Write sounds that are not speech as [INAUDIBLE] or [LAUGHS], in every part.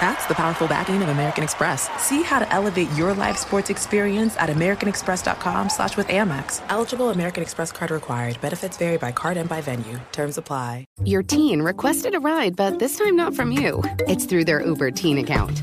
That's the powerful backing of American Express. See how to elevate your live sports experience at americanexpress.com slash with Amex. Eligible American Express card required. Benefits vary by card and by venue. Terms apply. Your teen requested a ride, but this time not from you. It's through their Uber teen account.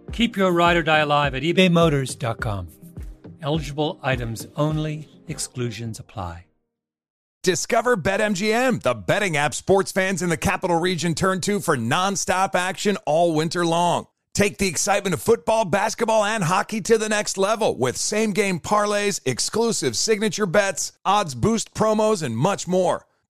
Keep your ride or die alive at ebaymotors.com. Eligible items only, exclusions apply. Discover BetMGM, the betting app sports fans in the capital region turn to for nonstop action all winter long. Take the excitement of football, basketball, and hockey to the next level with same game parlays, exclusive signature bets, odds boost promos, and much more.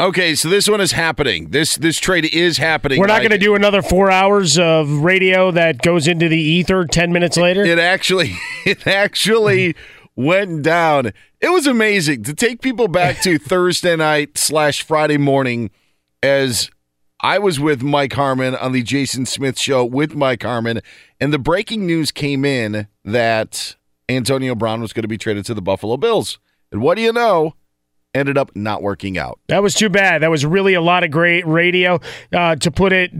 Okay, so this one is happening. This this trade is happening. We're not going to do another four hours of radio that goes into the ether ten minutes later. It actually [LAUGHS] it actually went down. It was amazing to take people back to [LAUGHS] Thursday night slash Friday morning as I was with Mike Harmon on the Jason Smith show with Mike Harmon, and the breaking news came in that Antonio Brown was going to be traded to the Buffalo Bills. And what do you know? Ended up not working out. That was too bad. That was really a lot of great radio. Uh, to put it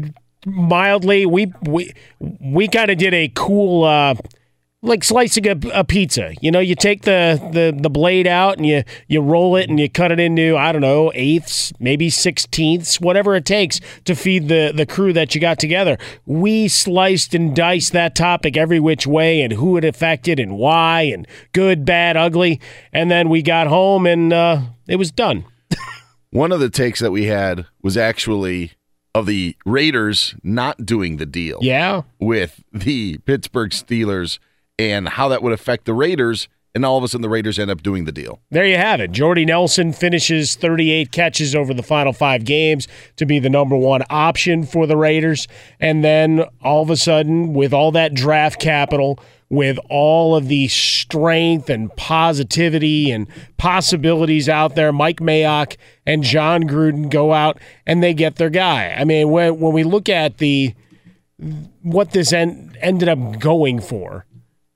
mildly, we we we kind of did a cool. Uh, like slicing a, a pizza. You know, you take the, the, the blade out and you, you roll it and you cut it into, I don't know, eighths, maybe sixteenths, whatever it takes to feed the, the crew that you got together. We sliced and diced that topic every which way and who it affected and why and good, bad, ugly. And then we got home and uh, it was done. [LAUGHS] One of the takes that we had was actually of the Raiders not doing the deal. Yeah. With the Pittsburgh Steelers and how that would affect the Raiders. And all of a sudden, the Raiders end up doing the deal. There you have it. Jordy Nelson finishes 38 catches over the final five games to be the number one option for the Raiders. And then all of a sudden, with all that draft capital, with all of the strength and positivity and possibilities out there, Mike Mayock and Jon Gruden go out and they get their guy. I mean, when, when we look at the what this en- ended up going for,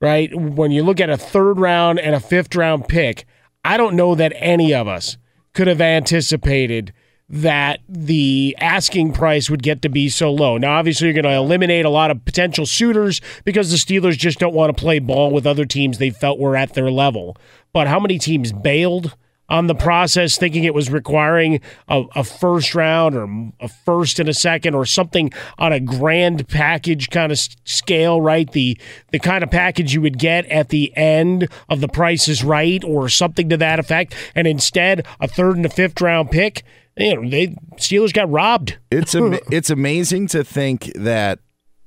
right? When you look at a third round and a fifth round pick, I don't know that any of us could have anticipated that the asking price would get to be so low. Now, obviously, you're going to eliminate a lot of potential suitors because the Steelers just don't want to play ball with other teams they felt were at their level. But how many teams bailed? On the process, thinking it was requiring a, a, first round or a first and a second or something on a grand package kind of scale, right? The the kind of package you would get at the end of the Price is Right or something to that effect, and instead a third and a fifth round pick. you know, they Steelers got robbed. It's [LAUGHS] am- it's amazing to think that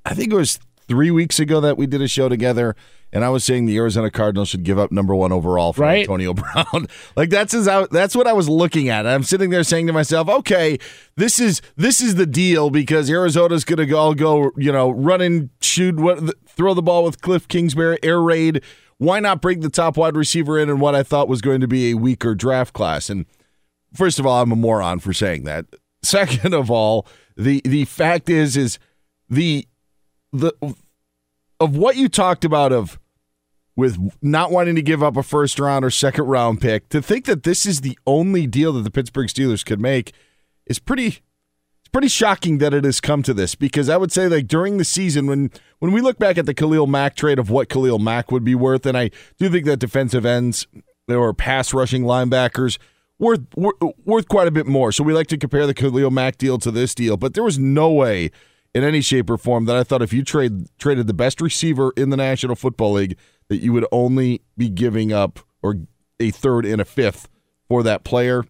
I think it was three weeks ago that we did a show together, and I was saying the Arizona Cardinals should give up number one overall for Right. Antonio [LAUGHS] Brown. like that's as I, that's what I was looking at. I'm sitting there saying to myself, okay, this is this is the deal because Arizona's going to go all go you know run and shoot what throw the ball with Cliff Kingsbury air raid. Why not bring the top wide receiver in and what I thought was going to be a weaker draft class and first of all, I'm a moron for saying that. [LAUGHS] Second of all, the the fact is is the the of what you talked about of with not wanting to give up a first round or second round pick to think that this is the only deal that the Pittsburgh Steelers could make is pretty it's pretty shocking that it has come to this because I would say like during the season when when we look back at the Khalil Mack trade of what Khalil Mack would be worth and I do think that defensive ends or pass rushing linebackers worth worth quite a bit more. So we like to compare the Khalil Mack deal to this deal, but there was no way in any shape or form that I thought if you trade traded the best receiver in the National Football League that you would only be giving up or a third and a fifth for that player.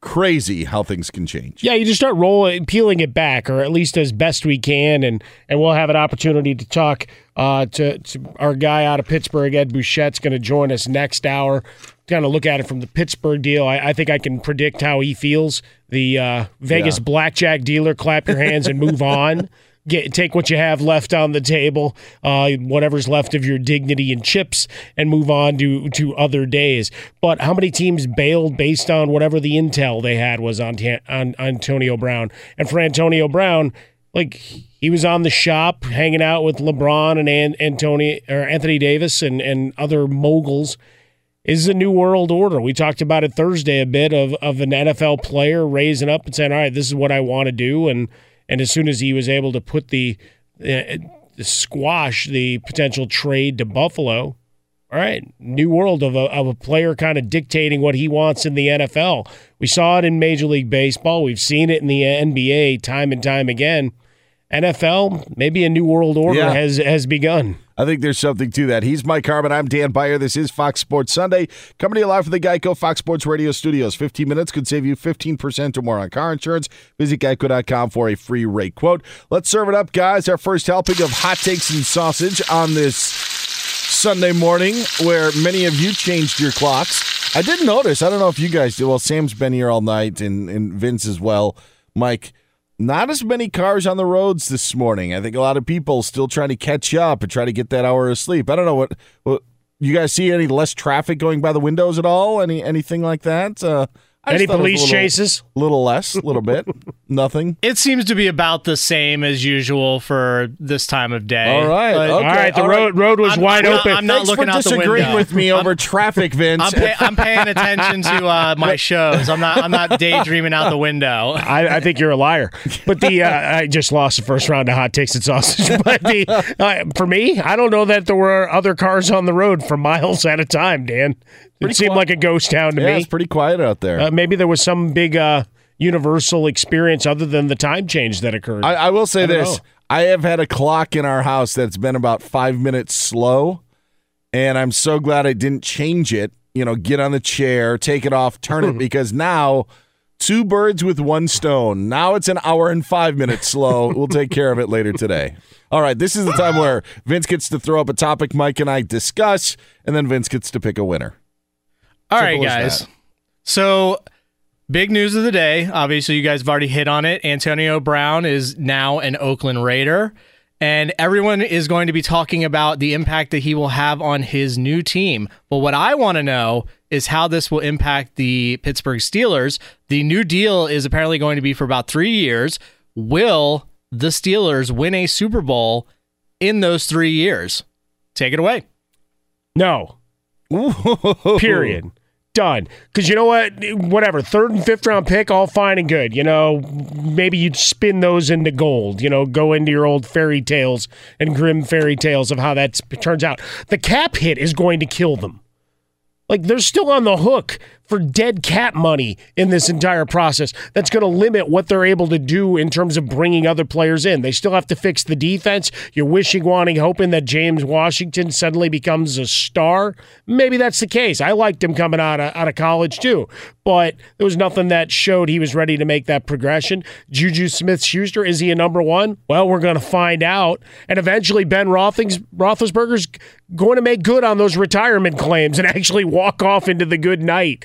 Crazy how things can change. Yeah, you just start rolling, peeling it back, or at least as best we can, and and we'll have an opportunity to talk uh, to, to our guy out of Pittsburgh, Ed Bouchette's going to join us next hour. Kind of look at it from the Pittsburgh deal. I, I think I can predict how he feels. The uh, Vegas Yeah. blackjack dealer, clap your hands and move on. [LAUGHS] Get take what you have left on the table, uh, whatever's left of your dignity and chips, and move on to to other days. But how many teams bailed based on whatever the intel they had was on, on Antonio Brown? And for Antonio Brown, like he was on the shop hanging out with LeBron and An- Antonio or Anthony Davis and and other moguls. Is a new world order. We talked about it Thursday a bit of of an NFL player raising up and saying, "All right, this is what I want to do," and and as soon as he was able to put the, uh, squash the potential trade to Buffalo, all right, new world of a, of a player kind of dictating what he wants in the NFL. We saw it in Major League Baseball. We've seen it in the NBA time and time again. NFL, maybe a new world order Yeah. has has begun. I think there's something to that. He's Mike Harmon. I'm Dan Beyer. This is Fox Sports Sunday. Coming to you live from the Geico Fox Sports Radio studios. 15 minutes could save you 15% or more on car insurance. Visit geico.com for a free rate quote. Let's serve it up, guys. Our first helping of hot takes and sausage on this Sunday morning where many of you changed your clocks. I didn't notice, I don't know if you guys did. Well, Sam's been here all night and, and Vince as well. Mike, not as many cars on the roads this morning. I think a lot of people still trying to catch up and try to get that hour of sleep. I don't know what, what you guys see any less traffic going by the windows at all? Any anything like that? Uh, Any thought it was a police little- chases? A little less, a little bit, [LAUGHS] nothing. It seems to be about the same as usual for this time of day. All right, But- okay. All right, the all road road was I'm- wide I'm not- open. I'm not Thanks looking for out the disagreeing window. with me over traffic, Vince. I'm, pay, I'm paying attention to uh, [LAUGHS] my shows. I'm not. I'm not daydreaming out the window. I, I think you're a liar. But the uh, [LAUGHS] I just lost the first round of hot takes and sausage. But the uh, for me, I don't know that there were other cars on the road for miles at a time. Dan, it seemed quiet. like a ghost town to yeah, me. it's pretty quiet out there. Uh, maybe there was some big uh, universal experience other than the time change that occurred. I, I will say I this: know. I have had a clock in our house that's been about five minutes slow, and I'm so glad I didn't change it. You know, get on the chair, take it off, turn it, [LAUGHS] because now two birds with one stone. Now it's an hour and five minutes slow. [LAUGHS] we'll take care of it later today. All right, this is the time where Vince gets to throw up a topic Mike and I discuss, and then Vince gets to pick a winner. All right, guys. So, big news of the day. Obviously, you guys have already hit on it. Antonio Brown is now an Oakland Raider, and everyone is going to be talking about the impact that he will have on his new team. But what I want to know is how this will impact the Pittsburgh Steelers. The new deal is apparently going to be for about three years. Will the Steelers win a Super Bowl in those three years? Take it away. no, period. Done. Because you know what? Whatever. Third and fifth round pick, all fine and good. You know, maybe you'd spin those into gold. You know, go into your old fairy tales and Grimm fairy tales of how that turns out. The cap hit is going to kill them. Like they're still on the hook for dead cap money in this entire process. That's going to limit what they're able to do in terms of bringing other players in. They still have to fix the defense. You're wishing, wanting, hoping that James Washington suddenly becomes a star. Maybe that's the case. I liked him coming out of, out of college too, but there was nothing that showed he was ready to make that progression. Juju Smith Schuster, is he a number one? Well, we're going to find out. And eventually, Ben Roethlis, Roethlisberger's going to make good on those retirement claims and [LAUGHS] actually walk off into the good night.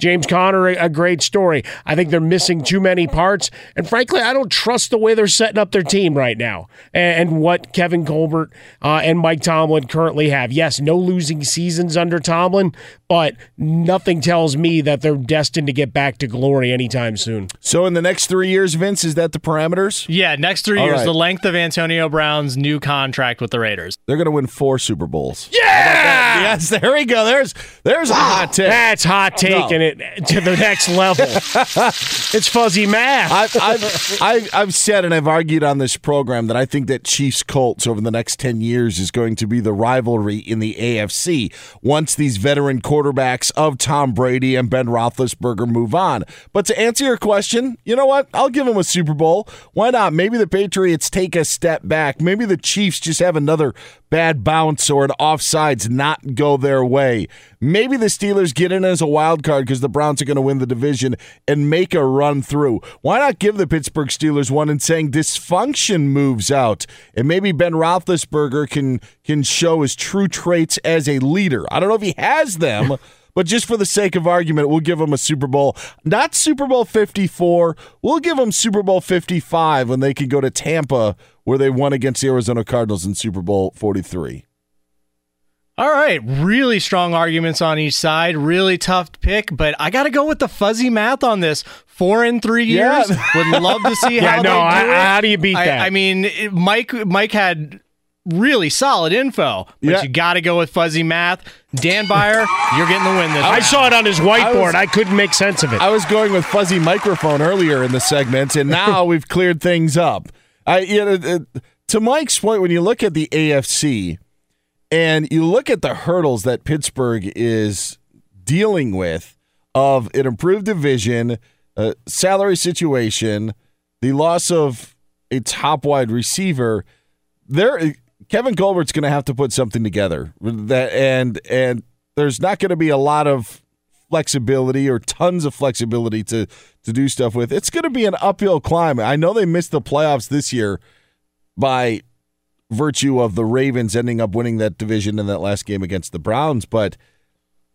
James Conner, a great story. I think they're missing too many parts. And frankly, I don't trust the way they're setting up their team right now and, what Kevin Colbert uh, and Mike Tomlin currently have. Yes, no losing seasons under Tomlin, but nothing tells me that they're destined to get back to glory anytime soon. So, in the next three years, Vince, is that the parameters? Yeah, next three All years, right. the length of Antonio Brown's new contract with the Raiders. They're going to win four Super Bowls. Yeah! Yes, there we go. There's there's a hot take. That's hot take, no. and it to the next level. [LAUGHS] it's fuzzy math. I've, I've, I've, I've, said and I've argued on this program that I think that Chiefs Colts over the next 10 years is going to be the rivalry in the AFC once these veteran quarterbacks of Tom Brady and Ben Roethlisberger move on. But to answer your question, you know what? I'll give them a Super Bowl. Why not? Maybe the Patriots take a step back. Maybe the Chiefs just have another bad bounce or an offsides not go their way. Maybe the Steelers get in as a wild card because the Browns are going to win the division and make a run through. Why not give the Pittsburgh Steelers one and saying dysfunction moves out and maybe Ben Roethlisberger can can show his true traits as a leader. I don't know if he has them. [LAUGHS] But just for the sake of argument, we'll give him a Super Bowl. Not Super Bowl 54. We'll give him Super Bowl 55 when they can go to Tampa where they won against the Arizona Cardinals in Super Bowl 43. All right, really strong arguments on each side. Really tough pick, but I got to go with the fuzzy math on this. Four in three years. Yeah. Would love to see [LAUGHS] yeah, how no, they do I, it. How do you beat I, that? I mean, Mike Mike had really solid info, but yeah. you got to go with fuzzy math. Dan Beyer, [LAUGHS] you're getting the win this. I saw it on his whiteboard. I, was, I, couldn't make sense of it. I was going with fuzzy microphone earlier in the segment, and now [LAUGHS] we've cleared things up. I, you know, to Mike's point, when you look at the AFC and you look at the hurdles that Pittsburgh is dealing with of an improved division, a salary situation, the loss of a top wide receiver, there Kevin Colbert's going to have to put something together. That and and there's not going to be a lot of flexibility or tons of flexibility to to do stuff with. It's going to be an uphill climb. I know they missed the playoffs this year by virtue of the Ravens ending up winning that division in that last game against the Browns. But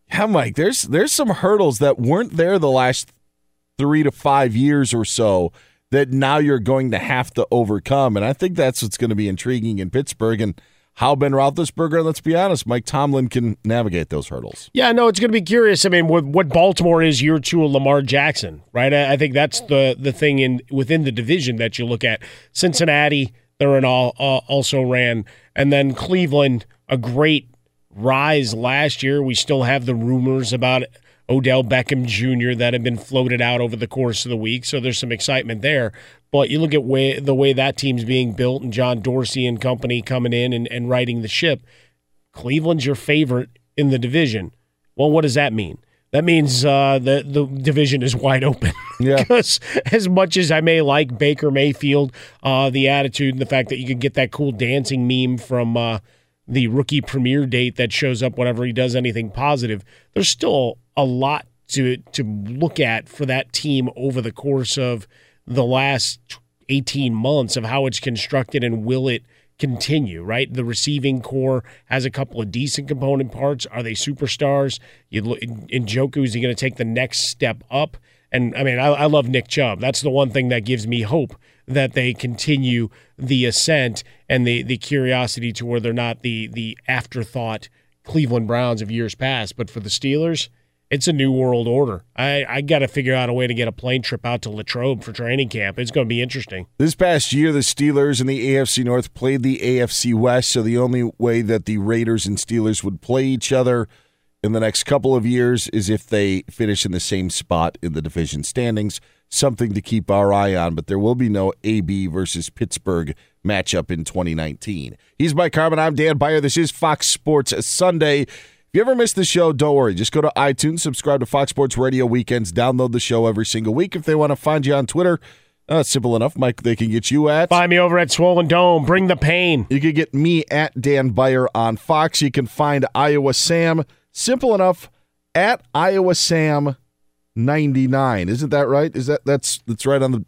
yeah, Mike, there's there's some hurdles that weren't there the last three to five years or so that now you're going to have to overcome. And I think that's what's going to be intriguing in Pittsburgh and how Ben Roethlisberger, let's be honest, Mike Tomlin can navigate those hurdles. Yeah, no, it's going to be curious. I mean, what, what Baltimore is year two of Lamar Jackson, right? I, I think that's the the thing in within the division that you look at. Cincinnati – they're an all uh, also ran, and then Cleveland, a great rise last year. We still have the rumors about Odell Beckham Jr. that have been floated out over the course of the week, so there's some excitement there. But you look at way, the way that team's being built, and John Dorsey and company coming in and, and riding the ship. Cleveland's your favorite in the division. Well, what does that mean? that means uh, the the division is wide open. [LAUGHS] Yeah. because as much as I may like Baker Mayfield, uh, the attitude and the fact that you can get that cool dancing meme from uh, the rookie premiere date that shows up whenever he does anything positive, there's still a lot to to look at for that team over the course of the last 18 months of how it's constructed and will it continue, right? The receiving corps has a couple of decent component parts. Are they superstars? You look in, Njoku, is he going to take the next step up? And I mean, I, I love Nick Chubb. That's the one thing that gives me hope that they continue the ascent and the the curiosity to where they're not the the afterthought Cleveland Browns of years past. But for the Steelers, it's a new world order. I, I got to figure out a way to get a plane trip out to Latrobe for training camp. It's going to be interesting. This past year, the Steelers and the AFC North played the AFC West, so the only way that the Raiders and Steelers would play each other in the next couple of years is if they finish in the same spot in the division standings. Something to keep our eye on, but there will be no AB versus Pittsburgh matchup in 2019. He's Mike Harmon. I'm Dan Beyer. This is Fox Sports Sunday you ever miss the show, don't worry. Just go to iTunes, subscribe to Fox Sports Radio Weekends, download the show every single week. If they want to find you on Twitter, uh, simple enough. Mike, they can get you at. Find me over at Swollen Dome. Bring the pain. You can get me at Dan Beyer on Fox. You can find Iowa Sam, simple enough, at Iowa Sam 99. Isn't that right? Is that that's that's right on the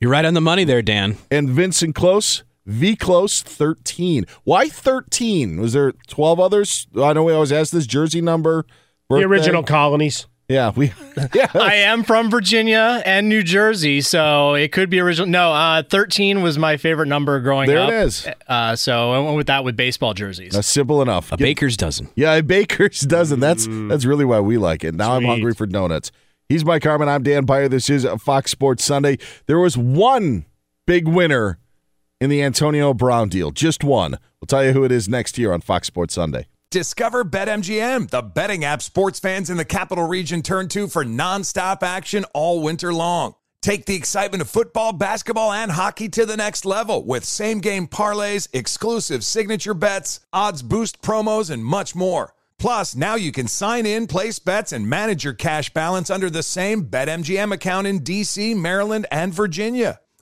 You're right on the money there, Dan. and Vincent Close, V Close 13. Why 13? Was there 12 others? I know we always ask this jersey number. The original colonies. Yeah, we [LAUGHS] yeah. I am from Virginia and New Jersey, so it could be original. No, uh, 13 was my favorite number growing There up. There it is. Uh, so I went with that with baseball jerseys. That's simple enough. A Get- baker's dozen. Yeah, a baker's dozen. That's that's really why we like it. Now I'm hungry for donuts. He's Mike Harmon. I'm Dan Beyer. This is Fox Sports Sunday. There was one big winner in the Antonio Brown deal. Just one. We'll tell you who it is next year on Fox Sports Sunday. Discover BetMGM, the betting app sports fans in the capital region turn to for nonstop action all winter long. Take the excitement of football, basketball, and hockey to the next level with same game parlays, exclusive signature bets, odds boost promos, and much more. Plus, now you can sign in, place bets, and manage your cash balance under the same BetMGM account in DC, Maryland, and Virginia.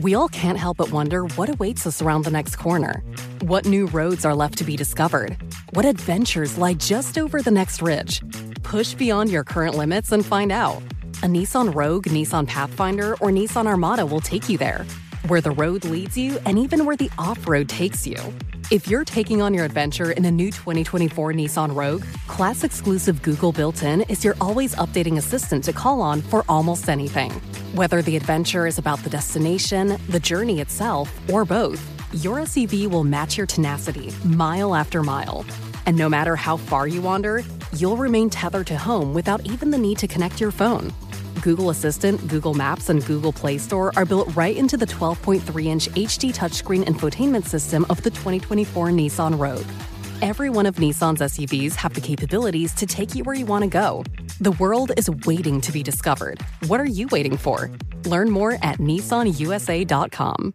We all can't help but wonder what awaits us around the next corner. What new roads are left to be discovered? What adventures lie just over the next ridge? Push beyond your current limits and find out. A Nissan Rogue, Nissan Pathfinder, or Nissan Armada will take you there. Where the road leads you, and even where the off road takes you. If you're taking on your adventure in a new 2024 Nissan Rogue, class exclusive Google built in is your always updating assistant to call on for almost anything. Whether the adventure is about the destination, the journey itself, or both, your SUV will match your tenacity mile after mile. And no matter how far you wander, you'll remain tethered to home without even the need to connect your phone. Google Assistant, Google Maps, and Google Play Store are built right into the 12.3 inch HD touchscreen infotainment system of the 2024 Nissan Rogue. Every one of Nissan's SUVs have the capabilities to take you where you want to go. The world is waiting to be discovered. What are you waiting for? Learn more at nissanusa.com.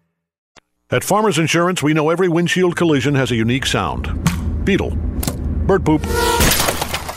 At Farmers Insurance, we know every windshield collision has a unique sound beetle, bird poop,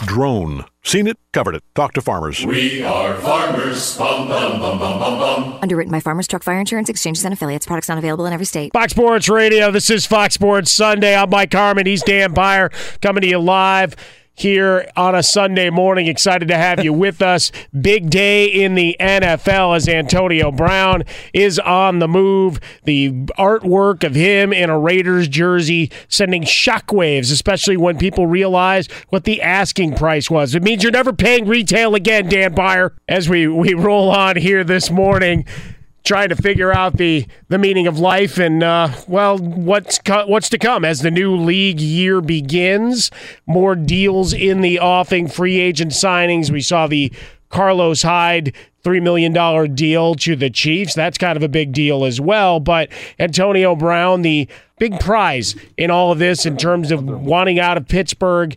drone. Seen it, covered it. Talk to farmers. We are farmers. Bum, bum, bum, bum, bum, bum. Underwritten by Farmers Truck Fire Insurance Exchanges and Affiliates. Products not available in every state. Fox Sports Radio. This is Fox Sports Sunday. I'm Mike Harmon. He's Dan Beyer coming to you live here on a Sunday morning. Excited to have you with us. Big day in the NFL as Antonio Brown is on the move. The artwork of him in a Raiders jersey sending shockwaves, especially when people realize what the asking price was. It means you're never paying retail again, Dan Beyer. As we, we roll on here this morning trying to figure out the the meaning of life and uh, well what's co- what's to come as the new league year begins more deals in the offing free agent signings we saw the Carlos Hyde $3 million deal to the Chiefs. That's kind of a big deal as well. But Antonio Brown, the big prize in all of this in terms of wanting out of Pittsburgh,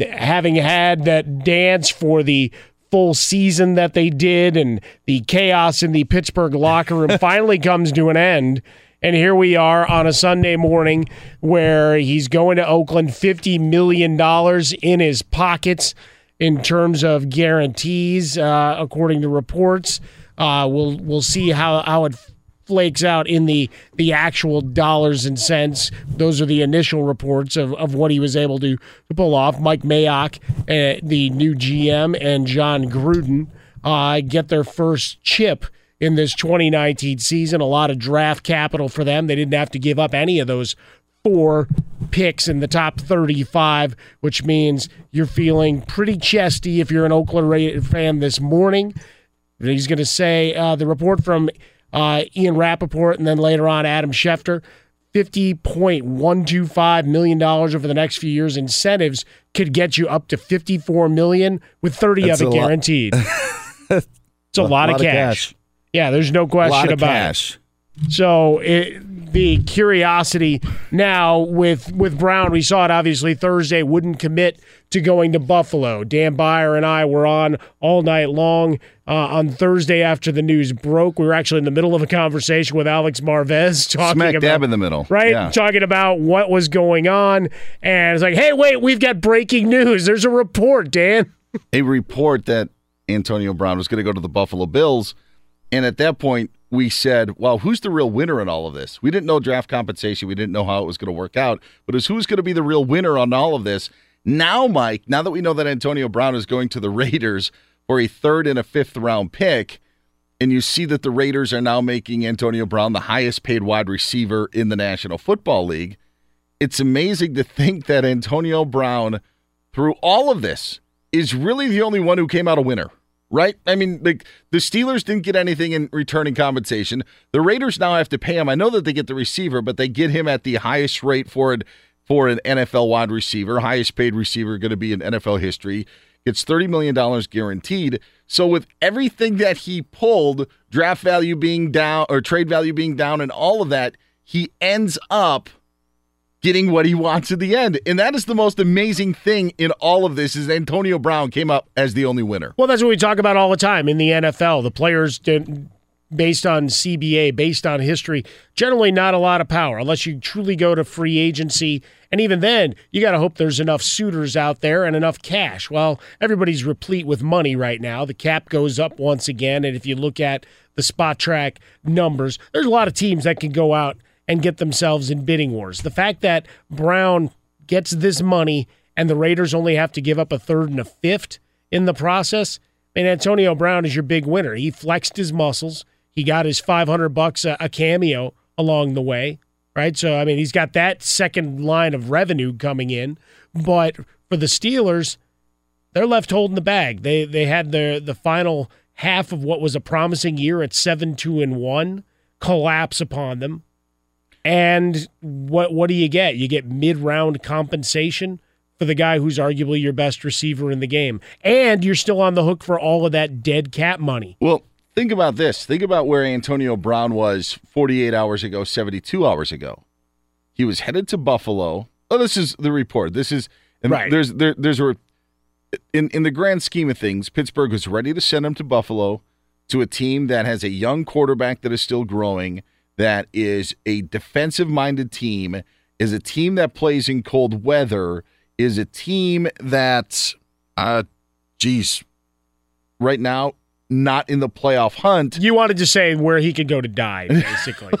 having had that dance for the full season that they did, and the chaos in the Pittsburgh locker room [LAUGHS] finally comes to an end. And here we are on a Sunday morning where he's going to Oakland, $50 million in his pockets in terms of guarantees, uh, according to reports. Uh, we'll we'll see how, how it flakes out in the the actual dollars and cents. Those are the initial reports of, of what he was able to, to pull off. Mike Mayock, uh, the new GM, and Jon Gruden uh, get their first chip in this 2019 season. A lot of draft capital for them. They didn't have to give up any of those four picks in the top 35, which means you're feeling pretty chesty if you're an Oakland fan this morning. He's going to say uh, the report from uh, Ian Rapoport and then later on Adam Schefter. $50.125 million over the next few years. Incentives could get you up to 54 million with 30 That's of it guaranteed. [LAUGHS] it's a, lot, of cash. Yeah, there's no question lot of about cash. it. So it, the curiosity now with with Brown, we saw it obviously Thursday. Wouldn't commit to going to Buffalo. Dan Beyer and I were on all night long uh, on Thursday after the news broke. We were actually in the middle of a conversation with Alex Marvez [LAUGHS] talking Smack about dab in the middle. right? Yeah. Talking about what was going on, and it's like, hey, wait, we've got breaking news. There's a report, Dan. [LAUGHS] a report that Antonio Brown was going to go to the Buffalo Bills. And at that point, we said, well, who's the real winner in all of this? We didn't know draft compensation. We didn't know how it was going to work out. But it's who's going to be the real winner on all of this? Now, Mike, now that we know that Antonio Brown is going to the [LAUGHS] Raiders for a third and a fifth round pick, and you see that the Raiders are now making Antonio Brown the highest paid wide receiver in the National Football League, it's amazing to think that Antonio Brown, through all of this, is really the only one who came out a winner, right? I mean, like the Steelers didn't get anything in returning compensation. The Raiders now have to pay him. I know that they get the receiver, but they get him at the highest rate for it for an NFL wide receiver, highest paid receiver going to be in NFL history. Gets $30 million guaranteed. So, with everything that he pulled, draft value being down or trade value being down, and all of that, he ends up getting what he wants at the end. And that is the most amazing thing in all of this is Antonio Brown came up as the only winner. Well, that's what we talk about all the time in the NFL. The players didn't based on CBA, based on history, generally not a lot of power unless you truly go to free agency. And even then, you got to hope there's enough suitors out there and enough cash. Well, everybody's replete with money right now. The cap goes up once again. And if you look at the Spotrac numbers, there's a lot of teams that can go out and get themselves in bidding wars. The fact that Brown gets this money and the Raiders only have to give up a third and a fifth in the process, and Antonio Brown is your big winner. He flexed his muscles. He got his 500 bucks a, a cameo along the way, right? So I mean, he's got that second line of revenue coming in. But for the Steelers, they're left holding the bag. They they had the the final half of what was a promising year at 7-2 and 1 collapse upon them. And what what do you get? You get mid-round compensation for the guy who's arguably your best receiver in the game. And you're still on the hook for all of that dead cap money. Well, think about this. Think about where Antonio Brown was 48 hours ago, 72 hours ago. He was headed to Buffalo. Oh, this is the report. This is and Right. there's there, there's a in in the grand scheme of things, Pittsburgh was ready to send him to Buffalo to a team that has a young quarterback that is still growing, that is a defensive minded team, is a team that plays in cold weather, is a team that uh geez, right now not in the playoff hunt. You wanted to say where he could go to die, [LAUGHS] basically.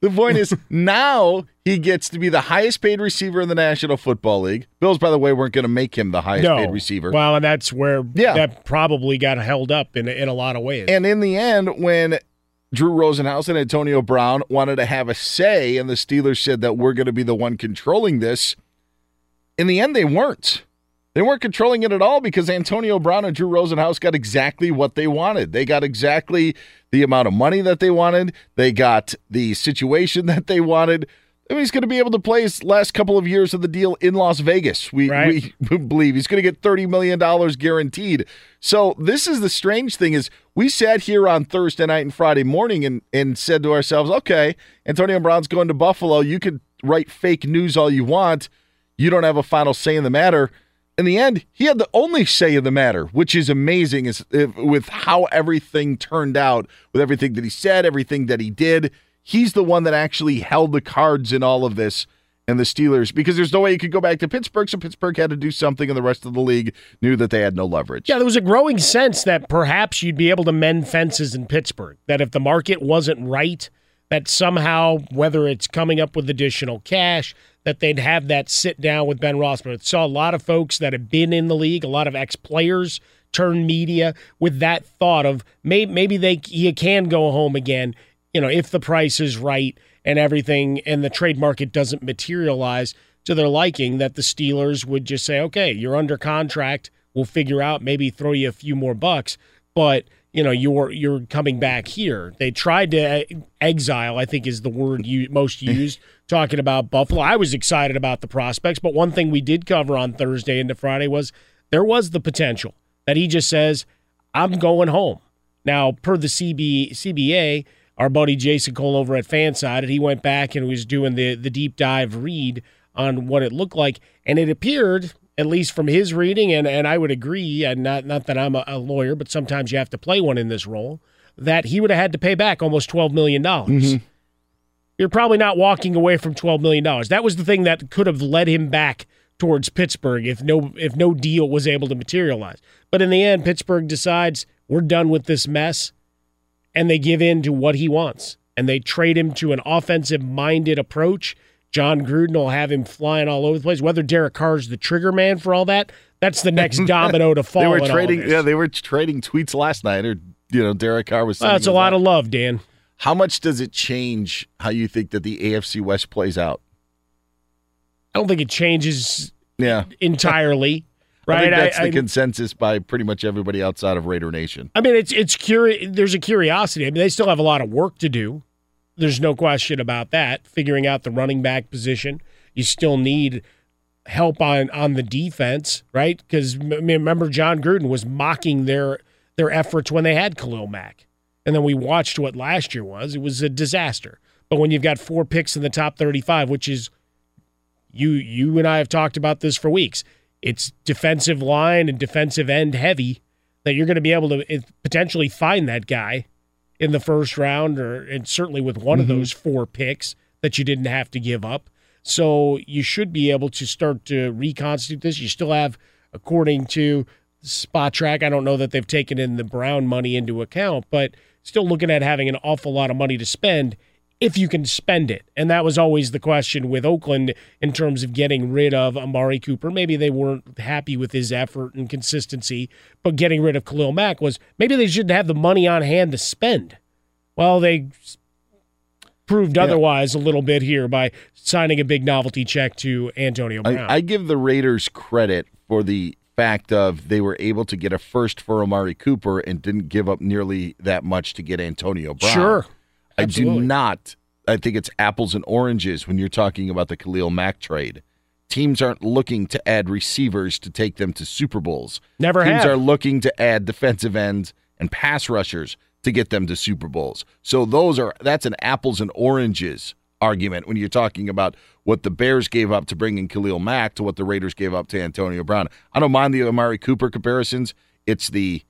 the point is now he gets to be the highest paid receiver in the National Football League. Bills, by the way, weren't going to make him the highest no. paid receiver. Well, and that's where Yeah. that probably got held up in, in a lot of ways. And in the end, when Drew Rosenhaus and Antonio Brown wanted to have a say, and the Steelers said that we're going to be the one controlling this, in the end, they weren't. They weren't controlling it at all because Antonio Brown and Drew Rosenhaus got exactly what they wanted. They got exactly the amount of money that they wanted. They got the situation [LAUGHS] that they wanted. I mean, he's going to be able to play his last couple of years of the deal in Las Vegas. We, Right. [LAUGHS] we believe he's going to get $30 million guaranteed. So this is the strange thing is we sat here on Thursday night and Friday morning and, and said to ourselves, okay, Antonio Brown's going to Buffalo. You could write fake news all you want. You don't have a final say in the matter. In the end, he had the only say in the matter, which is amazing is if, with how everything turned out, with everything that he said, everything that he did. He's the one that actually held the cards in all of this and the Steelers because there's no way you could go back to Pittsburgh, so Pittsburgh had to do something and the rest of the league knew that they had no leverage. Yeah, there was a growing sense that perhaps you'd be able to mend fences in Pittsburgh. That if the market wasn't right, that somehow, whether it's coming up with additional cash, that they'd have that sit down with Ben Roethlisberger. Saw a lot of folks that have been in the league, a lot of ex players turn media with that thought of maybe maybe they he can go home again. You know, if the price is right and everything, and the trade market doesn't materialize to their liking, that the Steelers would just say, "Okay, you're under contract. We'll figure out maybe throw you a few more bucks, but." You know, you're you're coming back here. They tried to exile. I think is the word you most [LAUGHS] used talking about Buffalo. I was excited about the prospects, but one thing we did cover on Thursday into Friday was there was the potential that he just says, "I'm going home." Now, per the CB, CBA, our buddy Jason Cole over at Fansided, he went back and was doing the the deep dive read on what it looked like, and it appeared, at least from his reading, and, and I would agree, and not not that I'm a, a lawyer, but sometimes you have to play one in this role, that he would have had to pay back almost twelve million dollars. Mm-hmm. You're probably not walking away from twelve million dollars. That was the thing that could have led him back towards Pittsburgh if no if no deal was able to materialize. But in the end, Pittsburgh decides we're done with this mess and they give in to what he wants and they trade him to an offensive minded approach. Jon Gruden will have him flying all over the place. Whether Derek Carr's the trigger man for all that, that's the next [LAUGHS] domino to fall. they were trading. Yeah, they were trading tweets last night, or you know, Derek Carr was. Well, that's a lot us of love, Dan. How much does it change how you think that the AFC West plays out? I don't think it changes Yeah, entirely. [LAUGHS] I Right? think that's I- the I- consensus by pretty much everybody outside of Raider Nation. I mean, it's it's curi- There's a curiosity. I mean, they still have a lot of work to do. There's no question about that. Figuring out the running back position, you still need help on on the defense, right? Because remember, Jon Gruden was mocking their their efforts when they had Khalil Mack, and then we watched what last year was. It was a disaster. But when you've got four picks in the top 35, which is you you and I have talked about this for weeks. It's defensive line and defensive end heavy that you're going to be able to eh, potentially find that guy in the first round or and certainly with one of Mhm. those four picks that you didn't have to give up. So you should be able to start to reconstitute this. You still have according to Spotrac, I don't know that they've taken in the Brown money into account, but still looking at having an awful lot of money to spend if you can spend it. And that was always the question with Oakland in terms of getting rid of Amari Cooper. Maybe they weren't happy with his effort and consistency, but getting rid of Khalil Mack was maybe they shouldn't have the money on hand to spend. Well, they proved otherwise a little bit here by signing a big novelty check to Antonio Brown. I, I give the Raiders credit for the fact of they were able to get a first for Amari Cooper and didn't give up nearly that much to get Antonio Brown. Sure. I do not. I think it's apples and oranges when you're talking about the Khalil Mack trade. Teams aren't looking to add receivers to take them to Super Bowls. Never Teams have. are looking to add defensive ends and pass rushers to get them to Super Bowls. So those are that's an apples and oranges argument when you're talking about what the Bears gave up to bring in Khalil Mack to what the Raiders gave up to Antonio Brown. I don't mind the Amari Cooper comparisons. It's the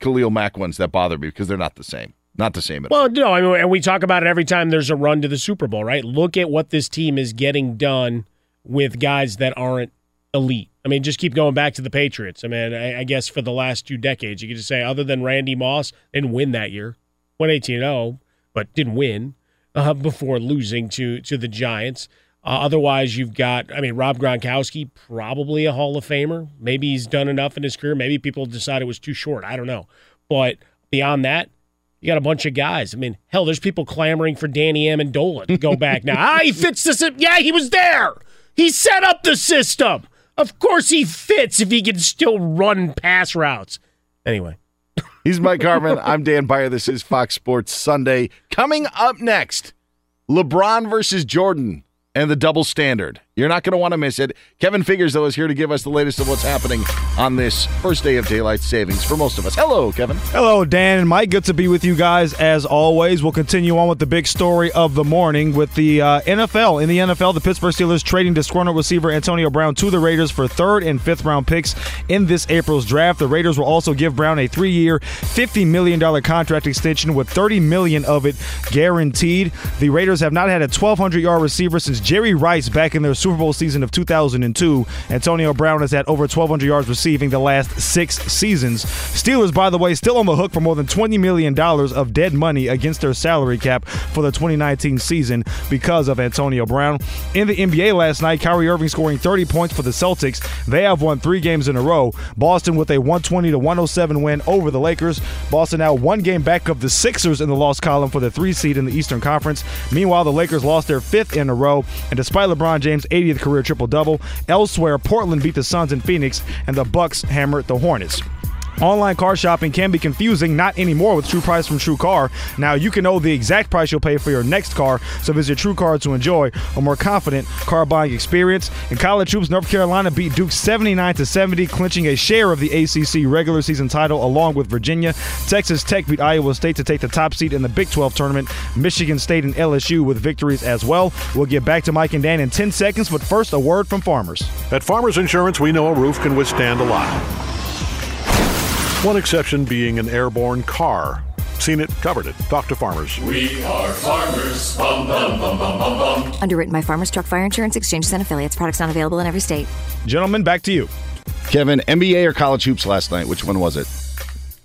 Khalil Mack ones that bother me because they're not the same. Not the same at all. Well, no, I mean, and we talk about it every time there's a run to the Super Bowl, right? Look at what this team is getting done with guys that aren't elite. I mean, just keep going back to the Patriots. I mean, I, I guess for the last two decades, you could just say, other than Randy Moss, didn't win that year. Went 18 0, but didn't win uh, before losing to, to the Giants. Uh, otherwise, you've got, I mean, Rob Gronkowski, probably a Hall of Famer. Maybe he's done enough in his career. Maybe people decided it was too short. I don't know. But beyond that, you got a bunch of guys. I mean, hell, there's people clamoring for Danny Amendola to go [LAUGHS] back now. ah, he fits the system. Yeah, he was there. He set up the system. Of course he fits if he can still run pass routes. Anyway. He's Mike Harmon. I'm Dan Beyer. This is Fox Sports Sunday. Coming up next, LeBron versus Jordan and the double standard. You're not going to want to miss it. Kevin Figures, though, is here to give us the latest of what's happening on this first day of daylight savings for most of us. Hello, Kevin. Hello, Dan and Mike. Good to be with you guys as always. We'll continue on with the big story of the morning with the uh, NFL. In the NFL, the Pittsburgh Steelers trading disgruntled receiver Antonio Brown to the Raiders for third and fifth round picks in this April's draft. The Raiders will also give Brown a three year, $50 million contract extension with 30 million of it guaranteed. The Raiders have not had a 1,200 yard receiver since Jerry Rice back in their Super Bowl season of 2002. Antonio Brown has had over 1,200 yards receiving the last six seasons. Steelers, by the way, still on the hook for more than $20 million of dead money against their salary cap for the 2019 season because of Antonio Brown. In the NBA last night, Kyrie Irving scoring 30 points for the Celtics. They have won three games in a row. Boston with a 120 to 107 win over the Lakers. Boston now one game back of the Sixers in the loss column for the three seed in the Eastern Conference. Meanwhile, the Lakers lost their fifth in a row, and despite LeBron James' 80th career triple double, elsewhere Portland beat the Suns in Phoenix, and the Bucks hammered the Hornets. Online car shopping can be confusing, not anymore with True Price from True Car. Now you can know the exact price you'll pay for your next car, so visit True Car to enjoy a more confident car buying experience. And college hoops, North Carolina beat Duke 79 to 70, clinching a share of the ACC regular season title along with Virginia. Texas Tech beat Iowa State to take the top seed in the Big 12 tournament. Michigan State and LSU with victories as well. We'll get back to Mike and Dan in 10 seconds, but first a word from Farmers. At Farmers Insurance, we know a roof can withstand a lot. One exception being an airborne car. Seen it, covered it. Talk to farmers. We are farmers. Bum, bum, bum, bum, bum, bum. Underwritten by Farmers Truck Fire Insurance Exchanges and Affiliates. Products not available in every state. Gentlemen, back to you. Kevin, NBA or college hoops last night? Which one was it?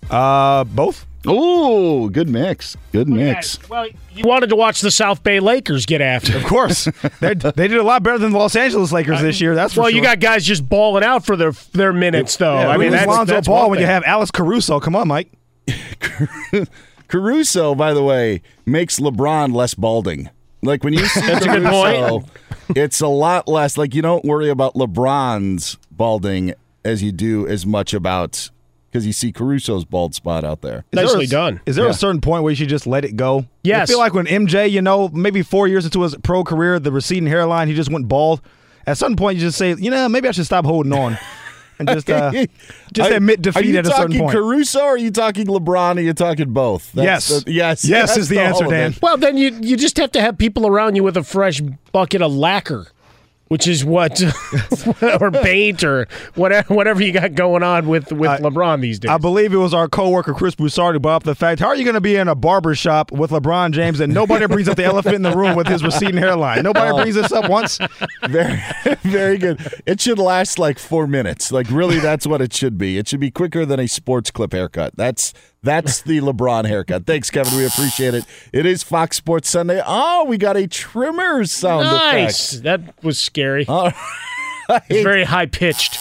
Uh, both. Oh, good mix. Good mix. Well, you wanted to watch the South Bay Lakers get after. Of course, [LAUGHS] they they did a lot better than the Los Angeles Lakers this year. That's for well, sure. you got guys just balling out for their their minutes, though. Yeah, I mean, who's that's, Lonzo that's Ball when you have Alex Caruso. Come on, Mike. [LAUGHS] Caruso, by the way, makes LeBron less balding. Like when you see [LAUGHS] That's a good Caruso, point. it's a lot less. Like you don't worry about LeBron's balding as you do as much about because you see Caruso's bald spot out there. Is there a- done. Is there a certain point where you should just let it go? Yes. I feel like when MJ, you know, maybe four years into his pro career, the receding hairline, he just went bald. At some point, you just say, you know, maybe I should stop holding on and just uh, just Are- admit defeat at a certain point. Are you talking. Caruso or are you talking LeBron? Are you talking both? Yes. the- yes. Yes that's is the answer, Dan. Well, then you you just have to have people around you with a fresh bucket of lacquer, which is what [LAUGHS] or bait, or whatever whatever you got going on with with LeBron these days. I believe it was our coworker Chris Broussard who brought up the fact: How are you going to be in a barber shop with LeBron James and nobody brings up the elephant in the room with his receding hairline? Nobody Oh. brings this up once. Very, [LAUGHS] very good. It should last like four minutes. Like really, that's what it should be. It should be quicker than a sports clip haircut. That's that's the LeBron haircut. Thanks, Kevin. We appreciate it. It is Fox Sports Sunday. Oh, we got a trimmer sound nice. effect. That was scary. All It's very high pitched.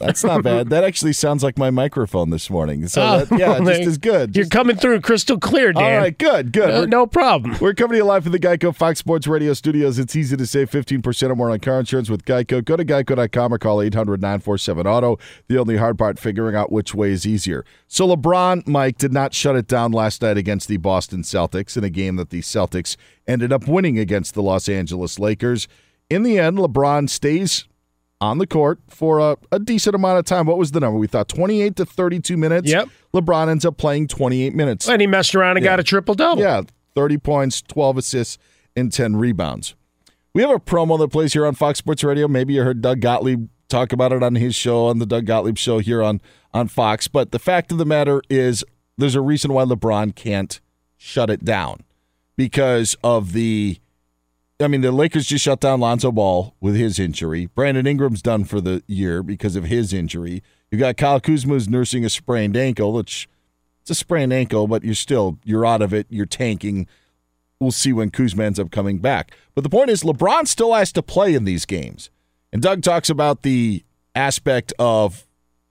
That's not bad. That actually sounds like my microphone this morning. So Oh, that, yeah, [LAUGHS] just as good. You're coming through crystal clear, Dan. All right, good, good. No, no problem. We're coming to you live from the Geico Fox Sports Radio studios. It's easy to save 15% or more on car insurance with Geico. Go to geico.com or call 800 947 Auto. The only hard part, figuring out which way is easier. So, LeBron, Mike, did not shut it down last night against the Boston Celtics in a game that the Celtics ended up winning against the Los Angeles Lakers. In the end, LeBron stays on the court for a, a decent amount of time. What was the number? We thought 28 to 32 minutes. Yep. LeBron ends up playing 28 minutes. And he messed around and got a triple double. Yeah, 30 points, 12 assists, and 10 rebounds. We have a promo that plays here on Fox Sports Radio. Maybe you heard Doug Gottlieb talk about it on his show, on the Doug Gottlieb show here on, on Fox. But the fact of the matter is, there's a reason why LeBron can't shut it down because of the. I mean, the Lakers just shut down Lonzo Ball with his injury. Brandon Ingram's done for the year because of his injury. You got Kyle Kuzma who's nursing a sprained ankle, which it's a sprained ankle, but you're still you're out of it. You're tanking. We'll see when Kuzma ends up coming back. But the point is, LeBron still has to play in these games. And Doug talks about the aspect of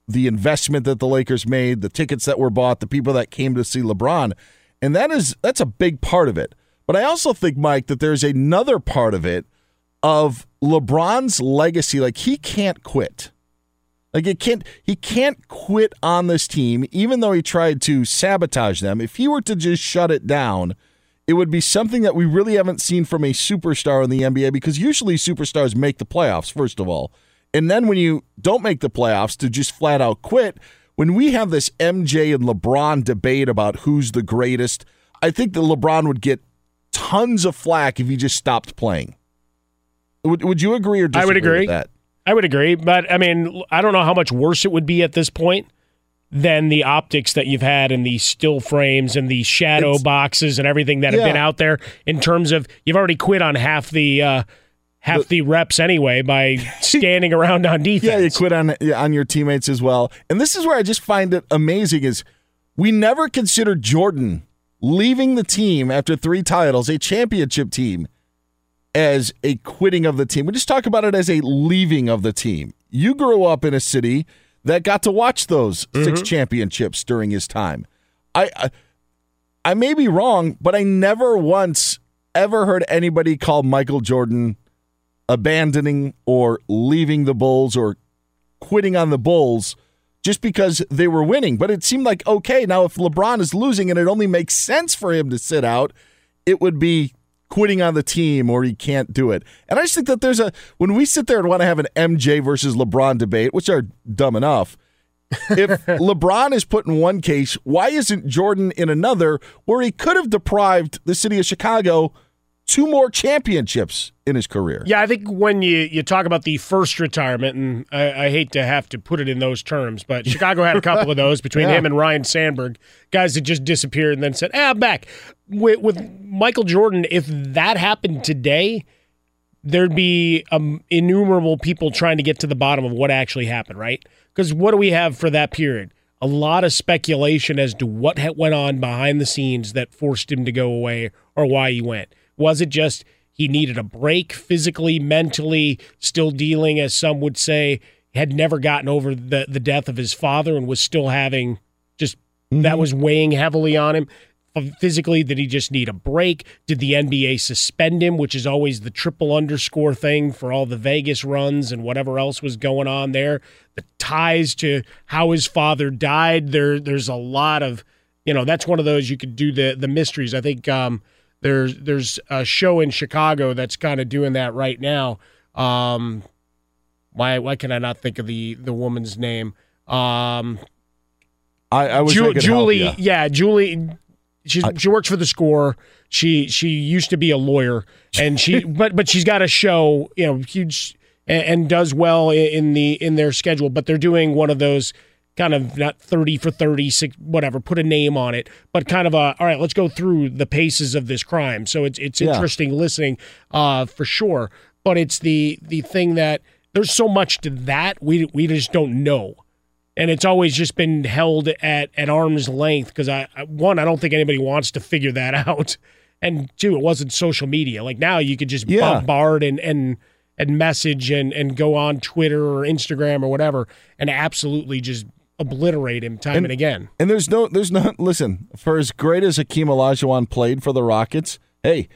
the investment that the Lakers made, the tickets that were bought, the people that came to see LeBron, and that is that's a big part of it. But I also think, Mike, that there's another part of it of LeBron's legacy. Like he can't quit. Like it can't he can't quit on this team, even though he tried to sabotage them. If he were to just shut it down, it would be something that we really haven't seen from a superstar in the NBA because usually superstars make the playoffs, first of all. And then when you don't make the playoffs, to just flat out quit. When we have this MJ and LeBron debate about who's the greatest, I think that LeBron would get tons of flack if he just stopped playing. Would, would you agree or disagree I would agree. with that? I would agree, but I mean, I don't know how much worse it would be at this point than the optics that you've had and the still frames and the shadow It's- boxes and everything that have been out there in terms of you've already quit on half the uh, half the, reps anyway by [LAUGHS] standing around on defense. Yeah, you quit on on your teammates as well. And this is where I just find it amazing is we never considered Jordan leaving the team after three titles, a championship team, as a quitting of the team. We just talk about it as a leaving of the team. You grew up in a city that got to watch those six mm-hmm. championships during his time. I, I I may be wrong, but I never once ever heard anybody call Michael Jordan abandoning or leaving the Bulls or quitting on the Bulls just because they were winning. But it seemed like, okay, now if LeBron is losing and it only makes sense for him to sit out, it would be quitting on the team or he can't do it. And I just think that there's a, when we sit there and want to have an MJ versus LeBron debate, which are dumb enough. if [LAUGHS] LeBron is put in one case, why isn't Jordan in another where he could have deprived the city of Chicago two more championships in his career? Yeah, I think when you, you talk about the first retirement, and I, I hate to have to put it in those terms, but [LAUGHS] Chicago had a couple of those between Yeah. him and Ryne Sandberg, guys that just disappeared and then said, "Ah, I'm back." With, with Michael Jordan, if that happened today, there'd be um, innumerable people trying to get to the bottom of what actually happened, right? Because what do we have for that period? A lot of speculation as to what went on behind the scenes that forced him to go away or why he went. Was it just he needed a break physically, mentally, still dealing, as some would say, had never gotten over the, the death of his father and was still having just that was weighing heavily on him? Physically, did he just need a break? Did the NBA suspend him, which is always the triple underscore thing for all the Vegas runs and whatever else was going on there? The ties to how his father died. There, there's a lot of, you know, that's one of those you could do the the mysteries. I think um, there's there's a show in Chicago that's kind of doing that right now. Um, why why can I not think of the the woman's name? Um, I, I wish Ju- Julie, help ya. yeah, Julie. She's, she works for the score. She she used to be a lawyer, and she [LAUGHS] but but she's got a show, you know, huge and, and does well in the in their schedule. But they're doing one of those kind of not thirty for thirty, six, whatever. Put a name on it, but kind of a all right. Let's go through the paces of this crime. So it's it's Yeah. interesting listening, uh, for sure. But it's the the thing that there's so much to that we we just don't know and it's always just been held at at arm's length because I, I one I don't think anybody wants to figure that [LAUGHS] out, and two it wasn't social media. Like now you could just Yeah. bombard and and and message and and go on Twitter or Instagram or whatever and absolutely just obliterate him time and, again. And there's no, there's not. Listen, for as great as Hakeem Olajuwon played for the Rockets, hey,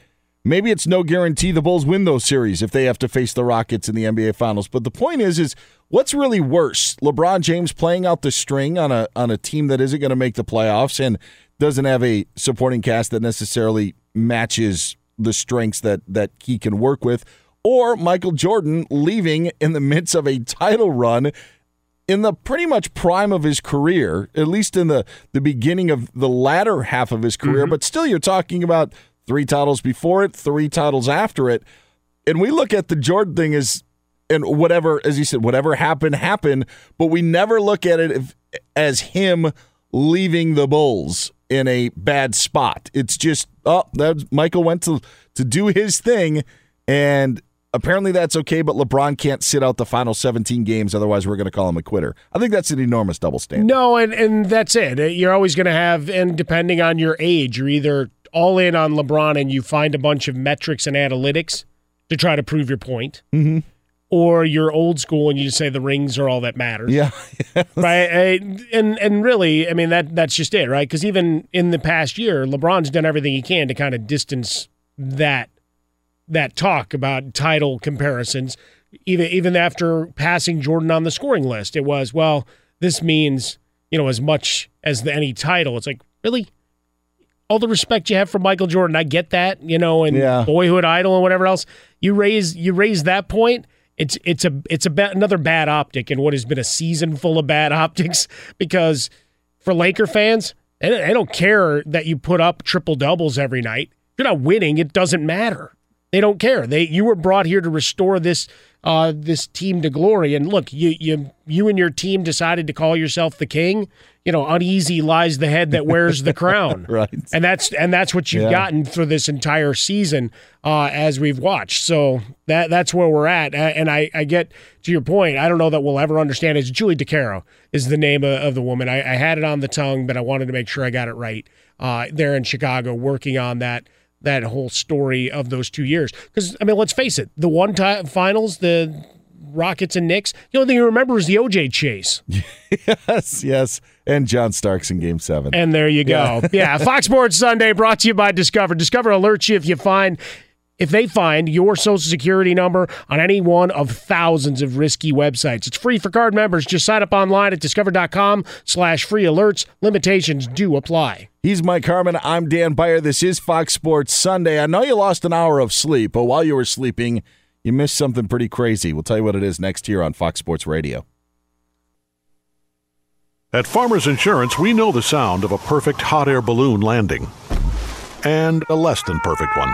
maybe it's no guarantee the Bulls win those series if they have to face the Rockets in the NBA Finals. But the point is, is what's really worse? LeBron James playing out the string on a on a team that isn't going to make the playoffs and doesn't have a supporting cast that necessarily matches the strengths that that he can work with, or Michael Jordan leaving in the midst of a title run in the pretty much prime of his career, at least in the, the beginning of the latter half of his career, mm-hmm. but still you're talking about three titles before it, three titles after it. And we look at the Jordan thing as and whatever, as you said, whatever happened, happened, but we never look at it as him leaving the Bulls in a bad spot. It's just, oh, that Michael went to to do his thing, and apparently that's okay. But LeBron can't sit out the final 17 games, otherwise we're going to call him a quitter. I think that's an enormous double standard. No, and and that's it. You're always going to have, and depending on your age, you're either all in on LeBron and you find a bunch of metrics and analytics to try to prove your point, mm-hmm. or you're old school and you just say the rings are all that matters. Yeah, [LAUGHS] right. And and really, I mean that that's just it, right? Because even in the past year, LeBron's done everything he can to kind of distance that that talk about title comparisons. Even even after passing Jordan on the scoring list, it was well. This means you know as much as the, any title. It's like really all the respect you have for Michael Jordan. I get that, you know, and Yeah. boyhood idol and whatever else. You raise you raise that point. It's it's a it's a ba- another bad optic in what has been a season full of bad [LAUGHS] optics because for Laker fans, they don't, don't care that you put up triple doubles every night. If you're not winning, it doesn't matter. They don't care. They you were brought here to restore this uh, this team to glory. And look, you you you and your team decided to call yourself the king. You know, uneasy lies the head that wears the crown. [LAUGHS] right. And that's and that's what you've Yeah. gotten for this entire season uh, as we've watched. So that that's where we're at. And I, I get to your point. I don't know that we'll ever understand. It's Julie DiCaro is the name of, of the woman. I, I had it on the tongue, but I wanted to make sure I got it right. Uh, there in Chicago, working on that that whole story of those two years. Because I mean, let's face it, the one time finals, the Rockets and Knicks. The only thing you remember is the OJ chase. [LAUGHS] yes, yes. And John Starks in game seven. And there you go. Yeah. Yeah. Fox Sports Sunday brought to you by Discover. Discover alerts you if you find if they find your social security number on any one of thousands of risky websites. It's free for card members. Just sign up online at discover.com slash free alerts. Limitations do apply. He's Mike Harmon. I'm Dan Beyer. This is Fox Sports Sunday. I know you lost an hour of sleep, but while you were sleeping, you missed something pretty crazy. We'll tell you what it is next here on Fox Sports Radio. At Farmers Insurance, we know the sound of a perfect hot air balloon landing and a less than perfect one.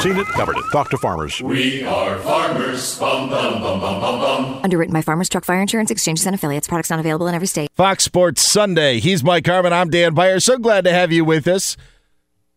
Seen it, covered it. Talk to farmers. We are farmers. Bum, bum, bum, bum, bum, bum. Underwritten by Farmers Truck Fire Insurance Exchanges and Affiliates. Products not available in every state. Fox Sports Sunday. He's Mike Harmon. I'm Dan Beyer. So glad to have you with us.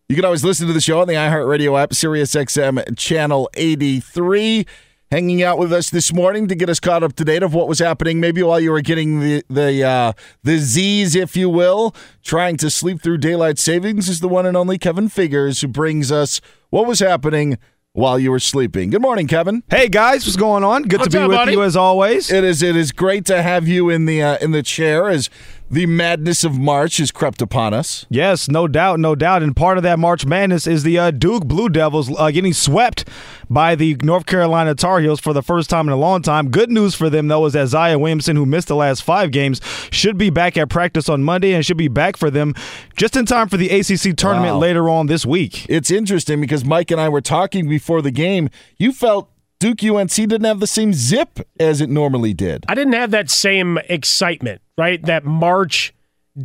You can always listen to the show on the iHeartRadio app, SiriusXM Channel 83. Hanging out with us this morning to get us caught up to date of what was happening, maybe while you were getting the the uh, the Z's, if you will, trying to sleep through daylight savings, is the one and only Kevin Figures, who brings us what was happening while you were sleeping. Good morning, Kevin. Hey guys, what's going on? Good What's to be up, with buddy? you as always. It is it is great to have you in the uh, in the chair as the madness of March has crept upon us. Yes, no doubt, no doubt. And part of that March Madness is the uh, Duke Blue Devils uh, getting swept by the North Carolina Tar Heels for the first time in a long time. Good news for them, though, is that Zion Williamson, who missed the last five games, should be back at practice on Monday and should be back for them just in time for the ACC tournament Wow. later on this week. It's interesting because Mike and I were talking before the game. You felt Duke UNC didn't have the same zip as it normally did. I didn't have that same excitement, right? That March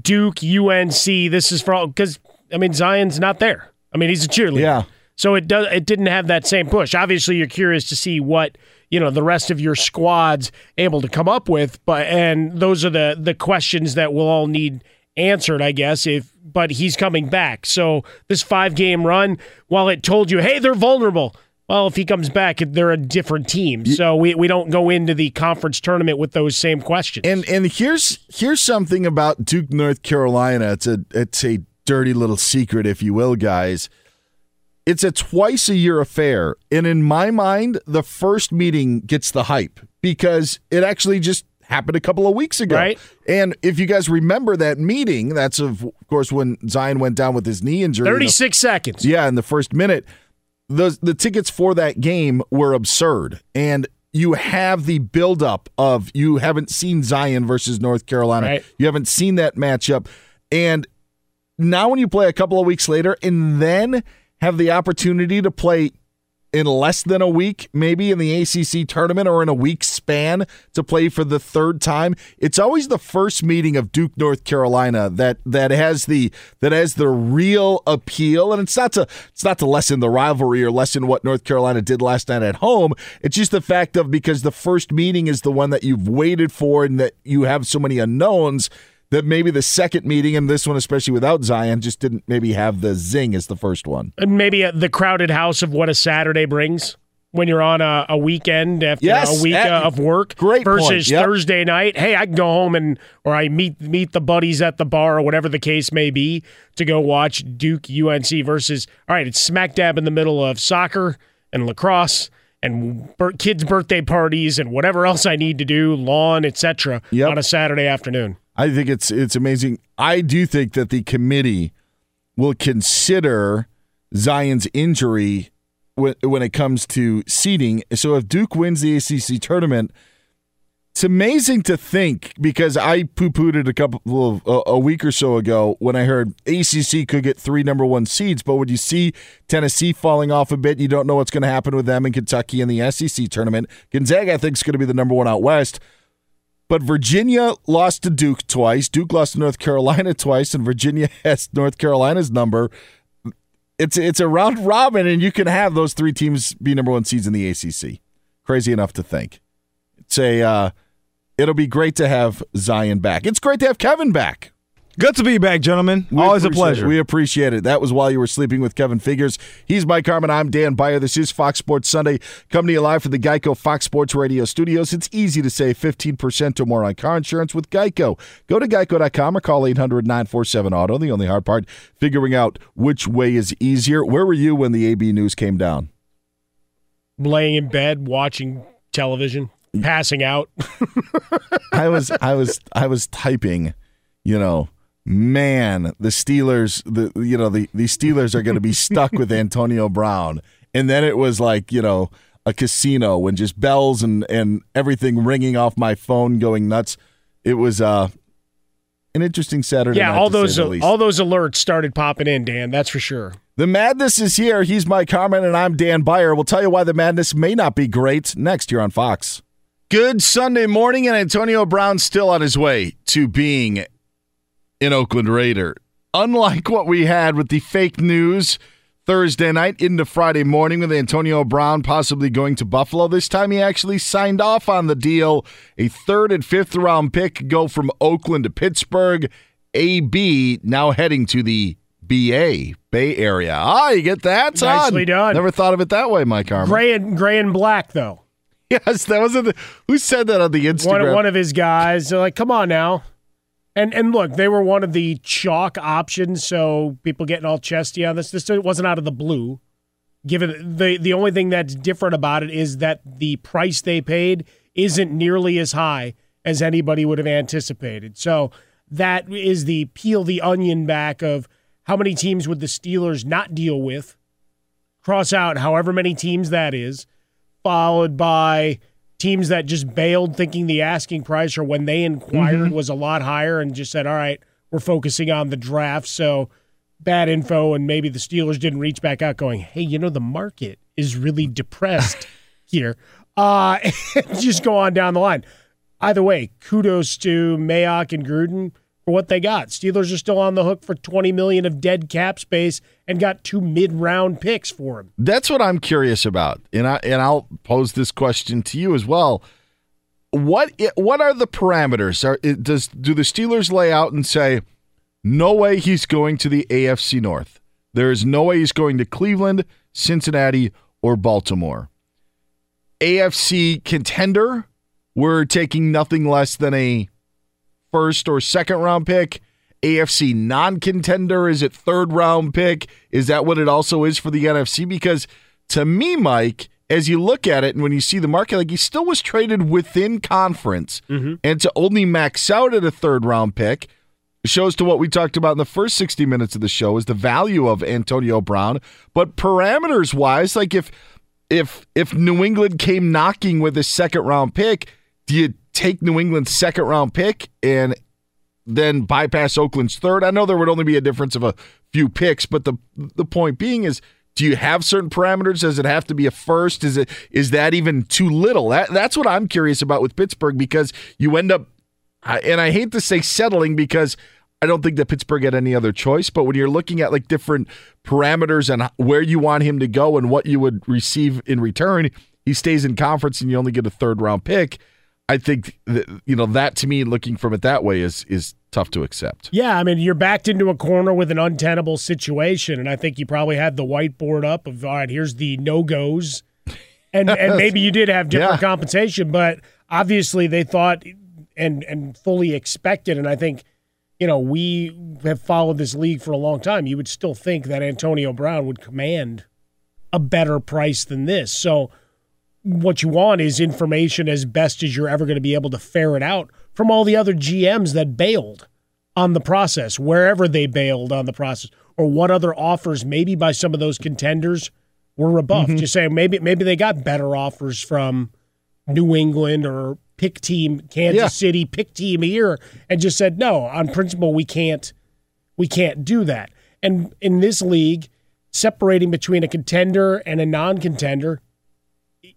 Duke UNC. This is for all because I mean Zion's not there. I mean he's a cheerleader. Yeah. So it does. It didn't have that same push. Obviously, you're curious to see what you know the rest of your squad's able to come up with, but and those are the the questions that we'll all need answered, I guess. If but he's coming back, so this five game run, while it told you, hey, they're vulnerable. Well, if he comes back, they're a different team. So we, we don't go into the conference tournament with those same questions. And and here's here's something about Duke North Carolina. It's a it's a dirty little secret, if you will, guys. It's a twice a year affair, and in my mind, the first meeting gets the hype because it actually just happened a couple of weeks ago. Right. And if you guys remember that meeting, that's of course when Zion went down with his knee injury. in the 36 seconds. Yeah, in the first minute. The the tickets for that game were absurd. And you have the buildup of you haven't seen Zion versus North Carolina. Right. You haven't seen that matchup. And now when you play a couple of weeks later and then have the opportunity to play in less than a week, maybe in the ACC tournament or in a week span to play for the third time. It's always the first meeting of Duke, North Carolina that that has the that has the real appeal, and it's not to it's not to lessen the rivalry or lessen what North Carolina did last night at home. It's just the fact of because the first meeting is the one that you've waited for and that you have so many unknowns. That maybe the second meeting and this one, especially without Zion, just didn't maybe have the zing as the first one. and maybe uh the crowded house of what a Saturday brings when you're on a, a weekend after Yes, a week that- uh, of work great versus yep. Thursday night. Hey, I can go home and or I meet meet the buddies at the bar or whatever the case may be to go watch Duke UNC versus all right, it's smack dab in the middle of soccer and lacrosse and kids' birthday parties and whatever else I need to do, lawn, etc. Yep. on a Saturday afternoon. I think it's it's amazing. I do think that the committee will consider Zion's injury when when it comes to seeding. So if Duke wins the ACC tournament, It's amazing to think because I poo pooed it a couple of a, a week or so ago when I heard ACC could get three number one seeds. But when you see Tennessee falling off a bit, you don't know what's going to happen with them in Kentucky in the SEC tournament. Gonzaga, I think, is going to be the number one out west. But Virginia lost to Duke twice. Duke lost to North Carolina [LAUGHS] twice, and Virginia [LAUGHS] has North Carolina's number. It's it's a round robin, and you can have those three teams be number one seeds in the ACC. Crazy enough to think. It's a uh, it'll be great to have Zion back. It's great to have Kevin back. Good to be back, gentlemen. We Always a pleasure. it. We appreciate it. That was while you were sleeping with Kevin Figures. He's Mike Harmon. I'm Dan Beyer. This is Fox Sports Sunday. Coming to you live from the Geico Fox Sports Radio studios. It's easy to save 15% or more on car insurance with Geico. Go to geico.com or call 800 947 Auto. The only hard part, figuring out which way is easier. Where were you when the AB news came down? Laying in bed, watching television, passing out. [LAUGHS] I was I was I was typing, you know, man, the Steelers, the you know, the, the Steelers are going to be [LAUGHS] stuck with Antonio Brown. And then it was like, you know, a casino when just bells and and everything ringing off my phone going nuts. It was uh an interesting Saturday yeah, night, all those the all those alerts started popping in, Dan. That's for sure. The madness is here. He's Mike Harmon, and I'm Dan Beyer. We'll tell you why the madness may not be great next year on Fox. Good Sunday morning, and Antonio Brown still on his way to being an Oakland Raider. Unlike what we had with the fake news Thursday night into Friday morning with Antonio Brown possibly going to Buffalo, this time he actually signed off on the deal. A third and fifth round pick go from Oakland to Pittsburgh. AB now heading to the BA, Bay Area. Ah, you get that? Nicely Son. done. Never thought of it that way, Mike Harmon. Gray and gray and black though. [LAUGHS] Yes, that was the who said that on the Instagram. One, one of his guys. They're like, come on now. And and look, they were one of the chalk options, so people getting all chesty on this. This wasn't out of the blue. Given the the only thing that's different about it is that the price they paid isn't nearly as high as anybody would have anticipated. So that is the peel the onion back of how many teams would the Steelers not deal with? Cross out however many teams that is, followed by teams that just bailed thinking the asking price or when they inquired Mm-hmm. was a lot higher and just said, all right, we're focusing on the draft. So bad info. And maybe the Steelers didn't reach back out going, hey, you know, the market is really depressed [LAUGHS] here. Uh, [LAUGHS] just go on down the line. Either way, kudos to Mayock and Gruden for what they got. Steelers are still on the hook for 20 million of dead cap space and got two mid-round picks for him. That's what I'm curious about, and I and I'll pose this question to you as well. What what are the parameters? Are does do the Steelers lay out and say, no way he's going to the AFC North? There is no way he's going to Cleveland, Cincinnati, or Baltimore. AFC contender, we're taking nothing less than a first or second round pick. AFC non contender, is it third round pick? Is that what it also is for the NFC? Because to me, Mike, as you look at it and when you see the market, like he still was traded within conference mm-hmm. and to only max out at a third round pick shows to what we talked about in the first 60 minutes of the show is the value of Antonio Brown. But parameters wise, like if if if New England came knocking with a second round pick, do you take New England's second round pick and then bypass Oakland's third? I know there would only be a difference of a few picks, but the the point being is do you have certain parameters? Does it have to be a first? Is it is that even too little? That that's what I'm curious about with Pittsburgh because you end up and I hate to say settling because I don't think that Pittsburgh had any other choice. But when you're looking at like different parameters and where you want him to go and what you would receive in return, he stays in conference and you only get a third round pick. I think that, you know that to me, looking from it that way, is is tough to accept. Yeah, I mean, you're backed into a corner with an untenable situation, and I think you probably had the whiteboard up of all right, here's the no goes, and and [LAUGHS] maybe you did have different Yeah. compensation, but obviously they thought and and fully expected, and I think you know we have followed this league for a long time. You would still think that Antonio Brown would command a better price than this, so. What you want is information as best as you're ever going to be able to ferret out from all the other GMs that bailed on the process, wherever they bailed on the process, or what other offers maybe by some of those contenders were rebuffed. Mm-hmm. Just saying maybe maybe they got better offers from New England or pick team, Kansas Yeah. City pick team here, and just said no. On principle, we can't we can't do that. And in this league, separating between a contender and a non-contender,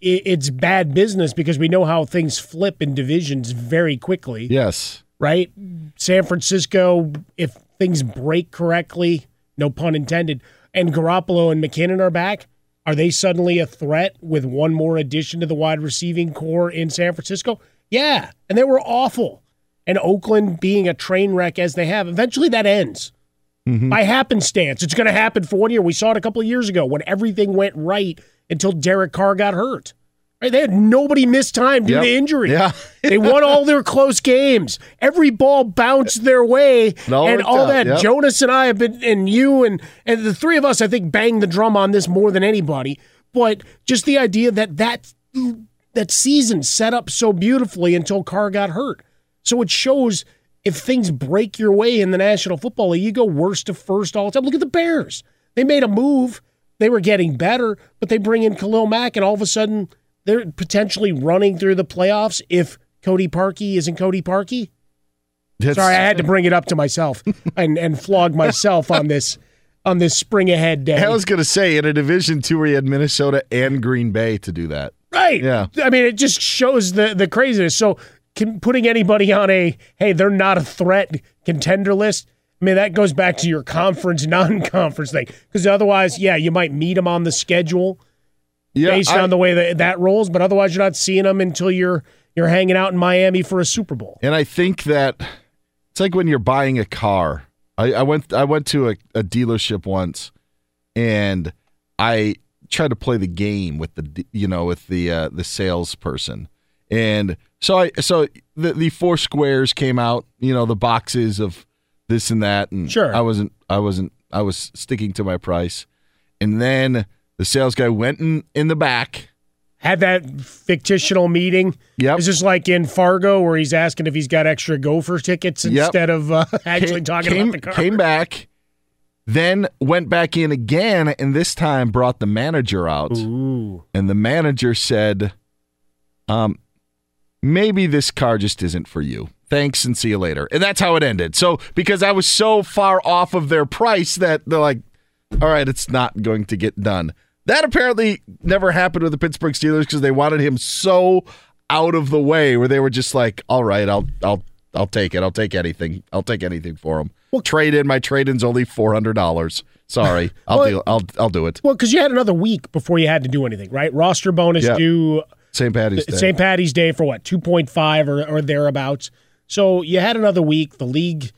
it's bad business because we know how things flip in divisions very quickly Yes. right? San Francisco, if things break correctly, no pun intended, and Garoppolo and McKinnon are back, are they suddenly a threat with one more addition to the wide receiving corps in San Francisco? Yeah, and they were awful. And Oakland being a train wreck as they have, eventually that ends. Mm-hmm. By happenstance, it's going to happen for one year. We saw it a couple of years ago when everything went right until Derek Carr got hurt. Right? They had nobody miss time due Yep. to injury. Yeah. [LAUGHS] they won all their close games. Every ball bounced their way, and all that. yep. Jonas and I have been, and you and and the three of us, I think, banged the drum on this more than anybody. But just the idea that that that season set up so beautifully until Carr got hurt. So it shows if things break your way in the National Football League, you go worst to first all the time. Look at the Bears. They made a move. They were getting better, but they bring in Khalil Mack, and all of a sudden they're potentially running through the playoffs if Cody Parkey isn't Cody Parkey. That's- Sorry, I had to bring it up to myself [LAUGHS] and, and flog myself on this on this spring ahead day. I was going to say in a Division Two where you had Minnesota and Green Bay to do that. Right. Yeah. I mean, it just shows the the craziness. So, can, putting anybody on a hey, they're not a threat contender list. I mean, that goes back to your conference non-conference thing. Because otherwise, yeah, you might meet them on the schedule Yeah, based I- on the way that that rolls. But otherwise, you're not seeing them until you're you're hanging out in Miami for a Super Bowl. And I think that it's like when you're buying a car. I, I went I went to a, a dealership once, and I tried to play the game with the you know with the uh, the salesperson, and so I so the the four squares came out, you know the boxes of this and that, and Sure. I wasn't I wasn't I was sticking to my price, and then the sales guy went in in the back. Had that fictional meeting. Yeah, It's just like in Fargo where he's asking if he's got extra Gopher tickets Yep. instead of uh, [LAUGHS] actually Came- talking came, about the car. Came back, then went back in again, and this time brought the manager out. Ooh. And the manager said, um, maybe this car just isn't for you. Thanks and see you later. And that's how it ended. So because I was so far off of their price that they're like, all right, it's not going to get done. That apparently never happened with the Pittsburgh Steelers because they wanted him so out of the way where they were just like, all right, I'll I'll I'll take it. I'll take anything. I'll take anything for him. Well, trade in. My trade in's only four hundred dollars. Sorry. [LAUGHS] I'll Well- deal I'll I'll do it. Well, because you had another week before you had to do anything, right? Roster bonus Yeah. due St. Patty's Day. St. Patty's Day for what, 2.5 or, or thereabouts. So you had another week. The league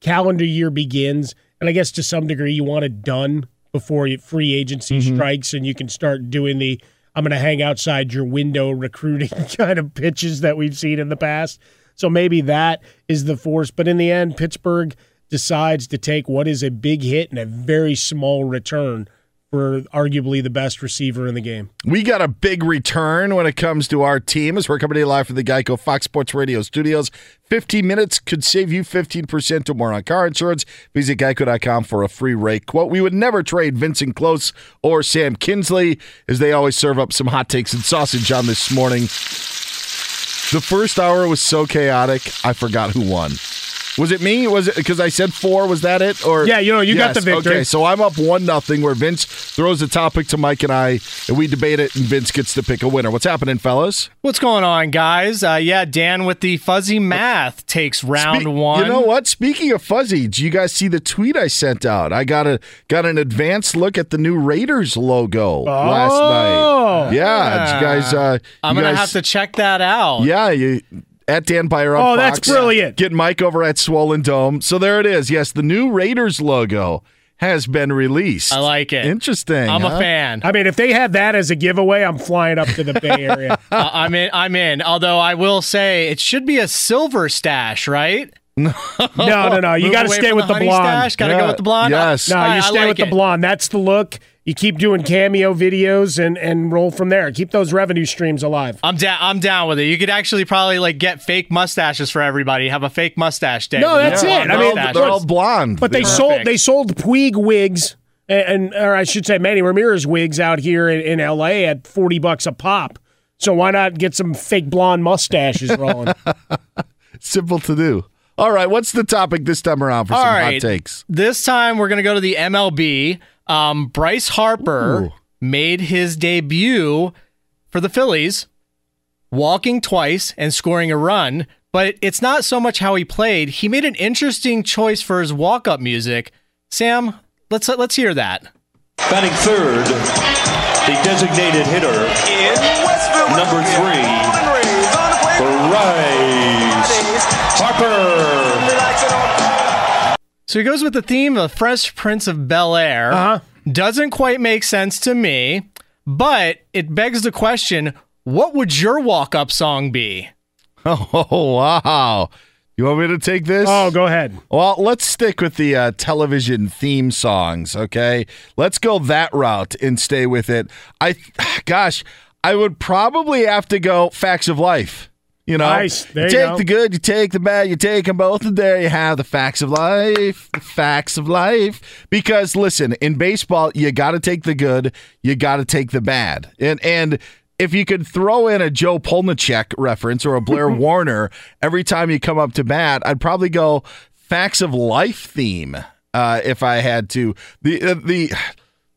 calendar year begins. And I guess to some degree, you want it done before free agency Mm-hmm. strikes and you can start doing the I'm going to hang outside your window [LAUGHS] recruiting kind of pitches that we've seen in the past. So maybe that is the force. But in the end, Pittsburgh decides to take what is a big hit and a very small return for arguably the best receiver in the game. We got a big return when it comes to our team as we're coming to you live from the Geico Fox Sports Radio studios. 15 minutes could save you 15% or more on car insurance. Visit geico.com for a free rate quote. We would never trade Vincent Close or Sam Kinsley as they always serve up some hot takes and sausage on this morning. The first hour was so chaotic, I forgot who won. Was it me? Was it because I said four? Was that it? Or Yeah, you know, you got the victory. Okay, so I'm up one nothing. Where Vince throws a topic to Mike and I, and we debate it, and Vince gets to pick a winner. What's happening, fellas? What's going on, guys? Uh, yeah, Dan with the fuzzy math takes round Spe- one. You know what? Speaking of fuzzy, do you guys see the tweet I sent out? I got a got an advanced look at the new Raiders logo last night. Yeah, did you guys. Uh, I'm you gonna guys- have to check that out. Yeah, you at Dan Beyer on Oh, that's brilliant. Get Mike over at Swollen Dome. So there it is. Yes, the new Raiders logo has been released. I like it. Interesting. I'm huh? a fan. I mean, if they had that as a giveaway, I'm flying up to the Bay Area. [LAUGHS] Uh, I'm in. I'm in. Although I will say it should be a silver stash, right? No, no, no. You got to stay with the the, honey blonde. stash? Gotta go with the blonde? Yes. No, All right, you I stay like with the it. blonde. That's the look. You keep doing cameo videos and and roll from there. Keep those revenue streams alive. I'm down. I'm down with it. You could actually probably like get fake mustaches for everybody. Have a fake mustache day. No, that's the it. blonde I mean, mustache. They're all blonde. But they Perfect. sold they sold Puig wigs and, and or I should say Manny Ramirez wigs out here in, in L.A. at forty bucks a pop. So why not get some fake blonde mustaches rolling? [LAUGHS] Simple to do. All right, what's the topic this time around for All some right. hot takes? This time we're going to go to the MLB. Um, Bryce Harper made his debut for the Phillies, walking twice and scoring a run. But it's not so much how he played. He made an interesting choice for his walk-up music. Sam, let's let's hear that. Batting third, the designated hitter in number three, Bryce Harper. So he goes with the theme of Fresh Prince of Bel Air. Uh-huh. Doesn't quite make sense to me, but it begs the question: What would your walk-up song be? [LAUGHS] Oh, wow. You want me to take this? Oh, go ahead. Well, let's stick with the uh, television theme songs, okay? Let's go that route and stay with it. I, [SIGHS] gosh, I would probably have to go Facts of Life. You know, Nice. You take the good, you take the bad, you take them both, and there you have the facts of life. The facts of life. Because listen, in baseball, you got to take the good, you got to take the bad, and and if you could throw in a Jo Polniaczek reference or a Blair [LAUGHS] Warner every time you come up to bat, I'd probably go facts of life theme uh, if I had to. The uh, the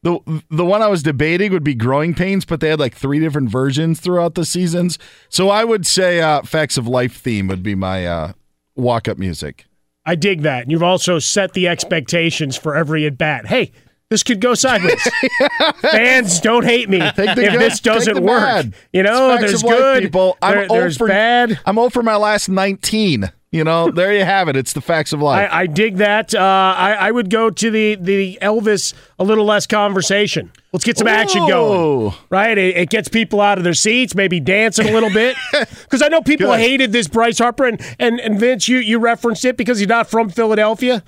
the the one I was debating would be growing pains, but they had like three different versions throughout the seasons. So I would say uh, facts of life theme would be my uh, walk up music. I dig that. And you've also set the expectations for every at bat. Hey, this could go sideways. [LAUGHS] Fans don't hate me if good, this doesn't work. bad. You know, there's good. people. I'm there- there's over, bad. I'm over my last 19. You know, there you have it. It's the facts of life. I, I dig that. Uh, I, I would go to the the Elvis a little less conversation. Let's get some action going. Right? It, it gets people out of their seats, maybe dancing a little bit. [LAUGHS] Because I know people Good. hated this Bryce Harper, and, and, and Vince, you, you referenced it because he's not from Philadelphia.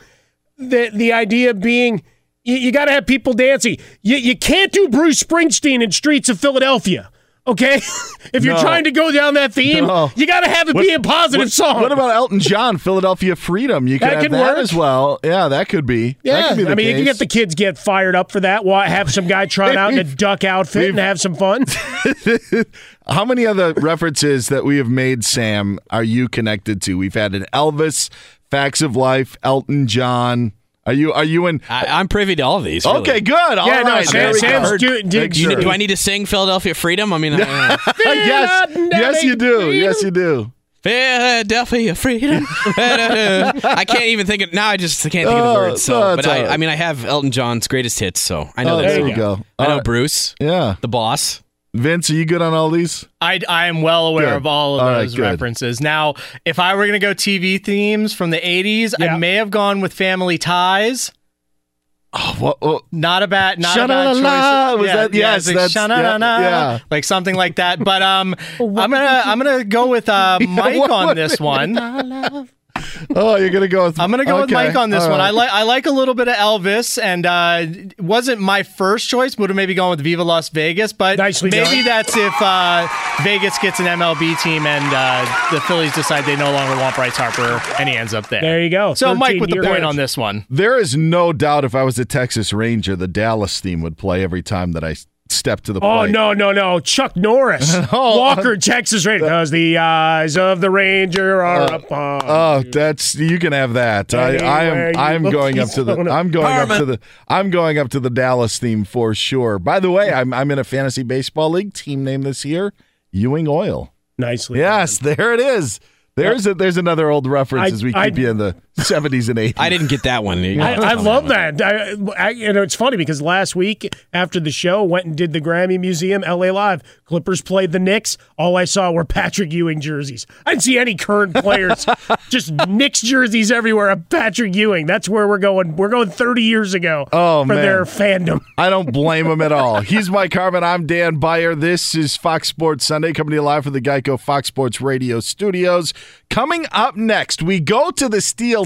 The the idea being you, you got to have people dancing. You, you can't do Bruce Springsteen in streets of Philadelphia. Okay, [LAUGHS] if you're No. trying to go down that theme, No. you got to have it What- be a positive what, song. What about Elton John, Philadelphia Freedom? You could That have could that work. as well. Yeah, that could be. Yeah, could be I mean, you can case. get the kids get fired up for that. Why have some guy trying out in a [LAUGHS] duck outfit and have some fun? [LAUGHS] How many other references that we have made, Sam, are you connected to? We've had an Elvis, Facts of Life, Elton John. Are you? Are you in? I, I'm privy to all of these. really. Okay, good. All Yeah, no, right, Sam- there we Sam's go. do- do- You sure. do I need to sing Philadelphia Freedom? I mean, I don't [LAUGHS] uh, yes, yes, you do. Yes, you do. Philadelphia Freedom. [LAUGHS] I can't even think of now. I just can't think of the uh, words. So, no, but I, right. I mean, I have Elton John's greatest hits, so I know Oh, that. there song. you go. I All know right. Bruce, Yeah, the boss. Vince, are you good on all these? I, I am well aware Good. of all of All right, those good. references. Now, if I were going to go TV themes from the 80s, Yeah. I may have gone with Family Ties. Oh, what? what- Not a bad, not a bad choice. Was yeah, that- yeah, yes, it's like that's- yeah, yeah. like something like that. But um, [LAUGHS] I'm gonna I'm gonna go with uh, [LAUGHS] Mike what on was this it? one. [LAUGHS] Oh, you're gonna go with. I'm gonna go with Mike on this all one. I like I like a little bit of Elvis, and uh, wasn't my first choice. Would have maybe gone with Viva Las Vegas, but Nicely maybe done. that's if uh, Vegas gets an MLB team and uh, the Phillies decide they no longer want Bryce Harper, and he ends up there. There you go. So Mike with the point years. on this one. There is no doubt if I was a Texas Ranger, the Dallas theme would play every time that I s- step to the Oh plate. no no no! Chuck Norris, [LAUGHS] Oh, Walker, Texas Ranger. Because the eyes of the Ranger are Uh, upon. Oh, that's you can have that. I, I'm, I'm look, going up [LAUGHS] to the. I'm going up to the. I'm going up to the Dallas theme for sure. By the way, I'm I'm in a fantasy baseball league. Team name this year: Ewing Oil. Nicely. Yes, there it is. There's a, there's another old reference I- as we I- keep you in the 70s and 80s. I didn't get that one. You I, I love one. that. I, I, you know, it's funny because last week after the show, went and did the Grammy Museum LA Live. Clippers played the Knicks. All I saw were Patrick Ewing jerseys. I didn't see any current players. [LAUGHS] just Knicks jerseys everywhere. Of Patrick Ewing. That's where we're going. We're going 30 years ago. Oh, for man. their fandom. I don't blame him at all. [LAUGHS] He's Mike Harmon. I'm Dan Beyer. This is Fox Sports Sunday, coming to you live from the Geico Fox Sports Radio studios. Coming up next, we go to the Steel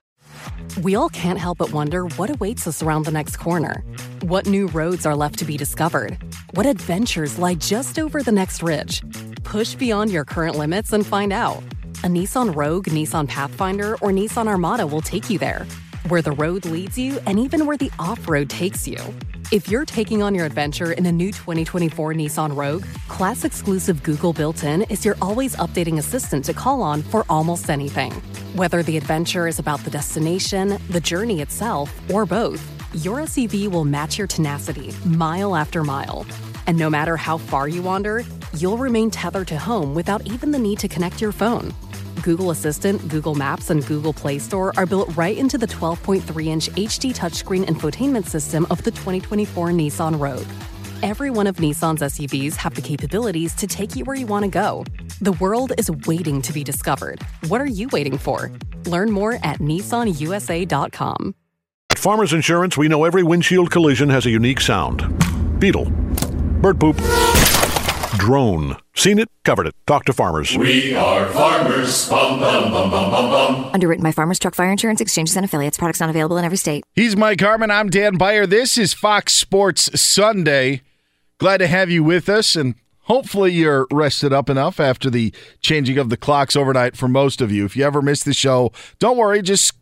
We all can't help but wonder what awaits us around the next corner. What new roads are left to be discovered? What adventures lie just over the next ridge? Push beyond your current limits and find out. A Nissan Rogue, Nissan Pathfinder, or Nissan Armada will take you there. Where the road leads you, and even where the off road takes you. If you're taking on your adventure in a new 2024 Nissan Rogue, class exclusive Google built in is your always updating assistant to call on for almost anything. Whether the adventure is about the destination, the journey itself, or both, your SUV will match your tenacity mile after mile. And no matter how far you wander, you'll remain tethered to home without even the need to connect your phone. Google Assistant, Google Maps, and Google Play Store are built right into the 12.3 inch HD touchscreen infotainment system of the 2024 Nissan Rogue. Every one of Nissan's SUVs have the capabilities to take you where you want to go. The world is waiting to be discovered. What are you waiting for? Learn more at nissanusa.com. At Farmers Insurance, we know every windshield collision has a unique sound. Beetle. Bird poop. Drone. Seen it, covered it. Talk to farmers. We are farmers. Bum, bum, bum, bum, bum, bum. Underwritten by Farmers Truck Fire Insurance Exchanges and Affiliates. Products not available in every state. He's Mike Harmon. I'm Dan Beyer. This is Fox Sports Sunday. Glad to have you with us, and hopefully you're rested up enough after the changing of the clocks overnight for most of you. If you ever missed the show, don't worry. Just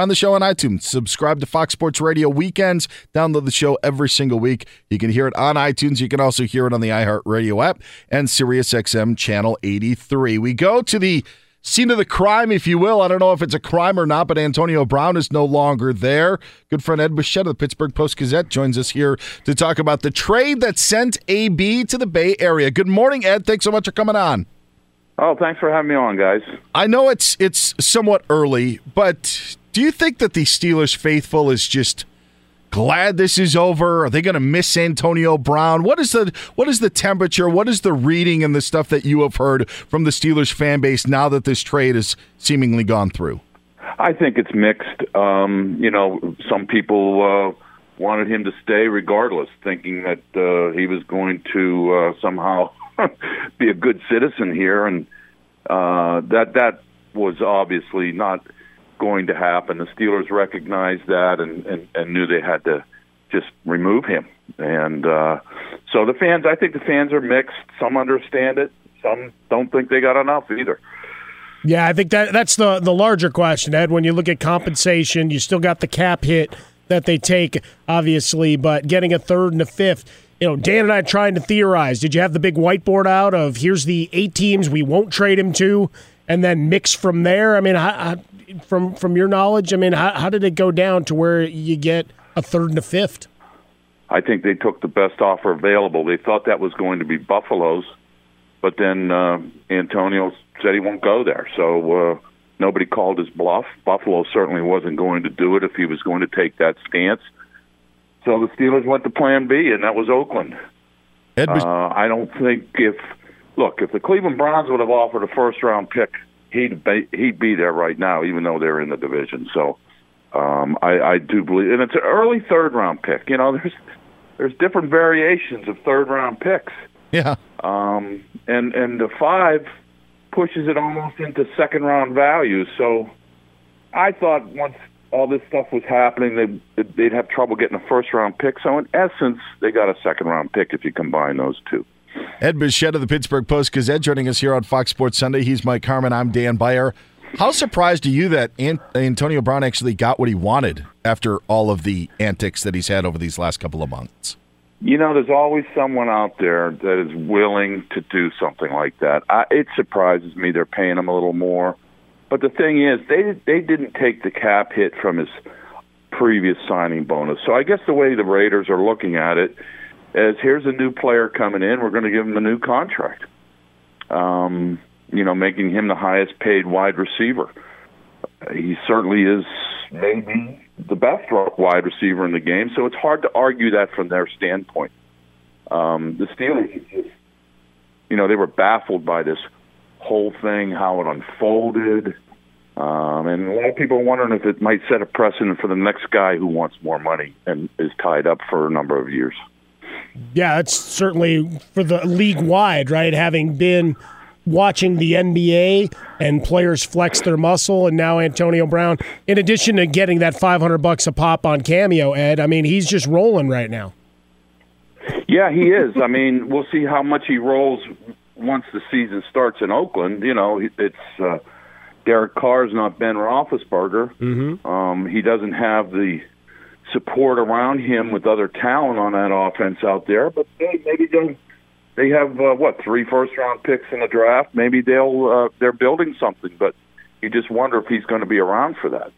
find the show on iTunes. Subscribe to Fox Sports Radio weekends. Download the show every single week. You can hear it on iTunes. You can also hear it on the iHeartRadio app and SiriusXM Channel 83. We go to the scene of the crime, if you will. I don't know if it's a crime or not, but Antonio Brown is no longer there. Good friend Ed Bouchette of the Pittsburgh Post Gazette joins us here to talk about the trade that sent AB to the Bay Area. Good morning, Ed. Thanks so much for coming on. Oh, thanks for having me on, guys. I know it's it's somewhat early, but do you think that the Steelers faithful is just glad this is over? Are they going to miss Antonio Brown? What is the what is the temperature? What is the reading and the stuff that you have heard from the Steelers fan base now that this trade has seemingly gone through? I think it's mixed. Um, you know, some people uh, wanted him to stay regardless, thinking that uh, he was going to uh, somehow [LAUGHS] be a good citizen here, and uh, that that was obviously not going to happen. The Steelers recognized that and, and, and knew they had to just remove him. And uh, so the fans, I think the fans are mixed. Some understand it. Some don't think they got enough either. Yeah, I think that that's the the larger question, Ed. When you look at compensation, you still got the cap hit that they take, obviously, but getting a third and a fifth. You know, Dan and I trying to theorize. Did you have the big whiteboard out of here's the eight teams we won't trade him to, and then mix from there? I mean, how, how, from from your knowledge, I mean, how, how did it go down to where you get a third and a fifth? I think they took the best offer available. They thought that was going to be Buffalo's, but then uh, Antonio said he won't go there. So uh, Nobody called his bluff. Buffalo certainly wasn't going to do it if he was going to take that stance. So the Steelers went to Plan B, and that was Oakland. Ed, Uh, I don't think if look if the Cleveland Browns would have offered a first round pick, he'd be, he'd be there right now, even though they're in the division. So um, I, I do believe, and it's an early third round pick. You know, [LAUGHS] there's there's different variations of third round picks, Yeah. um, and and the five pushes it almost into second round value. So I thought once all this stuff was happening, they they'd have trouble getting a first round pick. So in essence, they got a second round pick if you combine those two. Ed Bouchette of the Pittsburgh Post Gazette joining us here on Fox Sports Sunday. He's Mike Harmon. I'm Dan Beyer. How surprised are you that Antonio Brown actually got what he wanted after all of the antics that he's had over these last couple of months? You know, there's always someone out there that is willing to do something like that. I, it surprises me they're paying him a little more. But the thing is, they they didn't take the cap hit from his previous signing bonus. So I guess the way the Raiders are looking at it is here's a new player coming in, we're going to give him a new contract. Um, you know, making him the highest paid wide receiver. He certainly is maybe the best wide receiver in the game, so it's hard to argue that from their standpoint. Um, the Steelers, you know, they were baffled by this whole thing, how it unfolded. Um, and a lot of people are wondering if it might set a precedent for the next guy who wants more money and is tied up for a number of years. Yeah, it's certainly for the league wide, right? Having been watching the NBA and players flex their muscle, and now Antonio Brown, in addition to getting that 500 bucks a pop on Cameo, Ed, I mean, he's just rolling right now. Yeah, he is. I mean, we'll see how much he rolls once the season starts in Oakland. You know, it's uh, Derek Carr's not Ben Roethlisberger. Mm-hmm. Um, he doesn't have the support around him with other talent on that offense out there. But they, maybe they'll they have uh, what three first round picks in the draft. Maybe they'll uh, they're building something, but you just wonder if he's going to be around for that.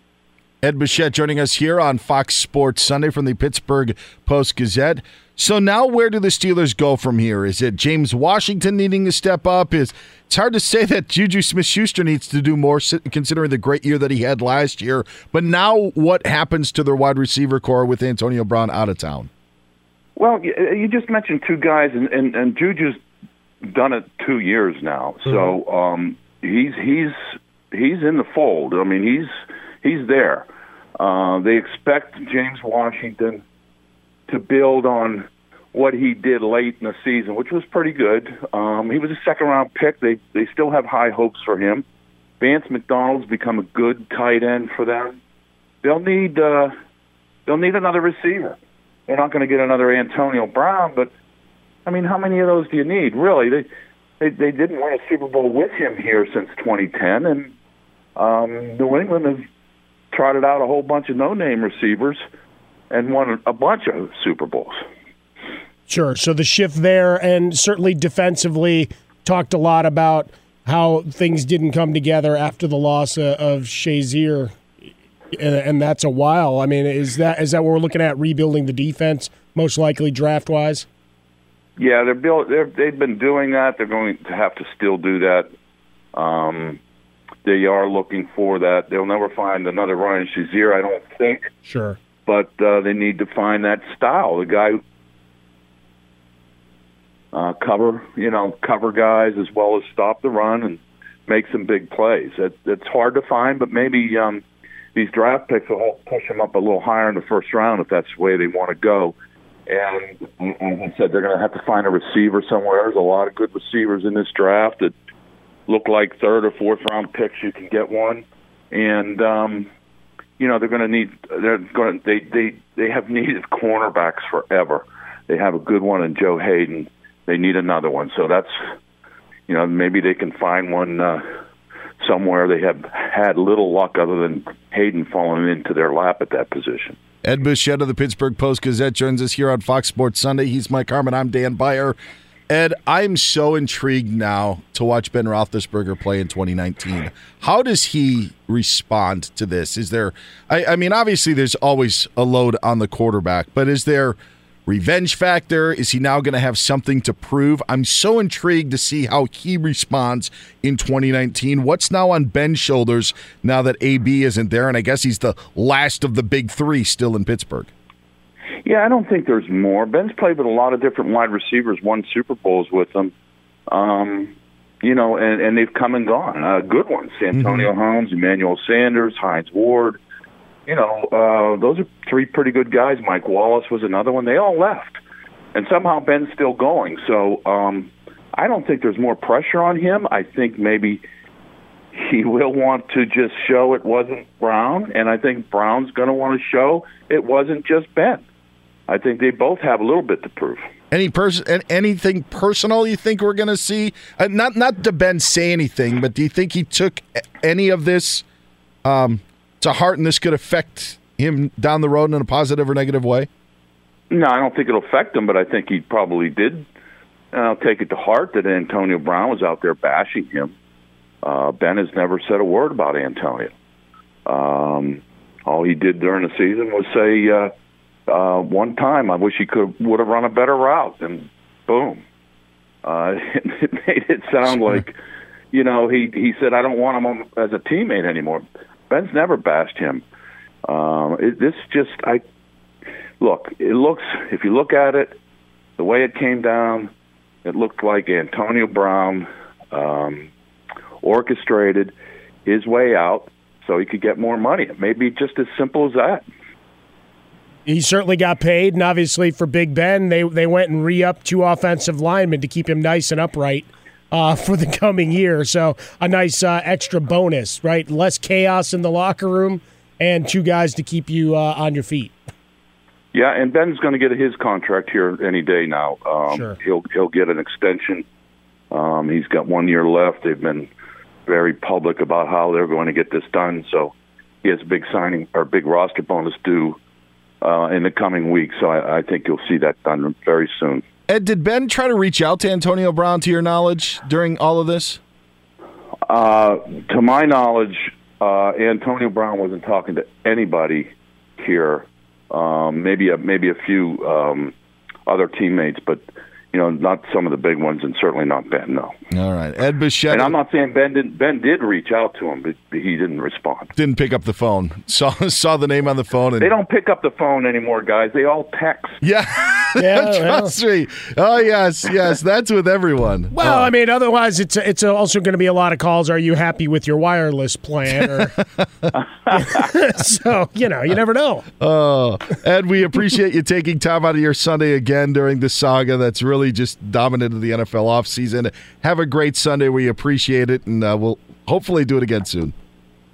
Ed Bouchette joining us here on Fox Sports Sunday from the Pittsburgh Post Gazette. So now, where do the Steelers go from here? Is it James Washington needing to step up? Is it's hard to say that Juju Smith-Schuster needs to do more, considering the great year that he had last year. But now, what happens to their wide receiver corps with Antonio Brown out of town? Well, you just mentioned two guys, and and, and Juju's done it two years now, so um, he's he's he's in the fold. I mean, he's he's there. Uh, they expect James Washington to build on what he did late in the season, which was pretty good. Um, he was a second round pick. They they still have high hopes for him. Vance McDonald's become a good tight end for them. They'll need uh, they'll need another receiver. They're not going to get another Antonio Brown, but I mean, how many of those do you need? Really, they they, they didn't win a Super Bowl with him here since 2010, and um, New England has trotted out a whole bunch of no-name receivers and won a bunch of Super Bowls. Sure. So the shift there, and certainly defensively, talked a lot about how things didn't come together after the loss of, Shazier, and, and that's a while. I mean, is that is that what we're looking at rebuilding the defense, most likely draft wise? Yeah, they're built. They're, they've been doing that. They're going to have to still do that. Um, they are looking for that. They'll never find another Ryan Shazier, I don't think. Sure. But uh, they need to find that style. The guy uh, cover, you know, cover guys as well as stop the run and make some big plays. It, it's hard to find, but maybe um, these draft picks will help push them up a little higher in the first round if that's the way they want to go. And I said, they're going to have to find a receiver somewhere. There's a lot of good receivers in this draft that look like third or fourth round picks. You can get one, and um, you know they're going to need. They're going. To, they they they have needed cornerbacks forever. They have a good one in Joe Haden. They need another one. So that's you know maybe they can find one uh, somewhere. They have had little luck other than Haden falling into their lap at that position. Ed Bouchette of the Pittsburgh Post Gazette joins us here on Fox Sports Sunday. He's Mike Harmon. I'm Dan Beyer. Ed, I'm so intrigued now to watch Ben Roethlisberger play in 2019. How does he respond to this? Is there, I, I mean, obviously there's always a load on the quarterback, but is there revenge factor? Is he now going to have something to prove? I'm so intrigued to see how he responds in 2019. What's now on Ben's shoulders now that AB isn't there? And I guess he's the last of the big three still in Pittsburgh. Yeah, I don't think there's more. Ben's played with a lot of different wide receivers, won Super Bowls with them. Um, you know, and, and they've come and gone. Uh, good ones: Antonio mm-hmm. Holmes, Emmanuel Sanders, Hines Ward. You know, uh, those are three pretty good guys. Mike Wallace was another one. They all left, and somehow Ben's still going. So um, I don't think there's more pressure on him. I think maybe he will want to just show it wasn't Brown, and I think Brown's going to want to show it wasn't just Ben. I think they both have a little bit to prove. Any person, anything personal you think we're going to see? Uh, not not to Ben say anything, but do you think he took any of this um, to heart, and this could affect him down the road in a positive or negative way? No, I don't think it'll affect him, but I think he probably did uh, take it to heart that Antonio Brown was out there bashing him. Uh, ben has never said a word about Antonio. Um, all he did during the season was say. Uh, one time. I wish he could would have run a better route, and boom, uh, it, [LAUGHS] it made it sound like, you know, he he said I don't want him as a teammate anymore. Ben's never bashed him. Um, it, this just I look. It looks if you look at it, the way it came down, it looked like Antonio Brown um, orchestrated his way out so he could get more money. It may be just as simple as that he certainly got paid, and obviously for Big Ben, they they went and re-upped two offensive linemen to keep him nice and upright uh, for the coming year. So a nice uh, extra bonus, right? Less chaos in the locker room, and two guys to keep you uh, on your feet. Yeah, and Ben's going to get his contract here any day now. Um, sure. He'll he'll get an extension. Um, he's got one year left. They've been very public about how they're going to get this done. So he has a big signing or big roster bonus due uh, in the coming weeks. So I, I think you'll see that done very soon. Ed, did Ben try to reach out to Antonio Brown, to your knowledge, during all of this? Uh, to my knowledge, uh, Antonio Brown wasn't talking to anybody here. Um, maybe a, maybe a few um, other teammates, but you know, not some of the big ones, and certainly not Ben. No. All right, Ed Bouchette. And I'm not saying Ben didn't. Ben did reach out to him, but he didn't respond. Didn't pick up the phone. [LAUGHS] Saw saw the name on the phone. And they don't pick up the phone anymore, guys. They all text. Yeah, [LAUGHS] yeah trust me. Oh yes, yes. That's with everyone. Well, oh. I mean, otherwise it's it's also going to be a lot of calls. Are you happy with your wireless plan? Or, [LAUGHS] so you know, you never know. Oh, Ed, we appreciate you taking time out of your Sunday again during the saga. That's really really just dominated the NFL offseason. Have a great Sunday. We appreciate it, and uh, we'll hopefully do it again soon.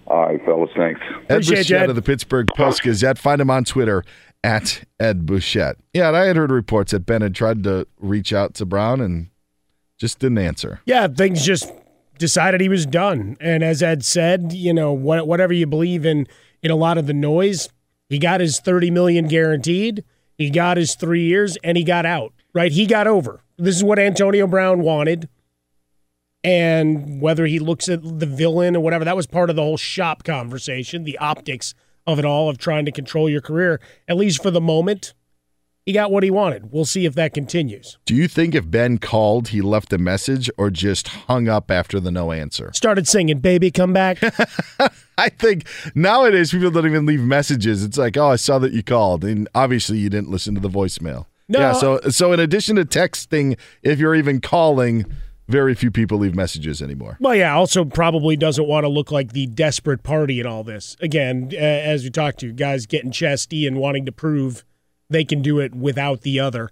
All right, fellas. Thanks. Ed Bouchette of the Pittsburgh Post Gazette. Find him on Twitter at Ed Bouchette. Yeah, and I had heard reports that Ben had tried to reach out to Brown and just didn't answer. Yeah, things just decided he was done. And as Ed said, you know, whatever you believe in in a lot of the noise, he got his 30 million guaranteed. He got his 3 years and he got out right? He got over. This is what Antonio Brown wanted. And whether he looks at the villain or whatever, that was part of the whole shop conversation, the optics of it all, of trying to control your career, at least for the moment. He got what he wanted. We'll see if that continues. Do you think if Ben called, he left a message or just hung up after the no answer? Started singing, Baby, come back. [LAUGHS] I think nowadays people don't even leave messages. It's like, oh, I saw that you called. And obviously you didn't listen to the voicemail. No. Yeah, so so in addition to texting, if you're even calling, very few people leave messages anymore. Well, yeah, also probably doesn't want to look like the desperate party in all this. Again, as we talked to, guys getting chesty and wanting to prove they can do it without the other.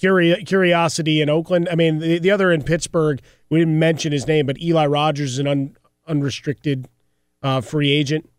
Curi- curiosity in Oakland. I mean, the, the other in Pittsburgh, we didn't mention his name, but Eli Rogers is an un, unrestricted uh, free agent.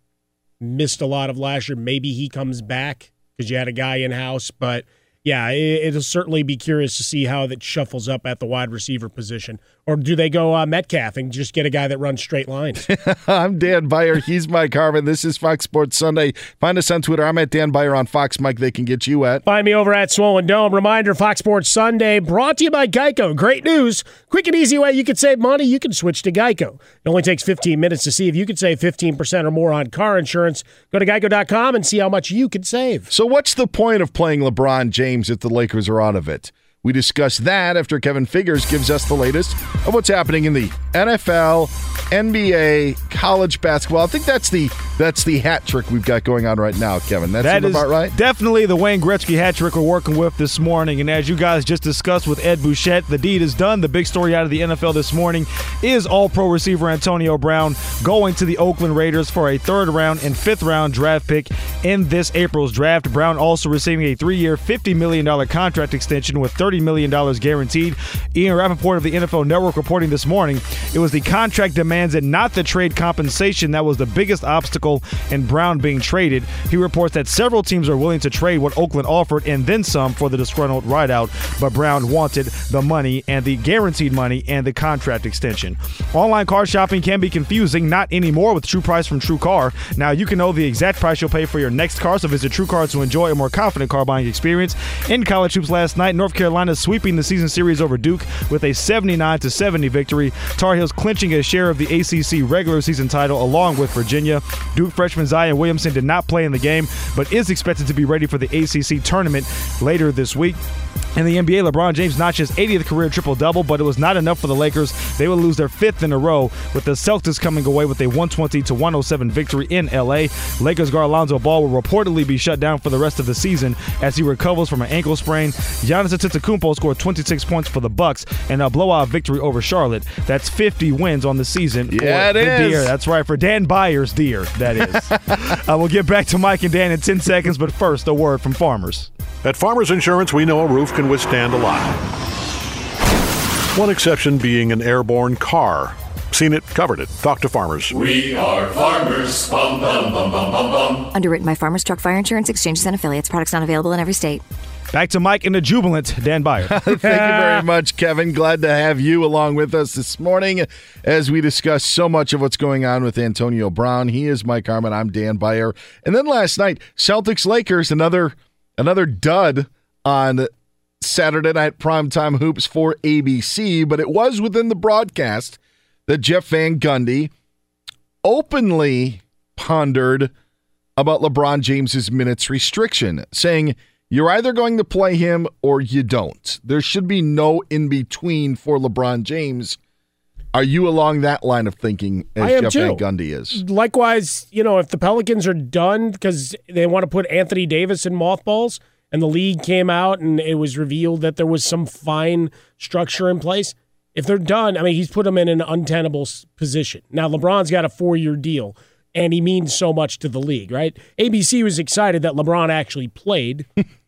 Missed a lot of last year. Maybe he comes back because you had a guy in house, but – yeah, it'll certainly be curious to see how that shuffles up at the wide receiver position, Or do they go uh, Metcalf and just get a guy that runs straight lines? [LAUGHS] I'm Dan Beyer. He's Mike Harmon. This is Fox Sports Sunday. Find us on Twitter. I'm at Dan Beyer on Fox. Mike, they can get you at. Find me over at Swollen Dome. Reminder Fox Sports Sunday brought to you by Geico. Great news. Quick and easy way you can save money. You can switch to Geico. It only takes 15 minutes to see if you can save 15% or more on car insurance. Go to geico.com and see how much you can save. So, what's the point of playing LeBron James if the Lakers are out of it? We discuss that after Kevin Figures gives us the latest of what's happening in the NFL, NBA, college basketball. I think that's the that's the hat trick we've got going on right now, Kevin. That's That about right. definitely the Wayne Gretzky hat trick we're working with this morning. And as you guys just discussed with Ed Bouchette, the deed is done. The big story out of the NFL this morning is all pro receiver Antonio Brown going to the Oakland Raiders for a third round and fifth round draft pick in this April's draft. Brown also receiving a three year, $50 million contract extension with $30 million guaranteed. Ian Rapoport of the NFL Network reporting this morning it was the contract demands and not the trade compensation that was the biggest obstacle in Brown being traded. He reports that several teams are willing to trade what Oakland offered and then some for the disgruntled wideout, but Brown wanted the money and the guaranteed money and the contract extension. Online car shopping can be confusing, not anymore with True Price from True Car. Now you can know the exact price you'll pay for your next car, so visit True Car to enjoy a more confident car buying experience. In college hoops last night, North Carolina sweeping the season series over Duke with a 79 to 70 victory. Tar Heels clinching a share of the ACC regular season title along with Virginia. Duke freshman Zion Williamson did not play in the game, but is expected to be ready for the ACC tournament later this week. In the NBA, LeBron James notched his 80th career triple double, but it was not enough for the Lakers. They would lose their fifth in a row, with the Celtics coming away with a 120 to 107 victory in LA. Lakers guard Lonzo Ball will reportedly be shut down for the rest of the season as he recovers from an ankle sprain. Giannis Antetokounmpo scored 26 points for the Bucks and a blowout victory over Charlotte. That's 50 wins on the season. Yeah, for it the is. Deer. That's right for Dan Beyer's Deer. That is. [LAUGHS] uh, we'll get back to Mike and Dan in 10 seconds, but first a word from farmers. At Farmers Insurance, we know a roof can withstand a lot. One exception being an airborne car. Seen it, covered it. Talk to farmers. We are farmers. Bum, bum, bum, bum, bum, bum. Underwritten by Farmers Truck Fire Insurance Exchanges and Affiliates. Products not available in every state. Back to Mike and the jubilant Dan Beyer. [LAUGHS] Thank you very [LAUGHS] much, Kevin. Glad to have you along with us this morning as we discuss so much of what's going on with Antonio Brown. He is Mike Harmon. I'm Dan Beyer. And then last night, Celtics Lakers, another another dud on Saturday night primetime hoops for ABC, but it was within the broadcast that Jeff Van Gundy openly pondered about LeBron James's minutes restriction, saying you're either going to play him or you don't. There should be no in between for LeBron James. Are you along that line of thinking as I am Jeff too. Van Gundy is? Likewise, you know, if the Pelicans are done because they want to put Anthony Davis in mothballs, and the league came out and it was revealed that there was some fine structure in place. If they're done, I mean, he's put them in an untenable position. Now, LeBron's got a four year deal, and he means so much to the league, right? ABC was excited that LeBron actually played. [LAUGHS]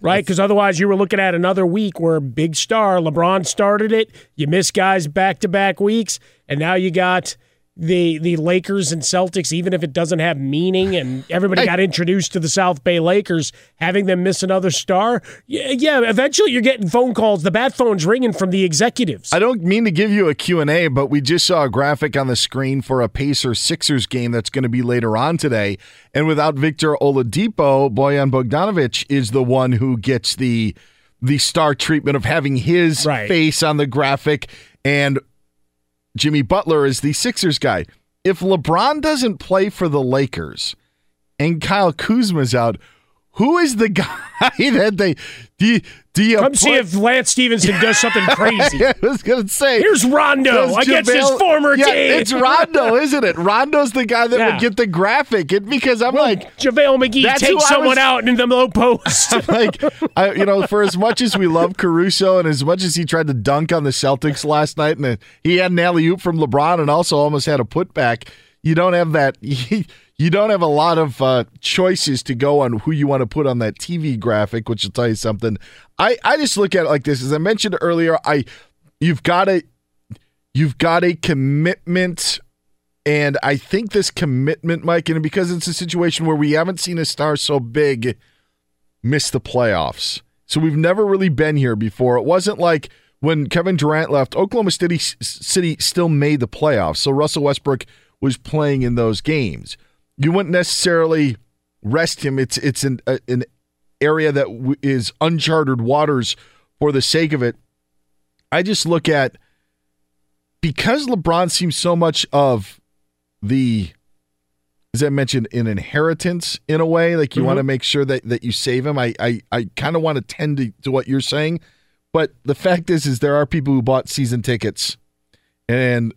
right? Because otherwise, you were looking at another week where big star LeBron started it. You miss guys back to back weeks, and now you got the the Lakers and Celtics. Even if it doesn't have meaning, and everybody got introduced to the South Bay Lakers, having them miss another star. Yeah, yeah. Eventually, you're getting phone calls. The bat phone's ringing from the executives. I don't mean to give you a Q&A, but we just saw a graphic on the screen for a Pacers Sixers game that's going to be later on today. And without Victor Oladipo, Bojan Bogdanovic is the one who gets the the star treatment of having his face on the graphic and Jimmy Butler is the Sixers guy. If LeBron doesn't play for the Lakers and Kyle Kuzma's out, who is the [LAUGHS] guy that they do you, do you Come see if Lance Stephenson does something [LAUGHS] crazy. I was gonna say Here's Rondo Does against his former yeah, team. It's Rondo, [LAUGHS] isn't it? Rondo's the guy that Yeah. would get the graphic. It, because I'm like JaVale McGee takes I someone was- out in the low post. like I, you know, for as much as we love Caruso and as much as he tried to dunk on the Celtics last night, and he had an alley oop from LeBron and also almost had a putback. You don't have that. You don't have a lot of uh, choices to go on who you want to put on that TV graphic, which will tell you something. I, I just look at it like this. As I mentioned earlier, I you've got a you've got a commitment and I think this commitment, Mike, and because it's a situation where we haven't seen a star so big miss the playoffs. So we've never really been here before. It wasn't like when Kevin Durant left, Oklahoma City City still made the playoffs. So Russell Westbrook was playing in those games. You wouldn't necessarily rest him. It's it's an a, an area that w- is uncharted waters for the sake of it. I just look at because LeBron seems so much of the as I mentioned, an inheritance in a way. Like you Mhm. want to make sure that, that you save him. I I, I kind of want to tend to, to what you're saying. But the fact is, is there are people who bought season tickets, and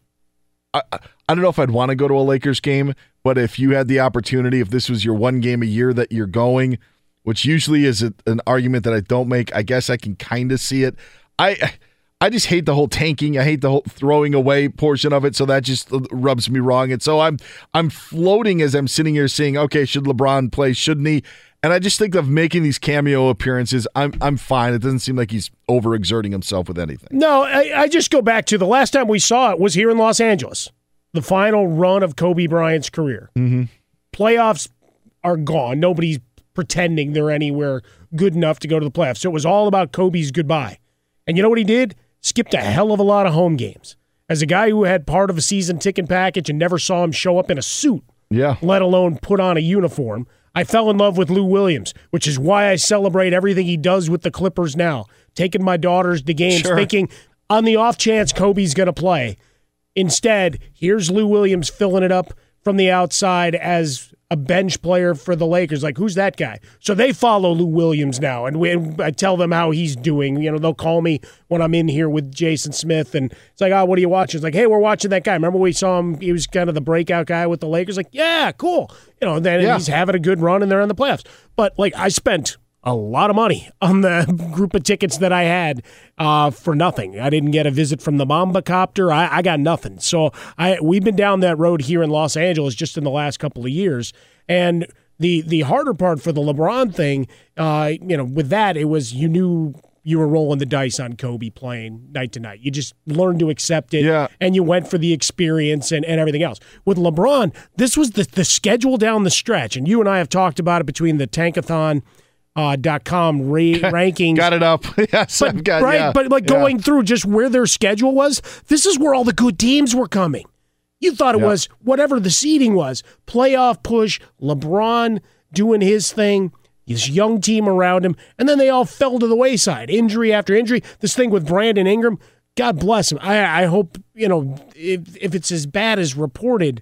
I I don't know if I'd want to go to a Lakers game, but if you had the opportunity, if this was your one game a year that you're going, which usually is an argument that I don't make, I guess I can kind of see it. I I just hate the whole tanking. I hate the whole throwing away portion of it. So that just rubs me wrong. And so I'm I'm floating as I'm sitting here saying, okay, should LeBron play? Shouldn't he? And I just think of making these cameo appearances. I'm I'm fine. It doesn't seem like he's overexerting himself with anything. No, I, I just go back to the last time we saw it was here in Los Angeles, the final run of Kobe Bryant's career. Mm-hmm. Playoffs are gone. Nobody's pretending they're anywhere good enough to go to the playoffs. So it was all about Kobe's goodbye. And you know what he did? Skipped a hell of a lot of home games. As a guy who had part of a season ticket package and never saw him show up in a suit, Yeah. let alone put on a uniform. I fell in love with Lou Williams, which is why I celebrate everything he does with the Clippers now. Taking my daughters to games, Sure. thinking on the off chance Kobe's going to play. Instead, here's Lou Williams filling it up from the outside as a bench player for the Lakers. Like, who's that guy? So they follow Lou Williams now, and we, and I tell them how he's doing. You know, they'll call me when I'm in here with Jason Smith, and it's like, oh, what are you watching? It's like, hey, we're watching that guy. Remember we saw him? He was kind of the breakout guy with the Lakers. Like, yeah, cool. You know, then Yeah. he's having a good run, and they're in the playoffs. But like, I spent a lot of money on the [LAUGHS] group of tickets that I had uh, for nothing. I didn't get a visit from the Mamba copter. I, I got nothing. So I we've been down that road here in Los Angeles just in the last couple of years, and the the harder part for the LeBron thing, uh, you know, with that it was you knew you were rolling the dice on Kobe playing night to night. You just learned to accept it, Yeah. and you went for the experience and, and everything else. With LeBron, this was the the schedule down the stretch, and you and I have talked about it between the Tankathon. Uh, dot com ra- [LAUGHS] rankings Got it up. [LAUGHS] yes, but, I've got right, yeah. but like Yeah. going through just where their schedule was, this is where all the good teams were coming. You thought it Yeah. was whatever the seeding was, playoff push, LeBron doing his thing, his young team around him, and then they all fell to the wayside, injury after injury. This thing with Brandon Ingram, God bless him. I, I hope you know if if it's as bad as reported,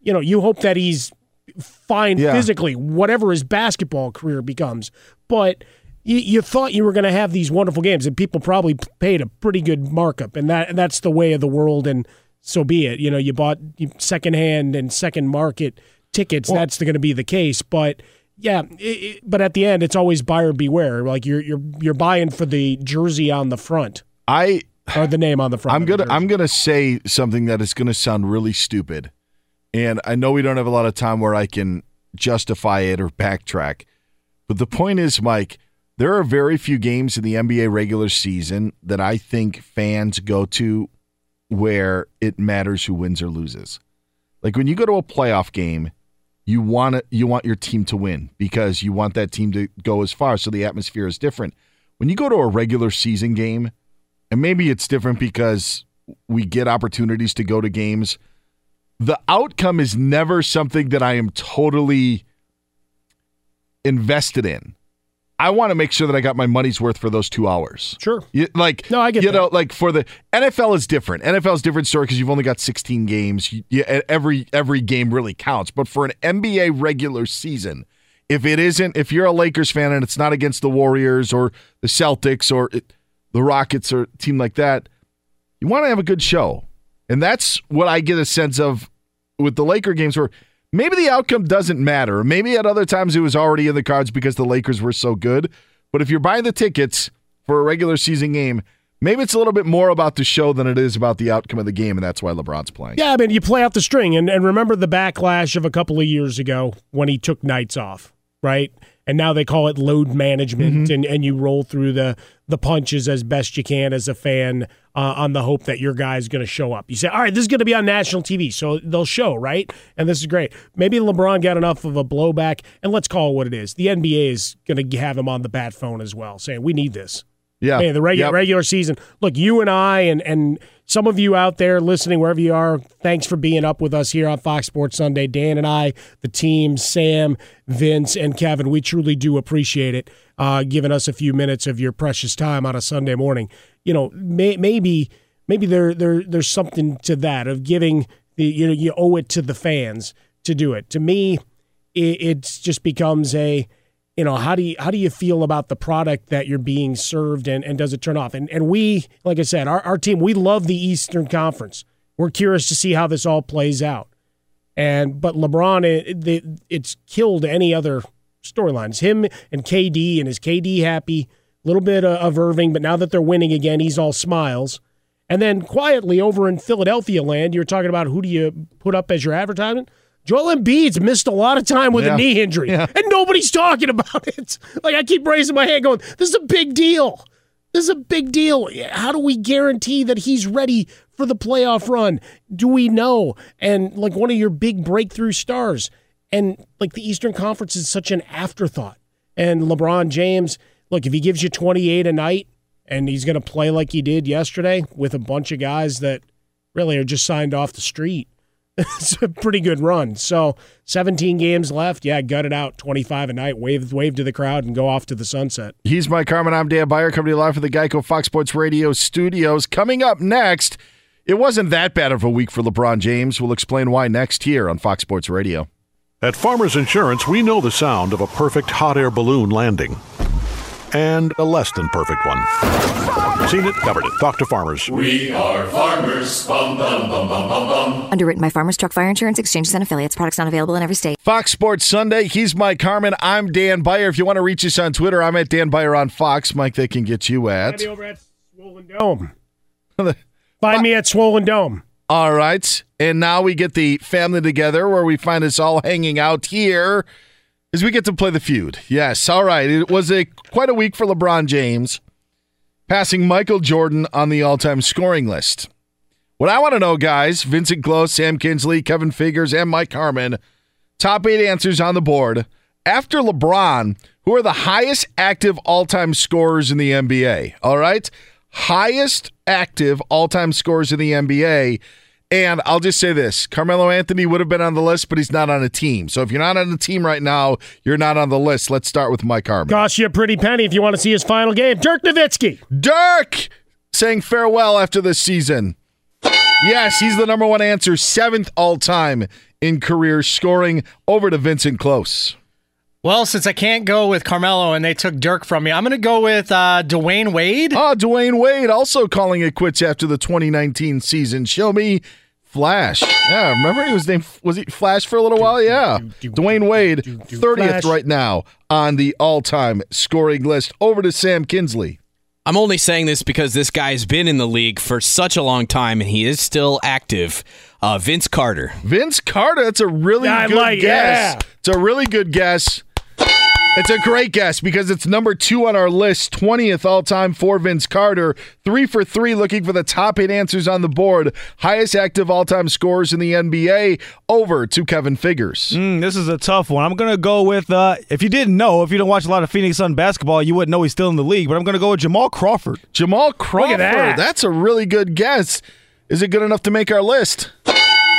you know, you hope that he's fine Yeah. physically, whatever his basketball career becomes. But you, you thought you were going to have these wonderful games, and people probably paid a pretty good markup, and that and that's the way of the world, and so be it. You know, you bought secondhand and second market tickets. that's going to be the case, but. Yeah, it, it- but at the end, it's always buyer beware. Like you're you're you're buying for the jersey on the front I or the name on the front. I'm gonna. I'm gonna say something that is gonna sound really stupid, and I know we don't have a lot of time where I can justify it or backtrack. But the point is, Mike, there are very few games in the NBA regular season that I think fans go to where it matters who wins or loses. Like when you go to a playoff game, you want you want your team to win because you want that team to go as far so the atmosphere is different. When you go to a regular season game, and maybe it's different because we get opportunities to go to games. The outcome is never something that I am totally invested in. I want to make sure that I got my money's worth for those two hours. Sure. You, like No, I get you that. know, like for the NFL is different. NFL is a different story because you've only got 16 games. You, you- every every game really counts. But for an NBA regular season, if it isn't, if you're a Lakers fan and it's not against the Warriors or the Celtics or it, the Rockets or a team like that, you want to have a good show, and that's what I get a sense of with the Laker games where. Maybe the outcome doesn't matter. Maybe at other times it was already in the cards because the Lakers were so good. But if you're buying the tickets for a regular season game, maybe it's a little bit more about the show than it is about the outcome of the game, and that's why LeBron's playing. Yeah, I mean, you play out the string, and, and remember the backlash of a couple of years ago when he took nights off, right? And now they call it load management, Mm-hmm. and, and you roll through the the punches as best you can as a fan uh, on the hope that your guy's going to show up. You say, all right, this is going to be on national TV, so they'll show, right? And this is great. Maybe LeBron got enough of a blowback, and let's call it what it is. The NBA is going to have him on the bat phone as well, saying we need this. Yeah. I mean, the regular Yep. regular season. Look, you and I and and some of you out there listening wherever you are, thanks for being up with us here on Fox Sports Sunday. Dan and I, the team, Sam, Vince, and Kevin, we truly do appreciate it. Uh, giving us a few minutes of your precious time on a Sunday morning. You know, may, maybe maybe there there there's something to that of giving the you know you owe it to the fans to do it. To me, it it's just becomes a you know how do you how do you feel about the product that you're being served and, and does it turn off? And and we like i said our, our team we love the eastern conference. We're curious to see how this all plays out. And but lebron it, it, it's killed any other storylines. Him and kd and is kd happy? A little bit of, of irving but now that they're winning again he's all smiles. And then quietly over in philadelphia land you're talking about who do you put up as your advertisement Joel Embiid's missed a lot of time with Yeah. a knee injury, Yeah. and nobody's talking about it. [LAUGHS] Like I keep raising my hand, going, "This is a big deal. This is a big deal. How do we guarantee that he's ready for the playoff run? Do we know?" And like one of your big breakthrough stars, and like the Eastern Conference is such an afterthought. And LeBron James, look, if he gives you 28 a night, and he's going to play like he did yesterday with a bunch of guys that really are just signed off the street it's a pretty good run. So 17 games left. Yeah, gut it out. 25 a night. Wave wave to the crowd and go off to the sunset. He's Mike Harmon. I'm Dan Beyer, coming to you live from the Geico Fox Sports Radio studios. Coming up next, it wasn't that bad of a week for LeBron James. We'll explain why next here on Fox Sports Radio. At Farmers Insurance, we know the sound of a perfect hot air balloon landing and a less than perfect one. Seen it, covered it. Talk to farmers. We are farmers. Bum, bum, bum, bum, bum, bum. Underwritten by Farmers Truck Fire Insurance Exchanges and Affiliates. Products not available in every state. Fox Sports Sunday. He's Mike Harmon. I'm Dan Beyer. If you want to reach us on Twitter, I'm at Dan Beyer on Fox. Mike, they can get you at. over at Swollen Dome. [LAUGHS] Find me at Swollen Dome. All right. And now we get the family together where we find us all hanging out here as we get to play the feud. Yes. All right. It was a quite a week for LeBron James, passing Michael Jordan on the all-time scoring list. What I want to know, guys, Vincent Close, Sam Kinsley, Kevin Figures, and Mike Harmon, top eight answers on the board. After LeBron, who are the highest active all-time scorers in the NBA? All right. Highest active all-time scorers in the NBA. And I'll just say this Carmelo Anthony would have been on the list, but he's not on a team. So if you're not on the team right now, you're not on the list. Let's start with Mike Harmon. Cost you a pretty penny if you want to see his final game. Dirk Nowitzki. Dirk saying farewell after this season. Yes, he's the number one answer, seventh all time in career scoring over to Vincent Close. Well, since I can't go with Carmelo and they took Dirk from me, I'm going to go with uh, Dwyane Wade. Oh, Dwyane Wade also calling it quits after the 2019 season. Show me Flash. Yeah, remember he was named was he Flash for a little while? Yeah. Dwyane Wade, 30th right now on the all-time scoring list. Over to Sam Kinsley. I'm only saying this because this guy's been in the league for such a long time and he is still active. Uh, Vince Carter. Vince Carter, that's a really Yeah, good like- guess. yeah. It's a really good guess. It's a great guess because it's number two on our list, 20th all time for Vince Carter. Three for three looking for the top eight answers on the board. Highest active all time scores in the NBA. Over to Kevin Figures. Mm, this is a tough one. I'm going to go with, uh, if you didn't know, if you don't watch a lot of Phoenix Sun basketball, you wouldn't know he's still in the league, but I'm going to go with Jamal Crawford. Jamal Crawford. that. That's a really good guess. Is it good enough to make our list?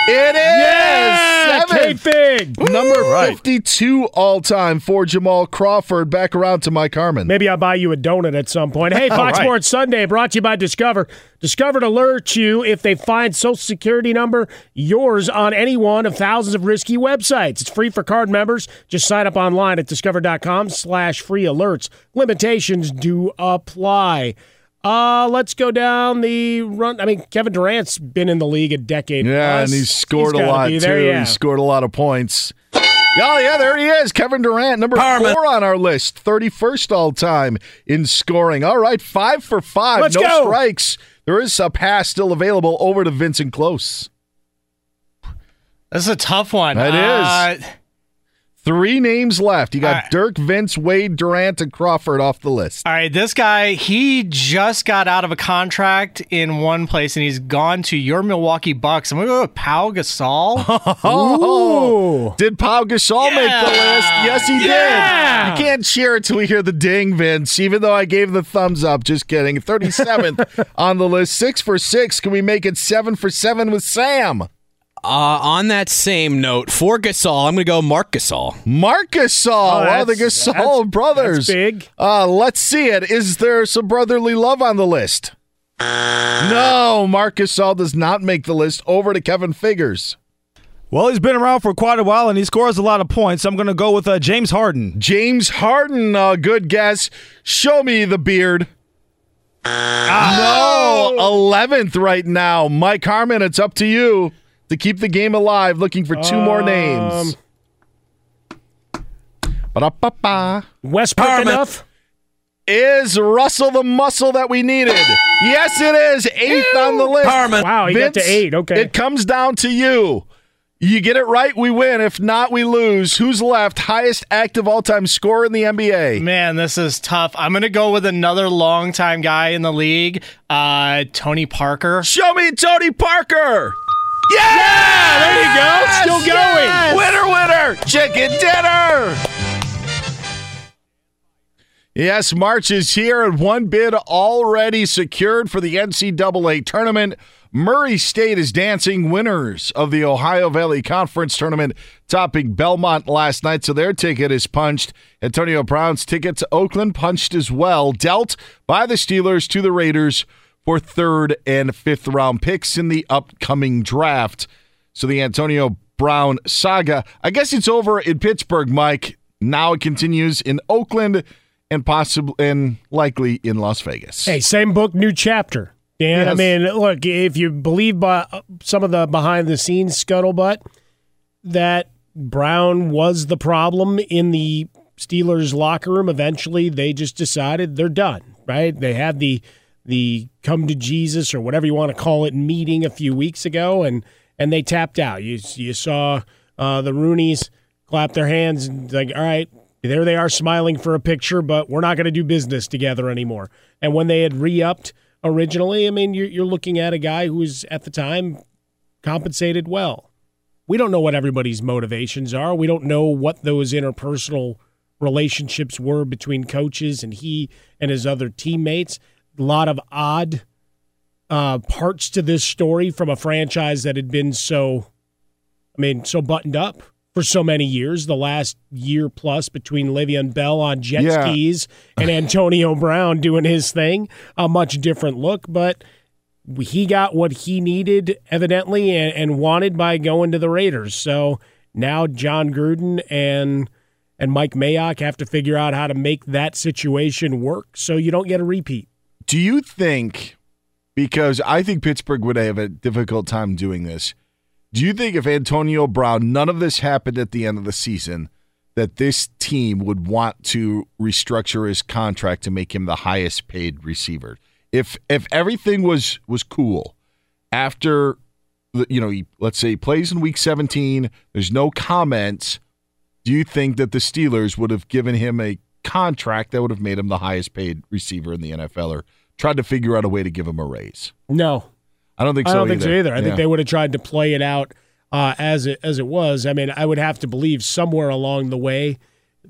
It is Yeah, seventh. K-Fig. Number right. 52 all time for Jamal Crawford. Back around to Mike Harmon. Maybe I'll buy you a donut at some point. Hey, [LAUGHS] Fox right. Sports Sunday brought to you by Discover. Discover to alert you if they find Social Security number yours on any one of thousands of risky websites. It's free for card members. Just sign up online at discover.com slash free alerts. Limitations do apply. Uh, let's go down the run. I mean, Kevin Durant's been in the league a decade. Yeah, plus. and he's scored a lot be too. yeah. He scored a lot of points. Oh, yeah, there he is. Kevin Durant, number four on our list. 31st all time in scoring. All right, five for 5 Let's no go. strikes. There is a pass still available over to Vincent Close. This is a tough one. It Uh, Three names left. You got right. Dirk, Vince, Wade, Durant, and Crawford off the list. All right, this guy, he just got out of a contract in one place and he's gone to your Milwaukee Bucks. I'm going to go with Pau Gasol. [LAUGHS] Oh, did Pau Gasol make the list? Yes, he Yeah. did. You can't cheer until we hear the ding, Vince. Even though I gave the thumbs up. Just kidding. 37th [LAUGHS] on the list. Six for six. Can we make it seven for seven with Sam? Uh, on that same note, for Gasol, I'm going to go Marc Gasol. Marc Gasol. Oh, the that's- Gasol that's- brothers. that's big. Uh, let's see it. Is there some brotherly love on the list? No, Marc Gasol does not make the list. Over to Kevin Figures. Well, he's been around for quite a while and he scores a lot of points. I'm going to go with uh, James Harden. James Harden, uh, good guess. Show me the beard. No, 11th right now. Mike Harmon, it's up to you to keep the game alive. Looking for two more names. Ba-da-ba-ba. Westbrook Harmon. enough? Is Russell the muscle that we needed? Yes, it is. Eighth on the list. Wow, he got to eight. Okay. It comes down to you. You get it right, we win. If not, we lose. Who's left? Highest active all time scorer in the NBA. Man, this is tough. I'm going to go with another longtime guy in the league, uh, Tony Parker. Show me Tony Parker. Yeah, there you go. Still going. Yes! Winner, winner. Chicken dinner. Yes, March is here and one bid already secured for the NCAA tournament. Murray State is dancing winners of the Ohio Valley Conference tournament, topping Belmont last night, so their ticket is punched. Antonio Brown's ticket to Oakland punched as well, dealt by the Steelers to the Raiders for third and fifth round picks in the upcoming draft. So the Antonio Brown saga, I guess it's over in Pittsburgh, Mike. Now it continues in Oakland and possibly and likely in Las Vegas. Hey, same book, new chapter. Dan, I mean, look, if you believe by uh, some of the behind the scenes scuttlebutt that Brown was the problem in the Steelers locker room, eventually they just decided they're done, right? They had the the come to Jesus or whatever you want to call it meeting a few weeks ago and and they tapped out. You you saw uh, the Rooneys clap their hands and like, all right, there they are smiling for a picture, but we're not going to do business together anymore. And when they had re-upped originally, I mean, you're, you're looking at a guy who was at the time compensated well. We don't know what everybody's motivations are. We don't know what those interpersonal relationships were between coaches and he and his other teammates. A lot of odd uh, parts to this story from a franchise that had been so, I mean, so buttoned up for so many years. The last year plus between Le'Veon Bell on jet Yeah. skis and Antonio [LAUGHS] Brown doing his thing, a much different look, but he got what he needed evidently and, and wanted by going to the Raiders. So now Jon Gruden and and Mike Mayock have to figure out how to make that situation work so you don't get a repeat. Do you think, because I think Pittsburgh would have a difficult time doing this, do you think if Antonio Brown, none of this happened at the end of the season, that this team would want to restructure his contract to make him the highest paid receiver? If if everything was was cool after the- you know, he, let's say he plays in week 17, there's no comments, do you think that the Steelers would have given him a contract that would have made him the highest paid receiver in the NFL or tried to figure out a way to give him a raise? No, I don't think I so don't think so either. I Yeah. think they would have tried to play it out uh, as it as it was. I mean, I would have to believe somewhere along the way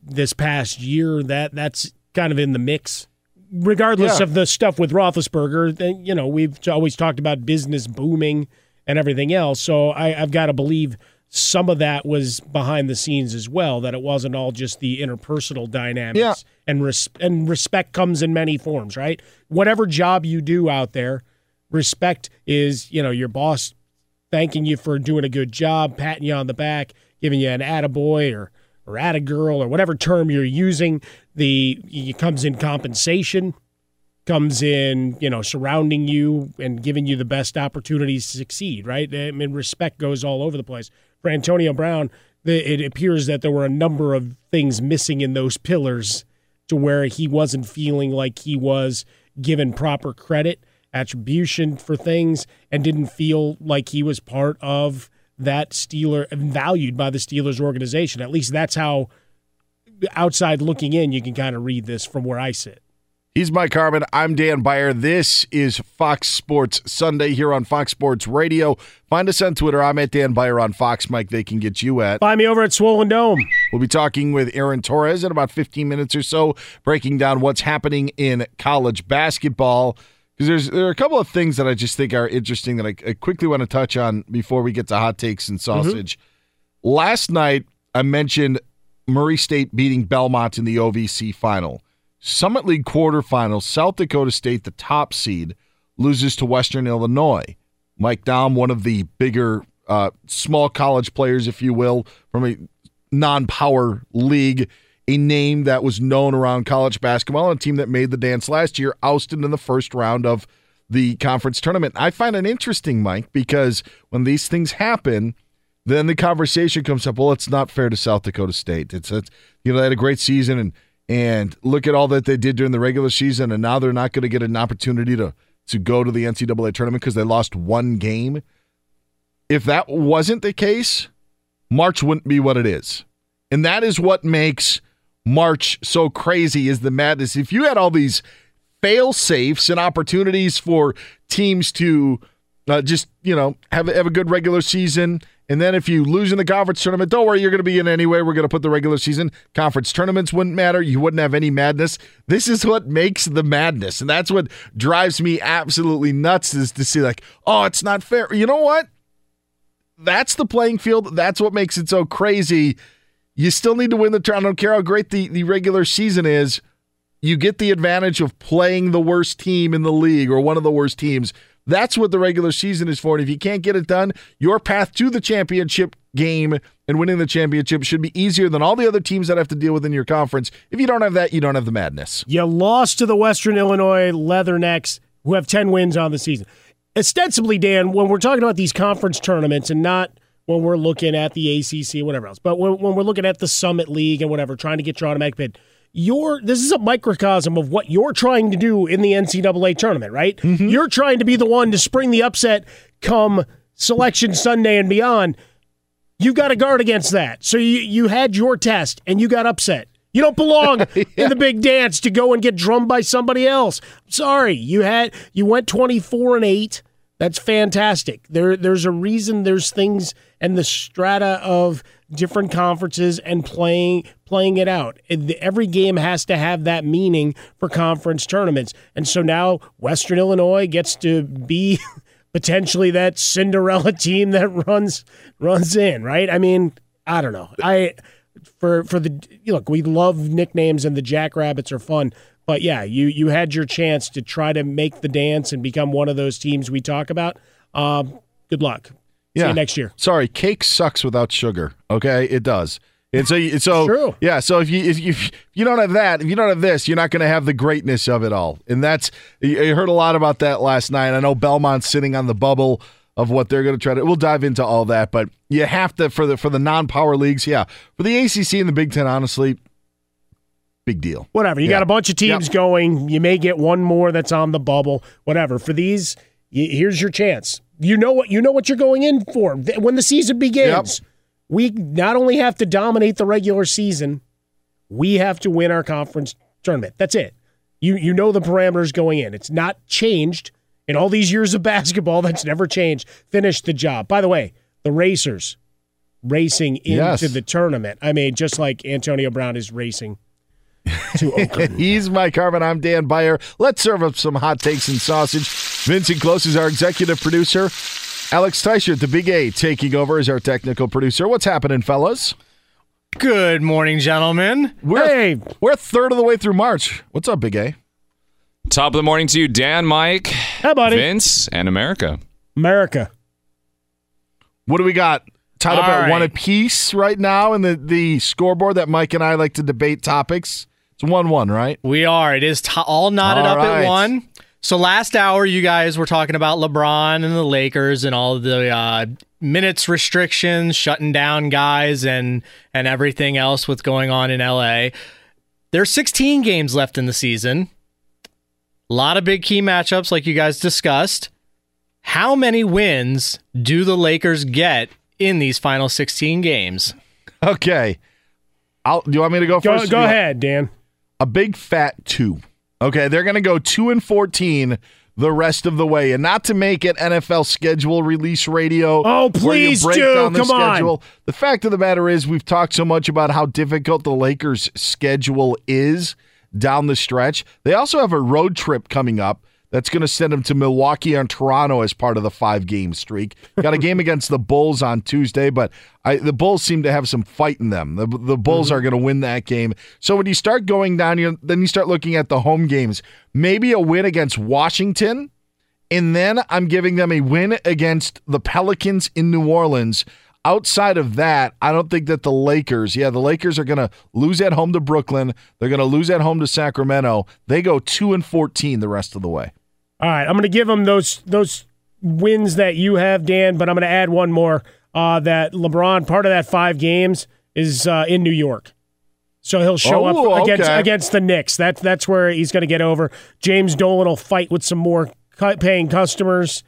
this past year that that's kind of in the mix. Regardless Yeah. of the stuff with Roethlisberger, you know, we've always talked about business booming and everything else. So I, I've got to believe some of that was behind the scenes as well. That it wasn't all just the interpersonal dynamics. Yeah. And res- and respect comes in many forms, right? Whatever job you do out there, respect is you know your boss thanking you for doing a good job, patting you on the back, giving you an attaboy or or attagirl or whatever term you're using. The it comes in compensation, comes in you know surrounding you and giving you the best opportunities to succeed. Right? I mean, respect goes all over the place. For Antonio Brown, it appears that there were a number of things missing in those pillars to where he wasn't feeling like he was given proper credit, attribution for things, and didn't feel like he was part of that Steeler valued by the Steelers organization. At least that's how outside looking in, you can kind of read this from where I sit. He's Mike Harmon. I'm Dan Beyer. This is Fox Sports Sunday here on Fox Sports Radio. Find us on Twitter. I'm at Dan Beyer on Fox. Mike, they can get you at. Find me over at Swollen Dome. We'll be talking with Aaron Torres in about 15 minutes or so, breaking down what's happening in college basketball. Because there's there are a couple of things that I just think are interesting that I, I quickly want to touch on before we get to hot takes and sausage. Mm-hmm. Last night, I mentioned Murray State beating Belmont in the OVC final. Summit League quarterfinals, South Dakota State, the top seed, loses to Western Illinois. Mike Daum, one of the bigger uh, small college players, if you will, from a non power league, a name that was known around college basketball, and a team that made the dance last year, ousted in the first round of the conference tournament. I find it interesting, Mike, because when these things happen, then the conversation comes up. Well, it's not fair to South Dakota State. It's, it's you know they had a great season and and look at all that they did during the regular season, and now they're not going to get an opportunity to to go to the NCAA tournament because they lost one game. If that wasn't the case, March wouldn't be what it is, and that is what makes March so crazy. Is the madness? If you had all these fail safes and opportunities for teams to uh, just you know have have a good regular season and then if you lose in the conference tournament, don't worry, you're going to be in anyway. We're going to put the regular season. Conference tournaments wouldn't matter. You wouldn't have any madness. This is what makes the madness. And that's what drives me absolutely nuts is to see, like, oh, it's not fair. You know what? That's the playing field. That's what makes it so crazy. You still need to win the tournament. I don't care how great the, the regular season is. You get the advantage of playing the worst team in the league or one of the worst teams that's what the regular season is for. And if you can't get it done, your path to the championship game and winning the championship should be easier than all the other teams that have to deal with in your conference. If you don't have that, you don't have the madness. You lost to the Western Illinois Leathernecks, who have 10 wins on the season. Ostensibly, Dan, when we're talking about these conference tournaments and not when we're looking at the ACC or whatever else, but when, when we're looking at the Summit League and whatever, trying to get your automatic bid – you're this is a microcosm of what you're trying to do in the NCAA tournament, right? Mm-hmm. You're trying to be the one to spring the upset come selection Sunday and beyond. You've got to guard against that. So you you had your test and you got upset. You don't belong [LAUGHS] yeah. in the big dance to go and get drummed by somebody else. sorry, you had you went 24 and 8. That's fantastic. There there's a reason there's things and the strata of different conferences and playing playing it out. Every game has to have that meaning for conference tournaments. And so now Western Illinois gets to be [LAUGHS] potentially that Cinderella [LAUGHS] team that runs runs in, right? I mean, I don't know. I for for the look, we love nicknames and the Jackrabbits are fun. But yeah, you you had your chance to try to make the dance and become one of those teams we talk about. Um, good luck. Yeah. See you next year. Sorry, cake sucks without sugar. Okay, it does. And so, so True. yeah. So if you if you, if you don't have that, if you don't have this, you're not going to have the greatness of it all. And that's you heard a lot about that last night. I know Belmont's sitting on the bubble of what they're going to try to. We'll dive into all that, but you have to for the for the non-power leagues. Yeah, for the ACC and the Big Ten, honestly, big deal. Whatever. You yeah. got a bunch of teams yep. going. You may get one more that's on the bubble. Whatever. For these, here's your chance. You know what you know what you're going in for when the season begins. Yep. We not only have to dominate the regular season, we have to win our conference tournament. That's it. You you know the parameters going in. It's not changed in all these years of basketball. That's never changed. Finish the job. By the way, the Racers racing into yes. the tournament. I mean, just like Antonio Brown is racing to [LAUGHS] Oakland. He's Mike Harmon. I'm Dan Beyer. Let's serve up some hot takes and sausage. Vincent Close is our executive producer. Alex Teicher, the Big A, taking over as our technical producer. What's happening, fellas? Good morning, gentlemen. We're, hey, we're a third of the way through March. What's up, Big A? Top of the morning to you, Dan, Mike, hey, buddy. Vince, and America. America. What do we got? Tied up at one apiece right now in the, the scoreboard that Mike and I like to debate topics. It's 1 1, right? We are. It is t- all knotted all up right. at one. So last hour, you guys were talking about LeBron and the Lakers and all the uh, minutes restrictions, shutting down guys, and and everything else with going on in LA. There's 16 games left in the season. A lot of big key matchups, like you guys discussed. How many wins do the Lakers get in these final 16 games. Okay. I'll, do you want me to go Go, first? go You- ahead, Dan. A big fat two. Okay, they're going to go two and fourteen the rest of the way, and not to make it NFL schedule release radio. Oh, please break do. down the Come on. The fact of the matter is, we've talked so much about how difficult the Lakers' schedule is down the stretch. They also have a road trip coming up. That's going to send them to Milwaukee and Toronto as part of the five game streak. Got a game [LAUGHS] against the Bulls on Tuesday, but I, the Bulls seem to have some fight in them. The, the Bulls mm-hmm. are going to win that game. So when you start going down, you then you start looking at the home games. Maybe a win against Washington, and then I'm giving them a win against the Pelicans in New Orleans. Outside of that, I don't think that the Lakers, yeah, the Lakers are going to lose at home to Brooklyn. They're going to lose at home to Sacramento. They go 2 and 14 the rest of the way. All right, I'm going to give him those those wins that you have, Dan, but I'm going to add one more. Uh, that LeBron, part of that five games is uh, in New York, so he'll show Oh, up against okay. against the Knicks. That's that's where he's going to get over. James Dolan will fight with some more paying customers.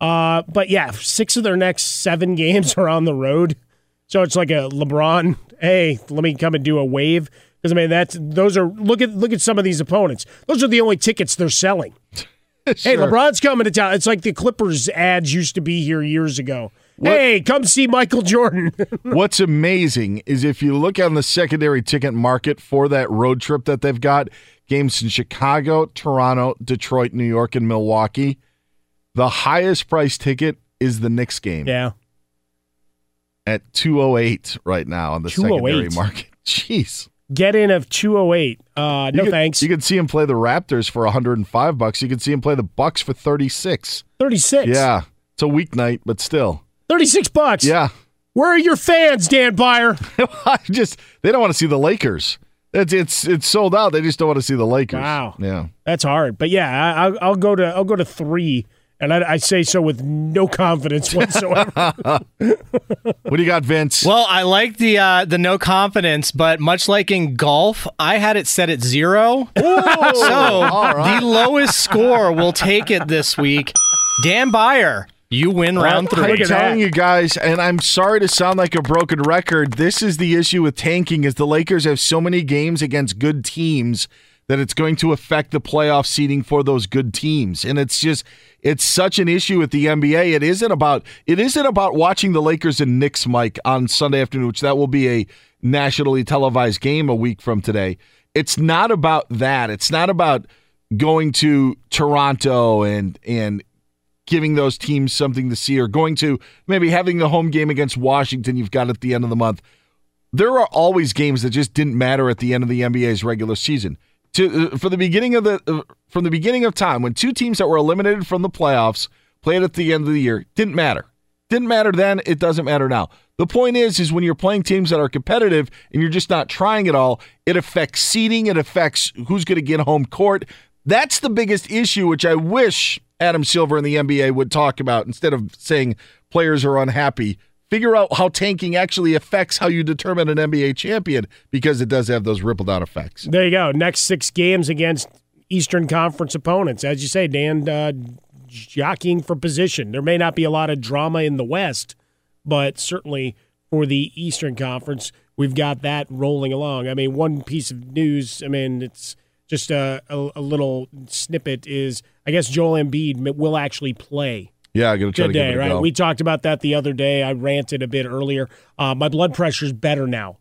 Uh, but yeah, six of their next seven games [LAUGHS] are on the road, so it's like a LeBron. Hey, let me come and do a wave because I mean that's those are look at look at some of these opponents. Those are the only tickets they're selling. Hey, LeBron's coming to town. It's like the Clippers ads used to be here years ago. Hey, come see Michael Jordan. [LAUGHS] What's amazing is if you look on the secondary ticket market for that road trip that they've got, games in Chicago, Toronto, Detroit, New York, and Milwaukee, the highest price ticket is the Knicks game yeah. at 208 right now on the secondary oh market. [LAUGHS] Jeez. Get in of 208. Uh, no you could, thanks. You could see him play the Raptors for 105 bucks. You could see him play the Bucks for 36. 36. Yeah. It's a weeknight, but still. 36 bucks. Yeah. Where are your fans, Dan Beyer? [LAUGHS] I just they don't want to see the Lakers. It's it's it's sold out. They just don't want to see the Lakers. Wow. Yeah. That's hard. But yeah, I, I'll, I'll go to I'll go to three, and I, I say so with no confidence whatsoever. [LAUGHS] What do you got, Vince? Well, I like the uh, the no confidence, but much like in golf, I had it set at zero. [LAUGHS] so the lowest score will take it this week. Dan Beyer, you win round three. I'm three. telling you guys, and I'm sorry to sound like a broken record. This is the issue with tanking: is the Lakers have so many games against good teams that it's going to affect the playoff seeding for those good teams, and it's just it's such an issue with the NBA. It isn't about it isn't about watching the Lakers and Knicks, Mike, on Sunday afternoon, which that will be a nationally televised game a week from today. It's not about that. It's not about going to Toronto and and giving those teams something to see or going to maybe having the home game against Washington you've got at the end of the month. There are always games that just didn't matter at the end of the NBA's regular season. To uh, for the beginning of the uh, from the beginning of time when two teams that were eliminated from the playoffs played at the end of the year didn't matter. Didn't matter then, it doesn't matter now. The point is is when you're playing teams that are competitive and you're just not trying at all, it affects seeding, it affects who's going to get home court. That's the biggest issue, which I wish Adam Silver and the NBA would talk about instead of saying players are unhappy. Figure out how tanking actually affects how you determine an NBA champion because it does have those ripple down effects. there you go. Next six games against Eastern Conference opponents, as you say, Dan, uh, jockeying for position. There may not be a lot of drama in the West, but certainly for the Eastern Conference, we've got that rolling along. I mean, one piece of news. I mean, it's just a, a, a little snippet. Is I guess Joel Embiid will actually play. Yeah, I'm gonna try Good to give day, it a right? go. We talked about that the other day. I ranted a bit earlier. Uh, my blood pressure's better now.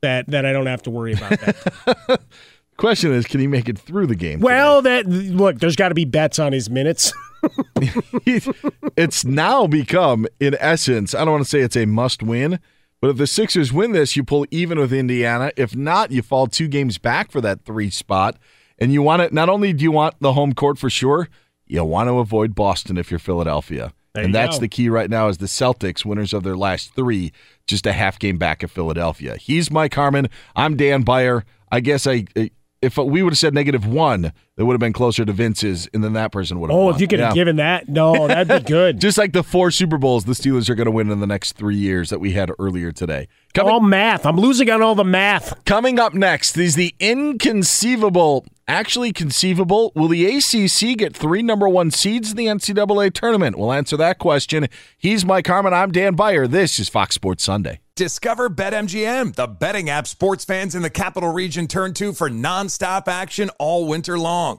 That that I don't have to worry about that. [LAUGHS] Question is, can he make it through the game? well, that look, there's got to be bets on his minutes. [LAUGHS] [LAUGHS] it's now become, in essence, I don't want to say it's a must win, but if the Sixers win this, you pull even with Indiana. If not, you fall two games back for that three spot. And you want it, not only do you want the home court for sure, you want to avoid Boston if you're Philadelphia. There and you that's go. the key right now is the Celtics, winners of their last three, just a half game back of Philadelphia. He's Mike Harmon. I'm Dan Beyer. I guess I, if we would have said negative one, it would have been closer to Vince's, and then that person would have. Oh, won. if you could have given that, no, that'd be good. [LAUGHS] Just like the four Super Bowls the Steelers are going to win in the next three years that we had earlier today. All math. I'm losing on all the math. Coming up next is the inconceivable, actually conceivable. Will the ACC get three number one seeds in the NCAA tournament? We'll answer that question. He's Mike Harmon. I'm Dan Beyer. This is Fox Sports Sunday. Discover BetMGM, the betting app sports fans in the capital region turn to for nonstop action all winter long.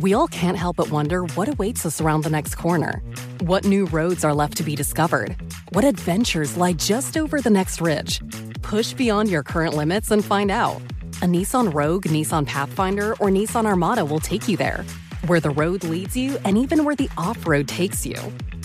We all can't help but wonder what awaits us around the next corner. What new roads are left to be discovered? What adventures lie just over the next ridge? Push beyond your current limits and find out. A Nissan Rogue, Nissan Pathfinder, or Nissan Armada will take you there. Where the road leads you, and even where the off road takes you.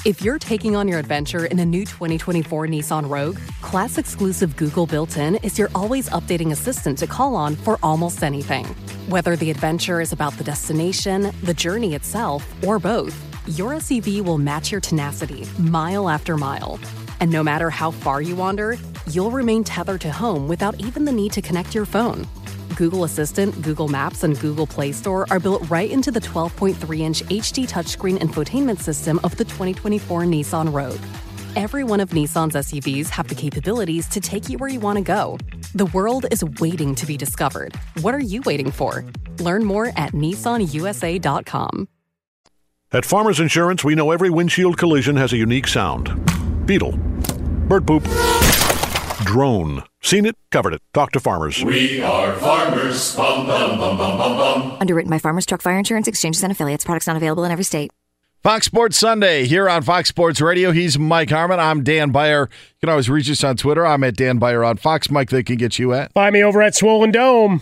If you're taking on your adventure in a new 2024 Nissan Rogue, class exclusive Google built in is your always updating assistant to call on for almost anything. Whether the adventure is about the destination, the journey itself, or both, your SUV will match your tenacity mile after mile. And no matter how far you wander, you'll remain tethered to home without even the need to connect your phone. Google Assistant, Google Maps, and Google Play Store are built right into the 12.3 inch HD touchscreen infotainment system of the 2024 Nissan Rogue. Every one of Nissan's SUVs have the capabilities to take you where you want to go. The world is waiting to be discovered. What are you waiting for? Learn more at nissanusa.com. At Farmers Insurance, we know every windshield collision has a unique sound. Beetle. Bird poop. Drone. Seen it, covered it. Talk to farmers. We are farmers. Bum bum bum bum bum bum. Underwritten by Farmers Truck Fire Insurance Exchanges and Affiliates. Products not available in every state. Fox Sports Sunday here on Fox Sports Radio. He's Mike Harmon. I'm Dan Beyer. You can always reach us on Twitter. I'm at Dan Beyer on Fox. Mike, they can get you at. Find me over at Swollen Dome.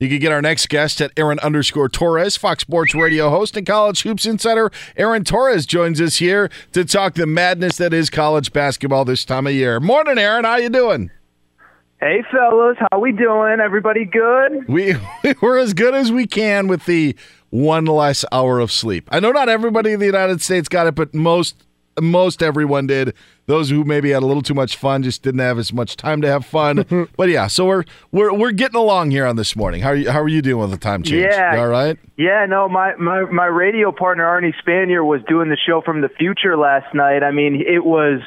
You can get our next guest at Aaron underscore Torres, Fox Sports Radio host and college hoops insider. Aaron Torres joins us here to talk the madness that is college basketball this time of year. Morning, Aaron. How you doing? Hey fellas, how we doing? Everybody good? We [LAUGHS] we're as good as we can with the one less hour of sleep. I know not everybody in the United States got it, but most most everyone did. Those who maybe had a little too much fun just didn't have as much time to have fun. [LAUGHS] but yeah, so we're we're we're getting along here on this morning. How are you how are you doing with the time change? Yeah. You all right? Yeah, no, my, my my radio partner Arnie Spanier was doing the show from the future last night. I mean, it was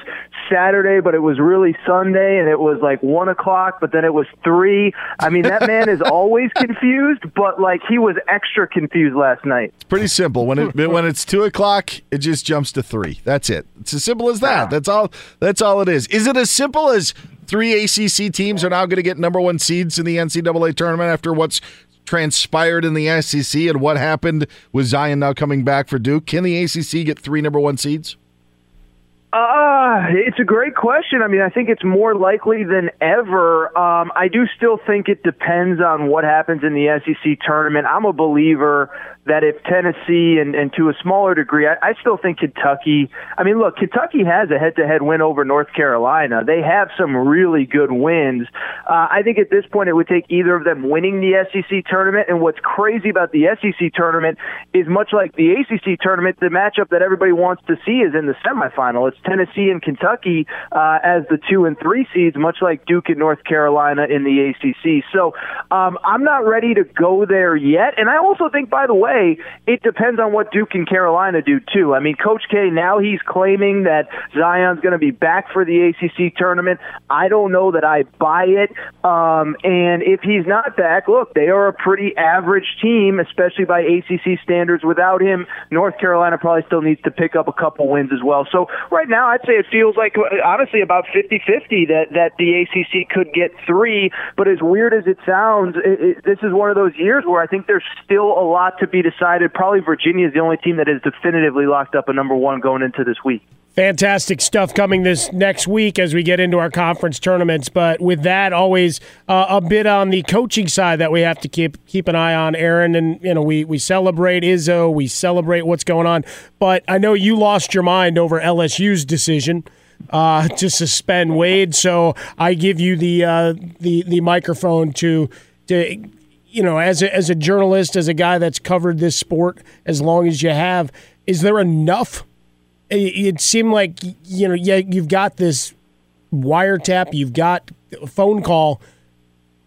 Saturday, but it was really Sunday, and it was like one o'clock, but then it was three. I mean, that man is [LAUGHS] always confused, but like he was extra confused last night. It's pretty simple. When it when it's two o'clock, it just jumps to three. That's it. It's as simple as that. That's all. That's all it is. Is it as simple as three ACC teams are now going to get number one seeds in the NCAA tournament after what's transpired in the SEC and what happened with Zion now coming back for Duke? Can the ACC get three number one seeds? Uh, it's a great question. I mean, I think it's more likely than ever. Um, I do still think it depends on what happens in the SEC tournament. I'm a believer that if Tennessee and, and to a smaller degree, I, I still think Kentucky. I mean, look, Kentucky has a head-to-head win over North Carolina. They have some really good wins. Uh, I think at this point it would take either of them winning the SEC tournament. And what's crazy about the SEC tournament is much like the ACC tournament, the matchup that everybody wants to see is in the semifinal. It's Tennessee and Kentucky uh, as the two and three seeds, much like Duke and North Carolina in the ACC. So um, I'm not ready to go there yet. And I also think, by the way way, it depends on what Duke and Carolina do too. I mean, Coach K now he's claiming that Zion's going to be back for the ACC tournament. I don't know that I buy it. Um, and if he's not back, look, they are a pretty average team, especially by ACC standards. Without him, North Carolina probably still needs to pick up a couple wins as well. So right now, I'd say it feels like honestly about 50-50 that that the ACC could get three. But as weird as it sounds, it, it, this is one of those years where I think there's still a lot to be decided. Probably Virginia is the only team that is definitively locked up a number one going into this week. Fantastic stuff coming this next week as we get into our conference tournaments. But with that, always uh, a bit on the coaching side that we have to keep keep an eye on, Aaron. And you know, we we celebrate Izzo, we celebrate what's going on. But I know you lost your mind over LSU's decision uh, to suspend Wade. So I give you the uh, the the microphone to to you know, as a, as a journalist, as a guy that's covered this sport as long as you have, is there enough? It, seemed like you know, yeah, you've got this wiretap, you've got a phone call.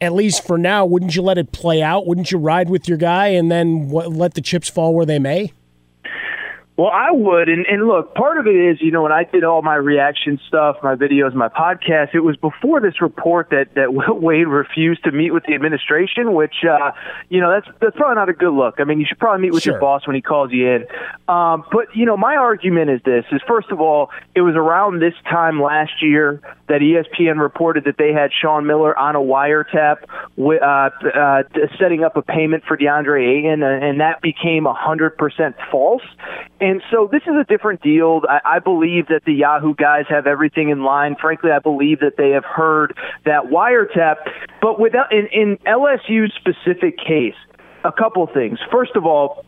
At least for now, wouldn't you let it play out? Wouldn't you ride with your guy and then let the chips fall where they may? Well, I would, and, and look, part of it is, you know, when I did all my reaction stuff, my videos, my podcast, it was before this report that that [LAUGHS] Wade refused to meet with the administration, which, uh, you know, that's that's probably not a good look. I mean, you should probably meet with sure. your boss when he calls you in. Um, but you know, my argument is this: is first of all, it was around this time last year that ESPN reported that they had Sean Miller on a wiretap, uh, uh, setting up a payment for DeAndre Ayton, and that became a hundred percent false. And so this is a different deal. I, I believe that the Yahoo guys have everything in line. Frankly, I believe that they have heard that wiretap. But without in, in LSU's specific case, a couple things. First of all,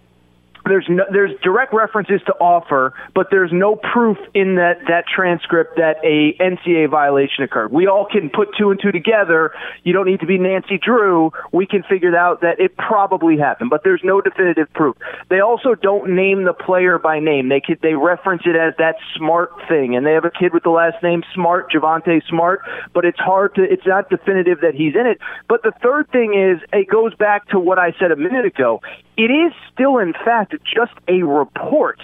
there's no, there's direct references to offer, but there's no proof in that that transcript that a NCAA violation occurred. We all can put two and two together. You don't need to be Nancy Drew. We can figure out that it probably happened, but there's no definitive proof. They also don't name the player by name. They could, they reference it as that Smart thing, and they have a kid with the last name Smart, Javonte Smart, but it's hard to it's not definitive that he's in it. But the third thing is it goes back to what I said a minute ago it is still, in fact, just a report.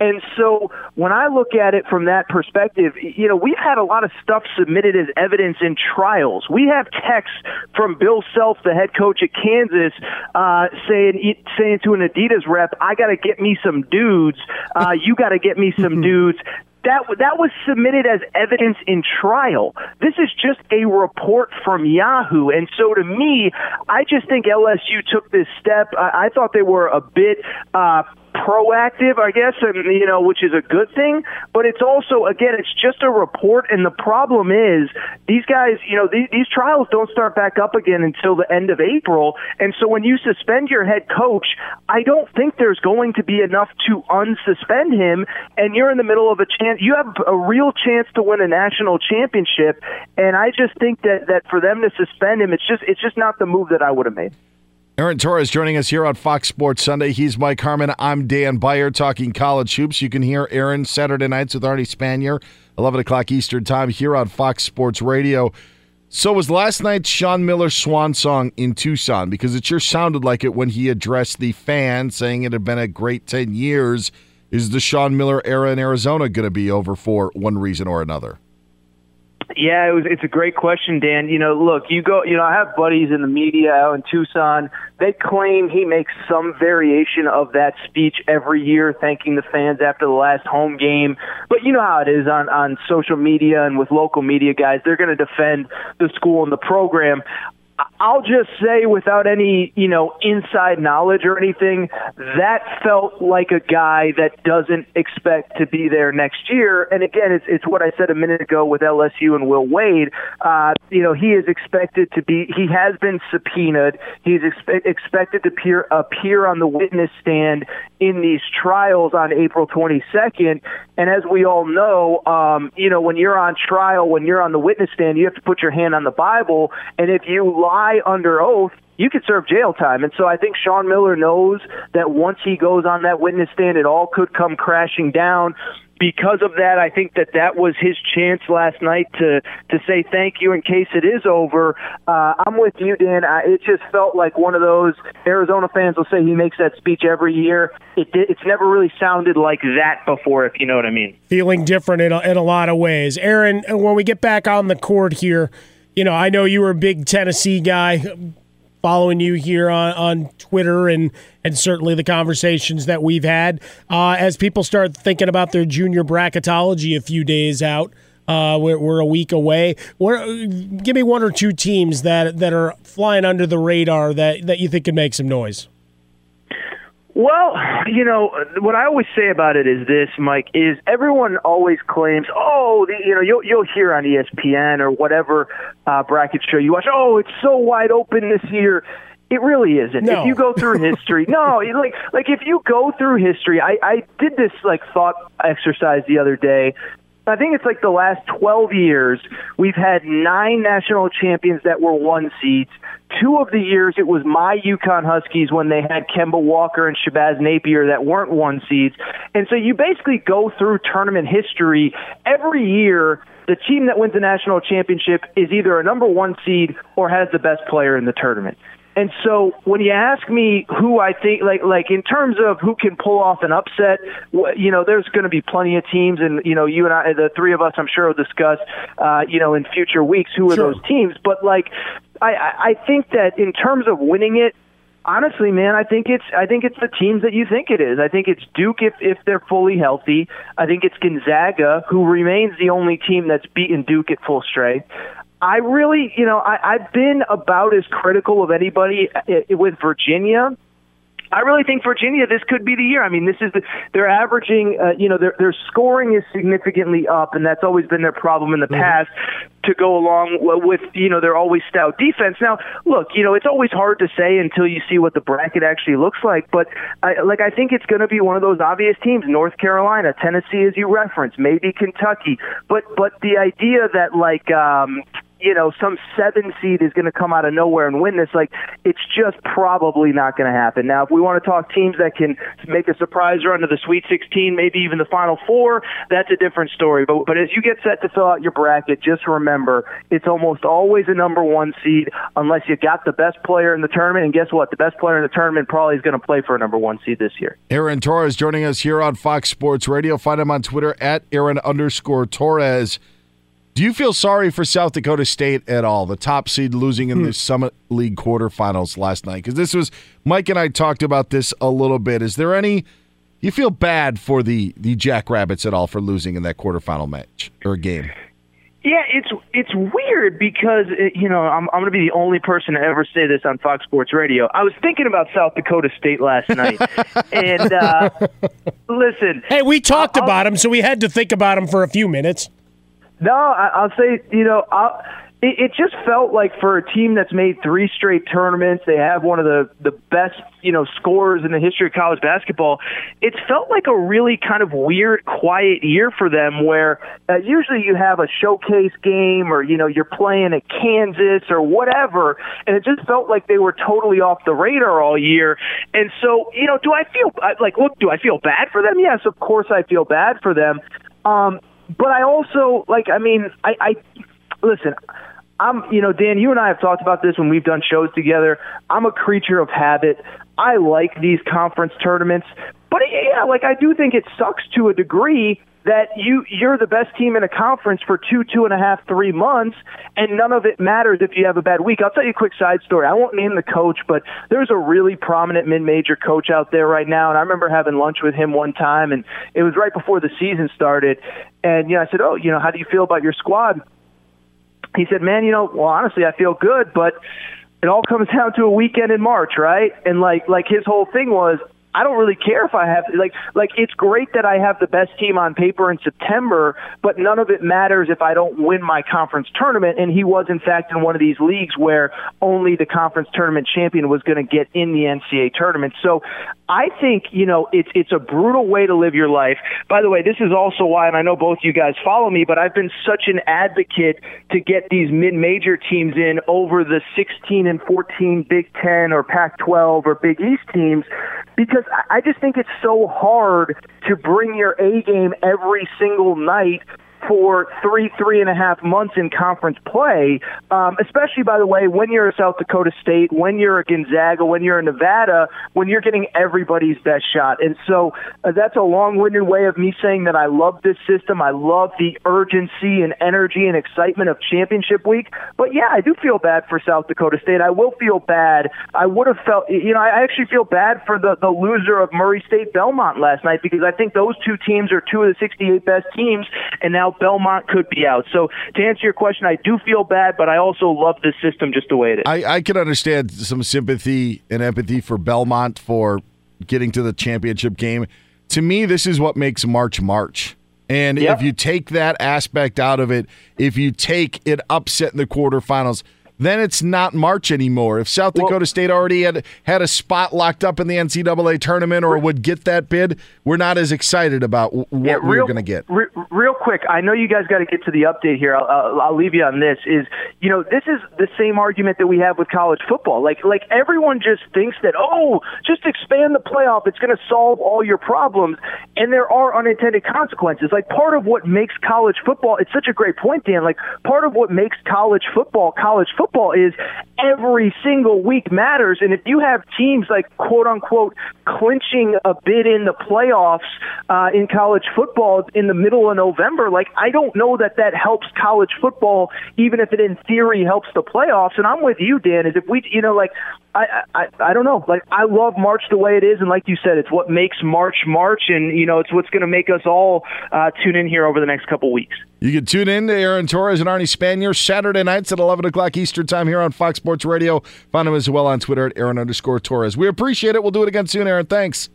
And so when I look at it from that perspective, you know, we've had a lot of stuff submitted as evidence in trials. We have texts from Bill Self, the head coach at Kansas, uh, saying saying to an Adidas rep, "I got to get me some dudes. Uh, you got to get me some [LAUGHS] dudes." That that was submitted as evidence in trial. This is just a report from Yahoo, and so to me, I just think LSU took this step. I, I thought they were a bit uh, proactive, I guess, and you know, which is a good thing. But it's also, again, it's just a report, and the problem is these guys, you know, these, these trials don't start back up again until the end of April, and so when you suspend your head coach, I don't think there's going to be enough to unsuspend him, and you're in the middle of a chance. You have a real chance to win a national championship, and I just think that that for them to suspend him, it's just it's just not the move that I would have made. Aaron Torres joining us here on Fox Sports Sunday. He's Mike Harmon. I'm Dan Beyer talking college hoops. You can hear Aaron Saturday nights with Arnie Spanier, 11 o'clock Eastern Time here on Fox Sports Radio. So was last night's Sean Miller swan song in Tucson because it sure sounded like it when he addressed the fans, saying it had been a great 10 years. Is the Sean Miller era in Arizona going to be over for one reason or another? Yeah, it was. It's a great question, Dan. You know, look, you go. You know, I have buddies in the media out in Tucson. They claim he makes some variation of that speech every year, thanking the fans after the last home game. But you know how it is on on social media and with local media guys. They're going to defend the school and the program. I'll just say, without any, you know, inside knowledge or anything, that felt like a guy that doesn't expect to be there next year. And again, it's, it's what I said a minute ago with LSU and Will Wade. Uh, you know, he is expected to be, he has been subpoenaed. He's expe- expected to appear, appear on the witness stand in these trials on April 22nd. And as we all know, um, you know, when you're on trial, when you're on the witness stand, you have to put your hand on the Bible. And if you lie, under oath, you could serve jail time. And so I think Sean Miller knows that once he goes on that witness stand, it all could come crashing down. Because of that, I think that that was his chance last night to to say thank you in case it is over. Uh, I'm with you, Dan. I, it just felt like one of those Arizona fans will say he makes that speech every year. It it's never really sounded like that before, if you know what I mean. Feeling different in a, in a lot of ways. Aaron, when we get back on the court here, you know, I know you were a big Tennessee guy, following you here on, on Twitter and and certainly the conversations that we've had. Uh, as people start thinking about their junior bracketology a few days out, uh, we're, we're a week away. Give me one or two teams that that are flying under the radar that that you think could make some noise. Well, you know what I always say about it is this, Mike. Is everyone always claims, oh, the, you know, you'll you'll hear on ESPN or whatever uh, bracket show you watch, oh, it's so wide open this year. It really isn't. No. If you go through [LAUGHS] history, no, like like if you go through history, I I did this like thought exercise the other day. I think it's like the last 12 years, we've had nine national champions that were one seeds. Two of the years, it was my UConn Huskies when they had Kemba Walker and Shabazz Napier that weren't one seeds. And so you basically go through tournament history every year. The team that wins the national championship is either a number one seed or has the best player in the tournament. And so when you ask me who I think, like, like in terms of who can pull off an upset, you know, there's going to be plenty of teams, and you know, you and I, the three of us, I'm sure, will discuss, uh, you know, in future weeks who are Sure. those teams. But like, I, I think that in terms of winning it, honestly, man, I think it's I think it's the teams that you think it is. I think it's Duke if if they're fully healthy. I think it's Gonzaga who remains the only team that's beaten Duke at full strength. I really, you know, I, I've been about as critical of anybody uh, with Virginia. I really think Virginia, this could be the year. I mean, this is the, they're averaging, uh, you know, their their scoring is significantly up, and that's always been their problem in the past. To go along with, you know, their always stout defense. Now, look, you know, it's always hard to say until you see what the bracket actually looks like. But I, like, I think it's going to be one of those obvious teams: North Carolina, Tennessee, as you referenced, maybe Kentucky. But but the idea that like. um you know, some seven seed is going to come out of nowhere and win this. Like, it's just probably not going to happen. Now, if we want to talk teams that can make a surprise run to the Sweet 16, maybe even the Final Four, that's a different story. But but as you get set to fill out your bracket, just remember it's almost always a number one seed unless you got the best player in the tournament. And guess what? The best player in the tournament probably is going to play for a number one seed this year. Aaron Torres joining us here on Fox Sports Radio. Find him on Twitter at Aaron underscore Torres. Do you feel sorry for South Dakota State at all? The top seed losing in the Summit League quarterfinals last night. Because this was Mike and I talked about this a little bit. Is there any you feel bad for the the Jackrabbits at all for losing in that quarterfinal match or game? Yeah, it's it's weird because uh, you know I'm I'm going to be the only person to ever say this on Fox Sports Radio. I was thinking about South Dakota State last night, [LAUGHS] and uh, listen. Hey, we talked about him, so we had to think about him for a few minutes. No, I, I'll say you know I'll, it, it just felt like for a team that's made three straight tournaments, they have one of the the best you know scores in the history of college basketball. It's felt like a really kind of weird, quiet year for them, where uh, usually you have a showcase game or you know you're playing at Kansas or whatever, and it just felt like they were totally off the radar all year. And so you know, do I feel I- like look? Do I feel bad for them? Yes, of course I feel bad for them. Um, but I also like. I mean, I, I listen. I'm, you know, Dan, you and I have talked about this when we've done shows together. I'm a creature of habit. I like these conference tournaments, but yeah, like I do think it sucks to a degree that you you're the best team in a conference for two, two and a half, three months, and none of it matters if you have a bad week. I'll tell you a quick side story. I won't name the coach, but there's a really prominent mid-major coach out there right now, and I remember having lunch with him one time, and it was right before the season started, and you know I said, oh, you know, how do you feel about your squad? he said, "Man, you know, well, honestly, I feel good, but it all comes [LAUGHS] down to a weekend in March, right? And like like his whole thing was I don't really care if I have like like it's great that I have the best team on paper in September, but none of it matters if I don't win my conference tournament. And he was in fact in one of these leagues where only the conference tournament champion was going to get in the NCAA tournament. So I think you know it's it's a brutal way to live your life. By the way, this is also why, and I know both you guys follow me, but I've been such an advocate to get these mid-major teams in over the 16 and 14 Big Ten or Pac-12 or Big East teams because I just think it's so hard to bring your A game every single night for three, three and a half months in conference play, um, especially, by the way, when you're a South Dakota State, when you're a Gonzaga, when you're a Nevada, when you're getting everybody's best shot. And so uh, that's a long winded way of me saying that I love this system. I love the urgency and energy and excitement of championship week. But yeah, I do feel bad for South Dakota State. I will feel bad. I would have felt, you know, I actually feel bad for the, the loser of Murray State Belmont last night because I think those two teams are two of the 68 best teams. And now Belmont could be out. So to answer your question, I do feel bad, but I also love this system just the way it is. I, I can understand some sympathy and empathy for Belmont for getting to the championship game. To me, this is what makes March March. And Yep. if you take that aspect out of it, if you take it upset in the quarterfinals, then it's not March anymore. If South Dakota State already had had a spot locked up in the NCAA tournament or would get that bid, we're not as excited about what Yeah, we're going to get. Re- real quick, I know you guys got to get to the update here. I'll, I'll, I'll leave you on this. Is you know this is the same argument that we have with college football. Like like everyone just thinks that oh, just expand the playoff, it's going to solve all your problems, and there are unintended consequences. Like part of what makes college football, it's such a great point, Dan. Like part of what makes college football college football is every single week matters, and if you have teams like quote unquote clinching a bid in the playoffs uh, in college football in the middle of November, like I don't know that that helps college football, even if it in theory helps the playoffs. And I'm with you, Dan. Is if we, you know, like I, I, I don't know, like I love March the way it is, and like you said, it's what makes March March, and you know, it's what's going to make us all uh, tune in here over the next couple weeks. You can tune in to Aaron Torres and Arnie Spanier Saturday nights at 11 o'clock Eastern Time here on Fox Sports Radio. Find him as well on Twitter at Aaron underscore Torres. We appreciate it. We'll do it again soon, Aaron. Thanks.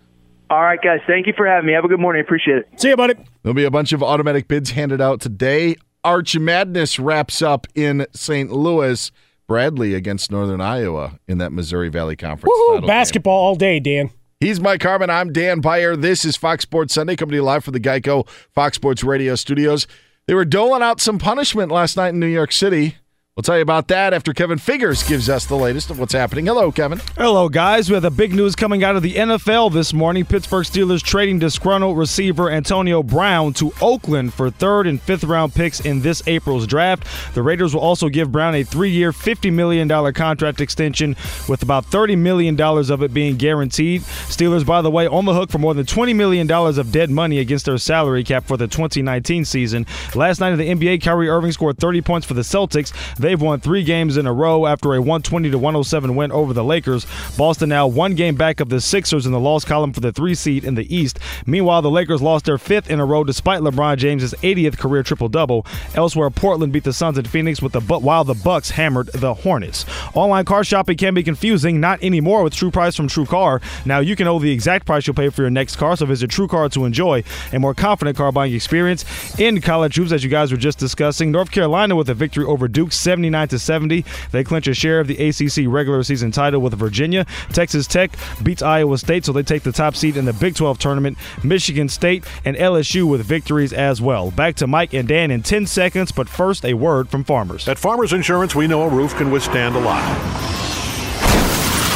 All right, guys, thank you for having me. Have a good morning. Appreciate it. See you, buddy. There'll be a bunch of automatic bids handed out today. Arch Madness wraps up in St. Louis. Bradley against Northern Iowa in that Missouri Valley Conference. Woohoo, title game. basketball all day, Dan. He's Mike Harmon. I'm Dan Beyer. This is Fox Sports Sunday, coming to you live from the Geico Fox Sports Radio studios. They were doling out some punishment last night in New York City. We'll tell you about that after Kevin Figures gives us the latest of what's happening. Hello, Kevin. Hello, guys. We have the big news coming out of the NFL this morning. Pittsburgh Steelers trading disgruntled receiver Antonio Brown to Oakland for third and fifth round picks in this April's draft. The Raiders will also give Brown a three year, $50 million contract extension, with about $30 million of it being guaranteed. Steelers, by the way, on the hook for more than $20 million of dead money against their salary cap for the 2019 season. Last night in the NBA, Kyrie Irving scored 30 points for the Celtics. They've won three games in a row after a 120 to 107 win over the Lakers. Boston now one game back of the Sixers in the loss column for the three seed in the East. Meanwhile, the Lakers lost their fifth in a row despite LeBron James' 80th career triple double. Elsewhere, Portland beat the Suns at Phoenix with the but while the Bucks hammered the Hornets. Online car shopping can be confusing, not anymore with True Price from True Car. Now you can know the exact price you'll pay for your next car, so visit True Car to enjoy a more confident car buying experience. In college hoops, as you guys were just discussing, North Carolina with a victory over Duke 79 to 70. They clinch a share of the ACC regular season title with Virginia. Texas Tech beats Iowa State, so they take the top seed in the Big 12 tournament. Michigan State and LSU with victories as well. Back to Mike and Dan in 10 seconds, but first a word from farmers. At Farmers Insurance, we know a roof can withstand a lot.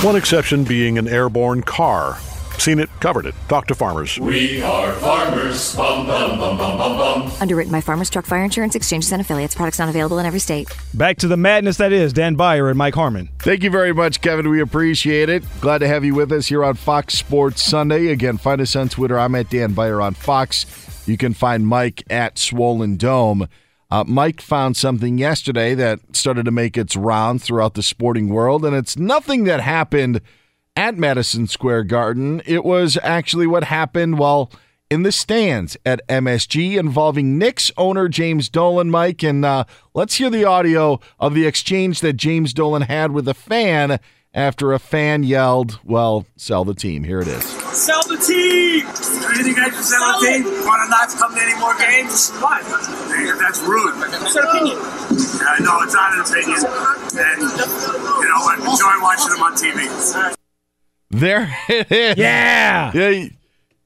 One exception being an airborne car. Seen it, covered it. Talk to farmers. We are farmers. Bum, bum, bum, bum, bum, bum. Underwritten by Farmers Truck Fire Insurance Exchanges and Affiliates. Products not available in every state. Back to the madness that is Dan Beyer and Mike Harmon. Thank you very much, Kevin. We appreciate it. Glad to have you with us here on Fox Sports Sunday. Again, find us on Twitter. I'm at Dan Beyer on Fox. You can find Mike at Swollen Dome. Uh, Mike found something yesterday that started to make its round throughout the sporting world, and it's nothing that happened at Madison Square Garden. It was actually what happened while in the stands at MSG involving Knicks owner James Dolan, Mike. And uh, let's hear the audio of the exchange that James Dolan had with a fan after a fan yelled, Well, sell the team. Here it is. Sell the team! Anything I can sell the team? Want to not come to any more games? Why? That's rude. It's an opinion. Yeah, no, it's not an opinion. And, you know, I enjoy watching them on TV. There it is. Yeah. Yeah.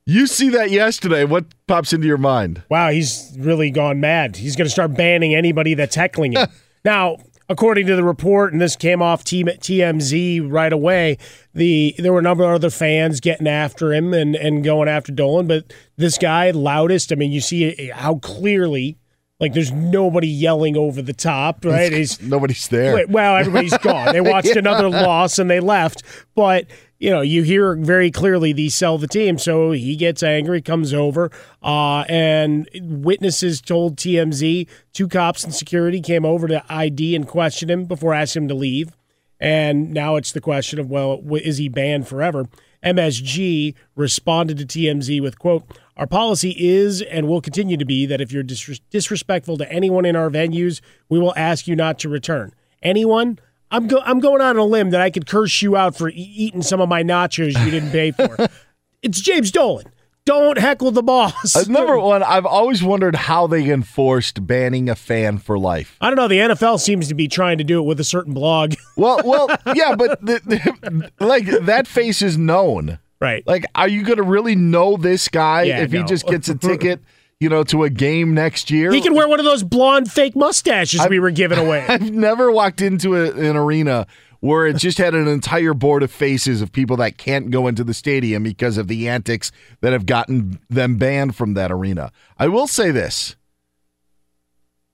You see that yesterday. What pops into your mind? Wow, he's really gone mad. He's going to start banning anybody that's heckling him. [LAUGHS] now, according to the report, and this came off TMZ right away, the there were a number of other fans getting after him and, and going after Dolan, but this guy, loudest, I mean, you see eh, how clearly, like, there's nobody yelling over the top, right? He's, Nobody's there. well, everybody's gone. They [LAUGHS] watched Yeah. another loss and they left. But you know, you hear very clearly the sell the team. So he gets angry, comes over, uh, and witnesses told TMZ two cops and security came over to ID and question him before asking him to leave. And now it's the question of well, is he banned forever? MSG responded to TMZ with quote, "Our policy is and will continue to be that if you're disres- disrespectful to anyone in our venues, we will ask you not to return. Anyone, I'm go- I'm going on a limb that I could curse you out for e- eating some of my nachos you didn't pay for. [LAUGHS] it's James Dolan. Don't heckle the boss. Uh, number one, I've always wondered how they enforced banning a fan for life. I don't know. The NFL seems to be trying to do it with a certain blog. [LAUGHS] Well, well, yeah, but the, the, like that face is known, right? Like, are you going to really know this guy Yeah, if he just gets a ticket, [LAUGHS] you know, to a game next year? He can wear one of those blonde fake mustaches we were giving away. [LAUGHS] I've never walked into a, an arena where it just had an entire board of faces of people that can't go into the stadium because of the antics that have gotten them banned from that arena. I will say this.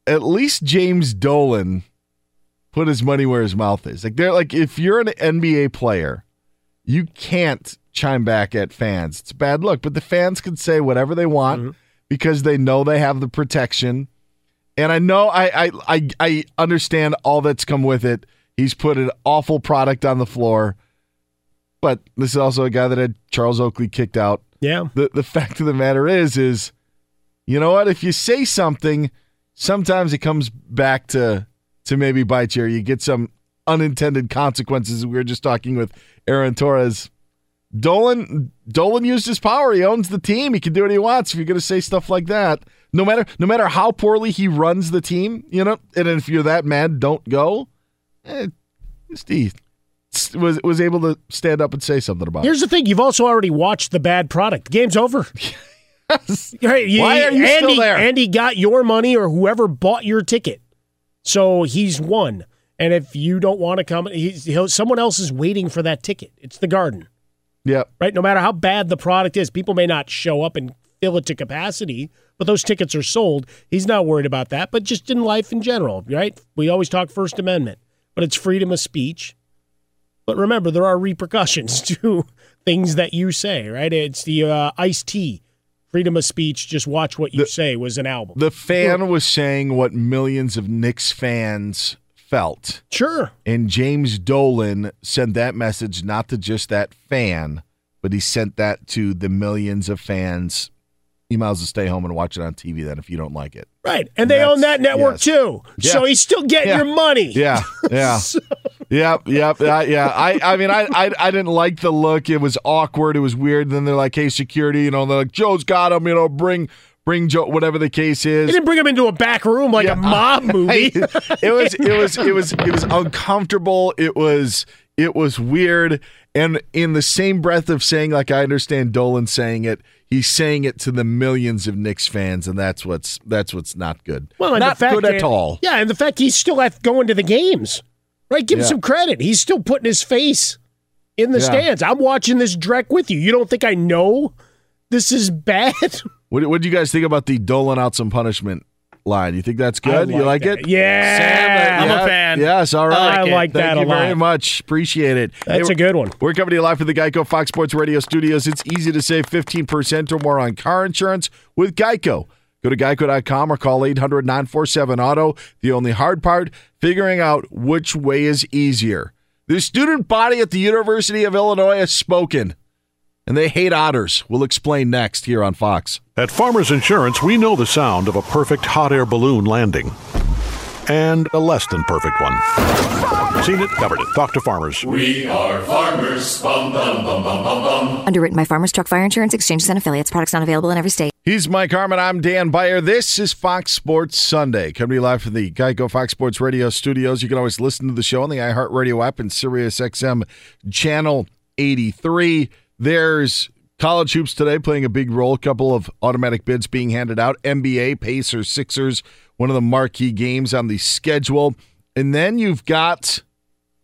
At least James Dolan put his money where his mouth is. Like they're like if you're an NBA player, you can't chime back at fans. It's a bad look, but the fans can say whatever they want mm-hmm. Because they know they have the protection. And I know I, I I I understand all that's come with it. He's put an awful product on the floor. But this is also a guy that had Charles Oakley kicked out. Yeah. The the fact of the matter is is you know what? If you say something, sometimes it comes back to to maybe bite you or you get some unintended consequences. We were just talking with Aaron Torres. Dolan Dolan used his power. He owns the team. He can do what he wants. If you're going to say stuff like that, no matter no matter how poorly he runs the team, you know, and if you're that mad, don't go. Eh, Steve was was able to stand up and say something about Here's the thing: you've also already watched the bad product. The game's over. [LAUGHS] Right, you- Why are you Andy, still there? Andy got your money, or whoever bought your ticket, so he's won. And if you don't want to come, he's, he'll, someone else is waiting for that ticket. It's the Garden, Yep. right? No matter how bad the product is, people may not show up and fill it to capacity, but those tickets are sold. He's not worried about that. But just in life in general, right? We always talk First Amendment, but it's freedom of speech. But remember, there are repercussions [LAUGHS] to things that you say, right? It's the uh, iced tea. Freedom of speech, just watch what you say was an album. The fan was saying what millions of Knicks fans felt. Sure. And James Dolan sent that message not to just that fan, but he sent that to the millions of fans. You might as well stay home and watch it on TV then if you don't like it. Right. And they own that network yes. too. Yeah. So he's still getting Yeah. your money. Yeah, [LAUGHS] yeah. Yep, yep, uh, yeah. I, I mean, I, I, I didn't like the look. It was awkward. It was weird. then they're like, "Hey, security," you know, they're like, "Joe's got him," you know, bring, bring Joe, whatever the case is. They didn't bring him into a back room like a mob [LAUGHS] movie. [LAUGHS] it was it was it was it was uncomfortable. It was it was weird. And in the same breath of saying, like I understand Dolan saying it, he's saying it to the millions of Knicks fans, and that's what's that's what's not good. Well, and not the fact good that, at all. Yeah, and the fact he's still at going to the games, right? Give him some credit. He's still putting his face in the Yeah. stands. I'm watching this Drek with you. You don't think I know this is bad? [LAUGHS] What what do you guys think about the doling out some punishment line? You think that's good? you like that. it? Yeah. Sam, I'm a fan. Yes, all right. I like Thank that you a very lot. much. Appreciate it. That's Hey, a good one. We're coming to you live from the Geico Fox Sports Radio studios. It's easy to save 15% or more on car insurance with Geico. Go to geico.com or call 800 947 Auto. The only hard part, figuring out which way is easier. The student body at the University of Illinois has spoken. And they hate otters. We'll explain next here on Fox. At Farmers Insurance, we know the sound of a perfect hot air balloon landing and a less than perfect one. Seen it, covered it. Talk to farmers. We are farmers. Bum, bum, bum, bum, bum, bum. Underwritten by Farmers Truck Fire Insurance Exchanges and Affiliates. Products not available in every state. He's Mike Harmon. I'm Dan Beyer. This is Fox Sports Sunday. Coming to you live from the Geico Fox Sports Radio studios. You can always listen to the show on the iHeartRadio app and Sirius XM channel 83. There's college hoops today playing a big role. A couple of automatic bids being handed out. NBA, Pacers, Sixers, one of the marquee games on the schedule. And then you've got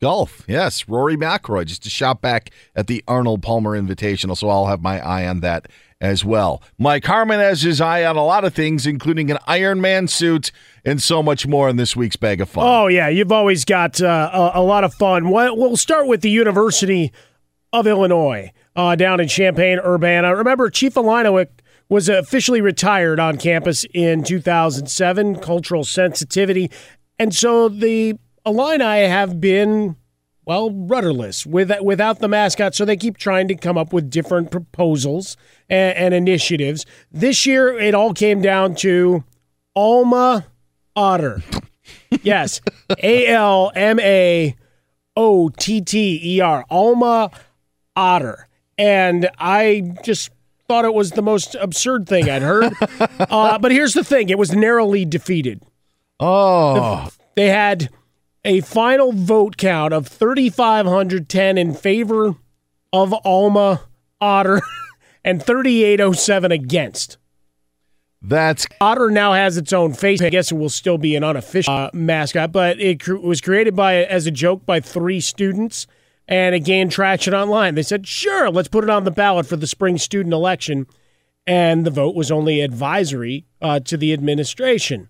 golf. Yes, Rory McIlroy just a shot back at the Arnold Palmer Invitational. So I'll have my eye on that as well. Mike Harmon has his eye on a lot of things, including an Iron Man suit and so much more in this week's Bag of Fun. Oh, yeah. You've always got uh, a, a, lot of fun. We'll start with the University of Illinois uh, down in Champaign, Urbana. Remember, Chief Illinois was officially retired on campus in 2007, cultural sensitivity. And so the Illini have been, well, rudderless with, without the mascot. So they keep trying to come up with different proposals and, and initiatives. This year, it all came down to Alma Otter. [LAUGHS] yes, A L M A O T T E R. Alma Otter. And I just thought it was the most absurd thing I'd heard. [LAUGHS] uh, but here's the thing it was narrowly defeated. Oh. They had a final vote count of 3,510 in favor of Alma Otter [LAUGHS] and 3,807 against. That's Otter now has its own face. I guess it will still be an unofficial uh, mascot, but it cr- was created by as a joke by three students and it gained traction online. They said, sure, let's put it on the ballot for the spring student election. And the vote was only advisory uh, to the administration.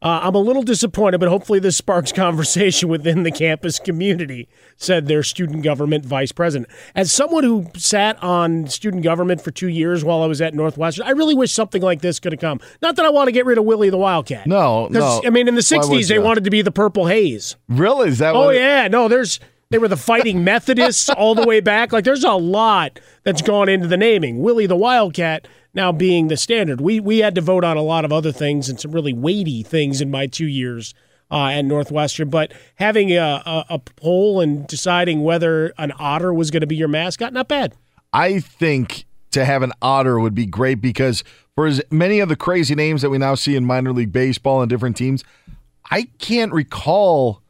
Uh, I'm a little disappointed, but hopefully this sparks [LAUGHS] conversation within the campus community, said their student government vice president. As someone who sat on student government for two years while I was at Northwestern, I really wish something like this could have come. Not that I want to get rid of Willie the Wildcat. No, no. I mean, in the 60s, they wanted to be the Purple Haze. Really? Is that Oh, yeah. No, there's. They were the Fighting Methodists all the way back. Like, there's a lot that's gone into the naming. Willie the Wildcat now being the standard. We we had to vote on a lot of other things and some really weighty things in my two years uh, at Northwestern. But having a, a, a poll and deciding whether an otter was going to be your mascot, not bad. I think to have an otter would be great because for as many of the crazy names that we now see in minor league baseball and different teams, I can't recall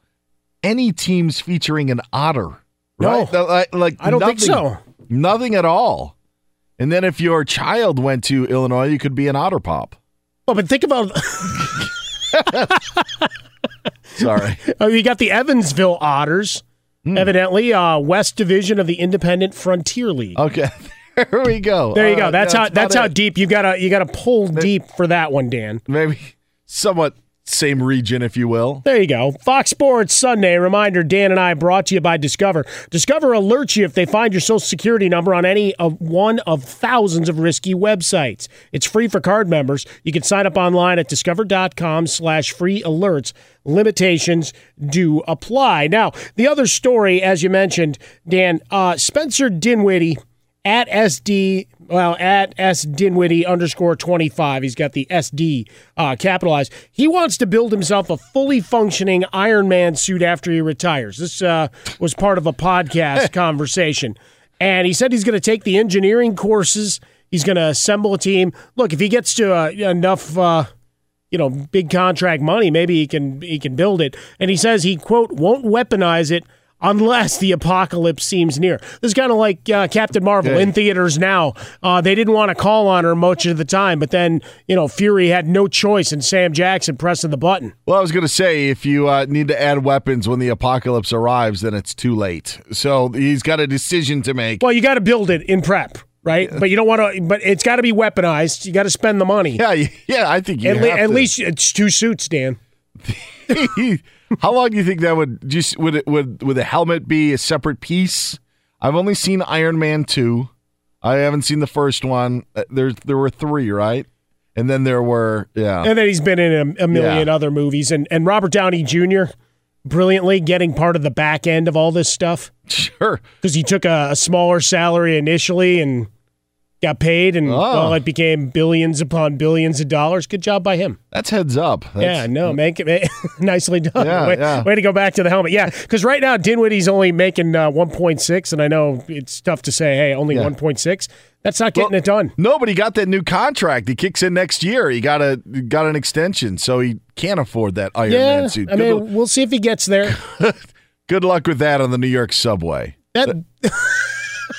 any teams featuring an otter. No. right? like, like I don't think so. Nothing at all. And then if your child went to Illinois, you could be an otter pop. Well, but think about. [LAUGHS] Sorry. [LAUGHS] Oh, you got the Evansville Otters, evidently, uh, West Division of the Independent Frontier League. Okay, [LAUGHS] there we go. There you Uh, go. That's how. That's how it. deep you gotta. You gotta pull deep for that one, Dan. Maybe somewhat same region, if you will. There you go. Fox Sports Sunday. Reminder Dan and I brought to you by Discover. Discover alerts you if they find your social security number on any of one of thousands of risky websites. It's free for card members. You can sign up online at discover.com slash free alerts. Limitations do apply. Now, the other story, as you mentioned, Dan, uh, Spencer Dinwiddie at SD, well, at S Dinwiddie underscore 25. He's got the SD uh, capitalized. He wants to build himself a fully functioning Iron Man suit after he retires. This uh, was part of a podcast [LAUGHS] conversation. And he said he's going to take the engineering courses. He's going to assemble a team. Look, if he gets to uh, enough, uh, you know, big contract money, maybe he can he can build it. And he says he quote won't weaponize it unless the apocalypse seems near. This is kind of like uh, Captain Marvel Okay. in theaters now. Uh, they didn't want to call on her much of the time, but then you know Fury had no choice, in Sam Jackson pressing the button. Well, I was going to say if you uh, need to add weapons when the apocalypse arrives, then it's too late. So he's got a decision to make. Well, you got to build it in prep. Right, but you don't want to. But it's got to be weaponized. You got to spend the money. Yeah, yeah. I think you at, le- at least it's two suits, Dan. [LAUGHS] [LAUGHS] [LAUGHS] How long do you think that would just would it would would the helmet be a separate piece? I've only seen Iron Man two. I haven't seen the first one. Uh, There's there were three, right? And then there were yeah. And then he's been in a, a million Yeah. other movies, and and Robert Downey Jr. brilliantly getting part of the back end of all this stuff. [LAUGHS] Sure, because he took a, a smaller salary initially, and got paid, and Oh. well, it became billions upon billions of dollars. Good job by him. That's heads up. yeah, That's- no, make it [LAUGHS] nicely done. Yeah, way, yeah. way to go back to the helmet. Yeah, because right now Dinwiddie's only making uh, 1.6, and I know it's tough to say, hey, only Yeah. 1.6. That's not getting it done. No, but he got that new contract. He kicks in next year. He got a got an extension, so he can't afford that Iron yeah, Man suit. I mean, we'll see if he gets there. [LAUGHS] good luck with that on the New York subway. That, [LAUGHS]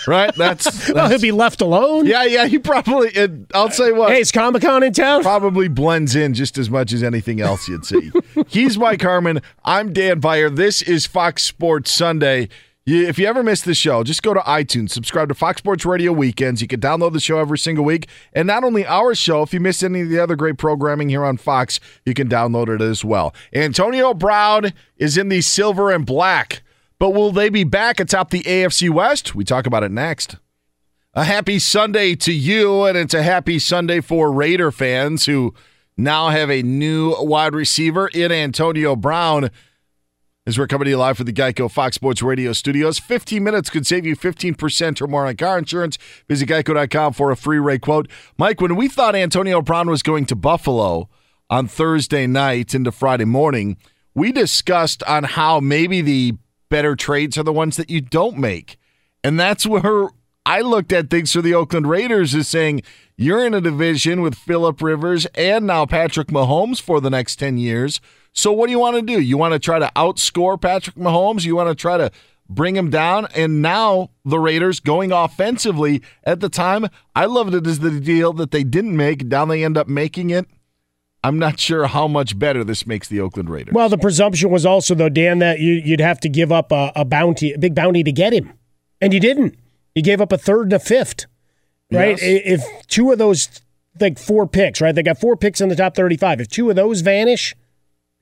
Right? That's, that's [LAUGHS] well, he'll be left alone. Yeah, yeah. He probably. It, I'll say what. Hey, is Comic Con in town? Probably blends in just as much as anything else you'd see. [LAUGHS] He's Mike Harmon. I'm Dan Beyer. This is Fox Sports Sunday. If you ever miss the show, just go to iTunes, subscribe to Fox Sports Radio Weekends. You can download the show every single week. And not only our show, if you missed any of the other great programming here on Fox, you can download it as well. Antonio Brown is in the silver and black. But will they be back atop the AFC West? We talk about it next. A happy Sunday to you, and it's a happy Sunday for Raider fans who now have a new wide receiver in Antonio Brown. As we're coming to you live from the Geico Fox Sports Radio studios, 15 minutes could save you 15% or more on car insurance. Visit geico.com for a free rate quote. Mike, when we thought Antonio Brown was going to Buffalo on Thursday night into Friday morning, we discussed on how maybe the better trades are the ones that you don't make. And that's where I looked at things for the Oakland Raiders as saying you're in a division with Philip Rivers and now Patrick Mahomes for the next 10 years. So what do you want to do? You want to try to outscore Patrick Mahomes? You want to try to bring him down? And now the Raiders going offensively at the time, I loved it as the deal that they didn't make. Now they end up making it. I'm not sure how much better this makes the Oakland Raiders. Well, the presumption was also, though, Dan, that you, you'd have to give up a, a bounty, a big bounty to get him. And you didn't. You gave up a third and a fifth, right? Yes. If two of those, like four picks, right? They got four picks in the top 35. If two of those vanish,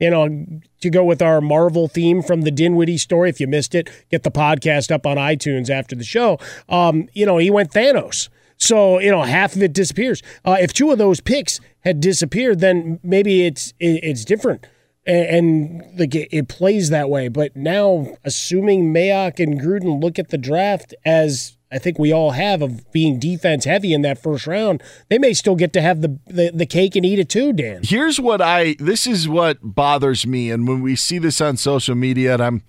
you know, to go with our Marvel theme from the Dinwiddie story, if you missed it, get the podcast up on iTunes after the show. Um, you know, he went Thanos. So, you know, half of it disappears. Uh, if two of those picks had disappeared, then maybe it's it, it's different. And, and like it, it plays that way. But now, assuming Mayock and Gruden look at the draft as I think we all have of being defense heavy in that first round, they may still get to have the, the, the cake and eat it too, Dan. Here's what I this is what bothers me and when we see this on social media and I'm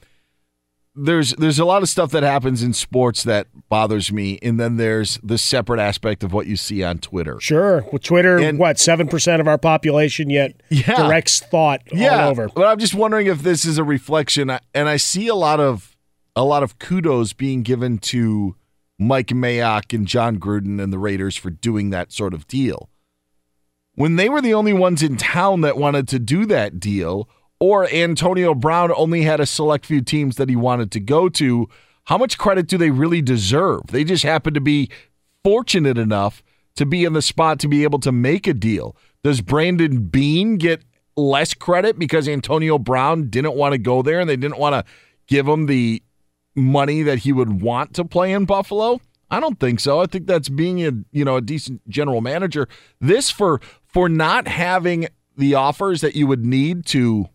there's there's a lot of stuff that happens in sports that bothers me and then there's the separate aspect of what you see on Twitter. Sure. With Twitter, and, what, 7% of our population yet Yeah. directs thought yeah, all over. But I'm just wondering if this is a reflection and I see a lot of a lot of kudos being given to Mike Mayock and Jon Gruden and the Raiders for doing that sort of deal. When they were the only ones in town that wanted to do that deal, or Antonio Brown only had a select few teams that he wanted to go to, how much credit do they really deserve? They just happen to be fortunate enough to be in the spot to be able to make a deal. Does Brandon Beane get less credit because Antonio Brown didn't want to go there and they didn't want to give him the money that he would want to play in Buffalo? I don't think so. I think that's being a you know a decent general manager. This for for not having the offers that you would need to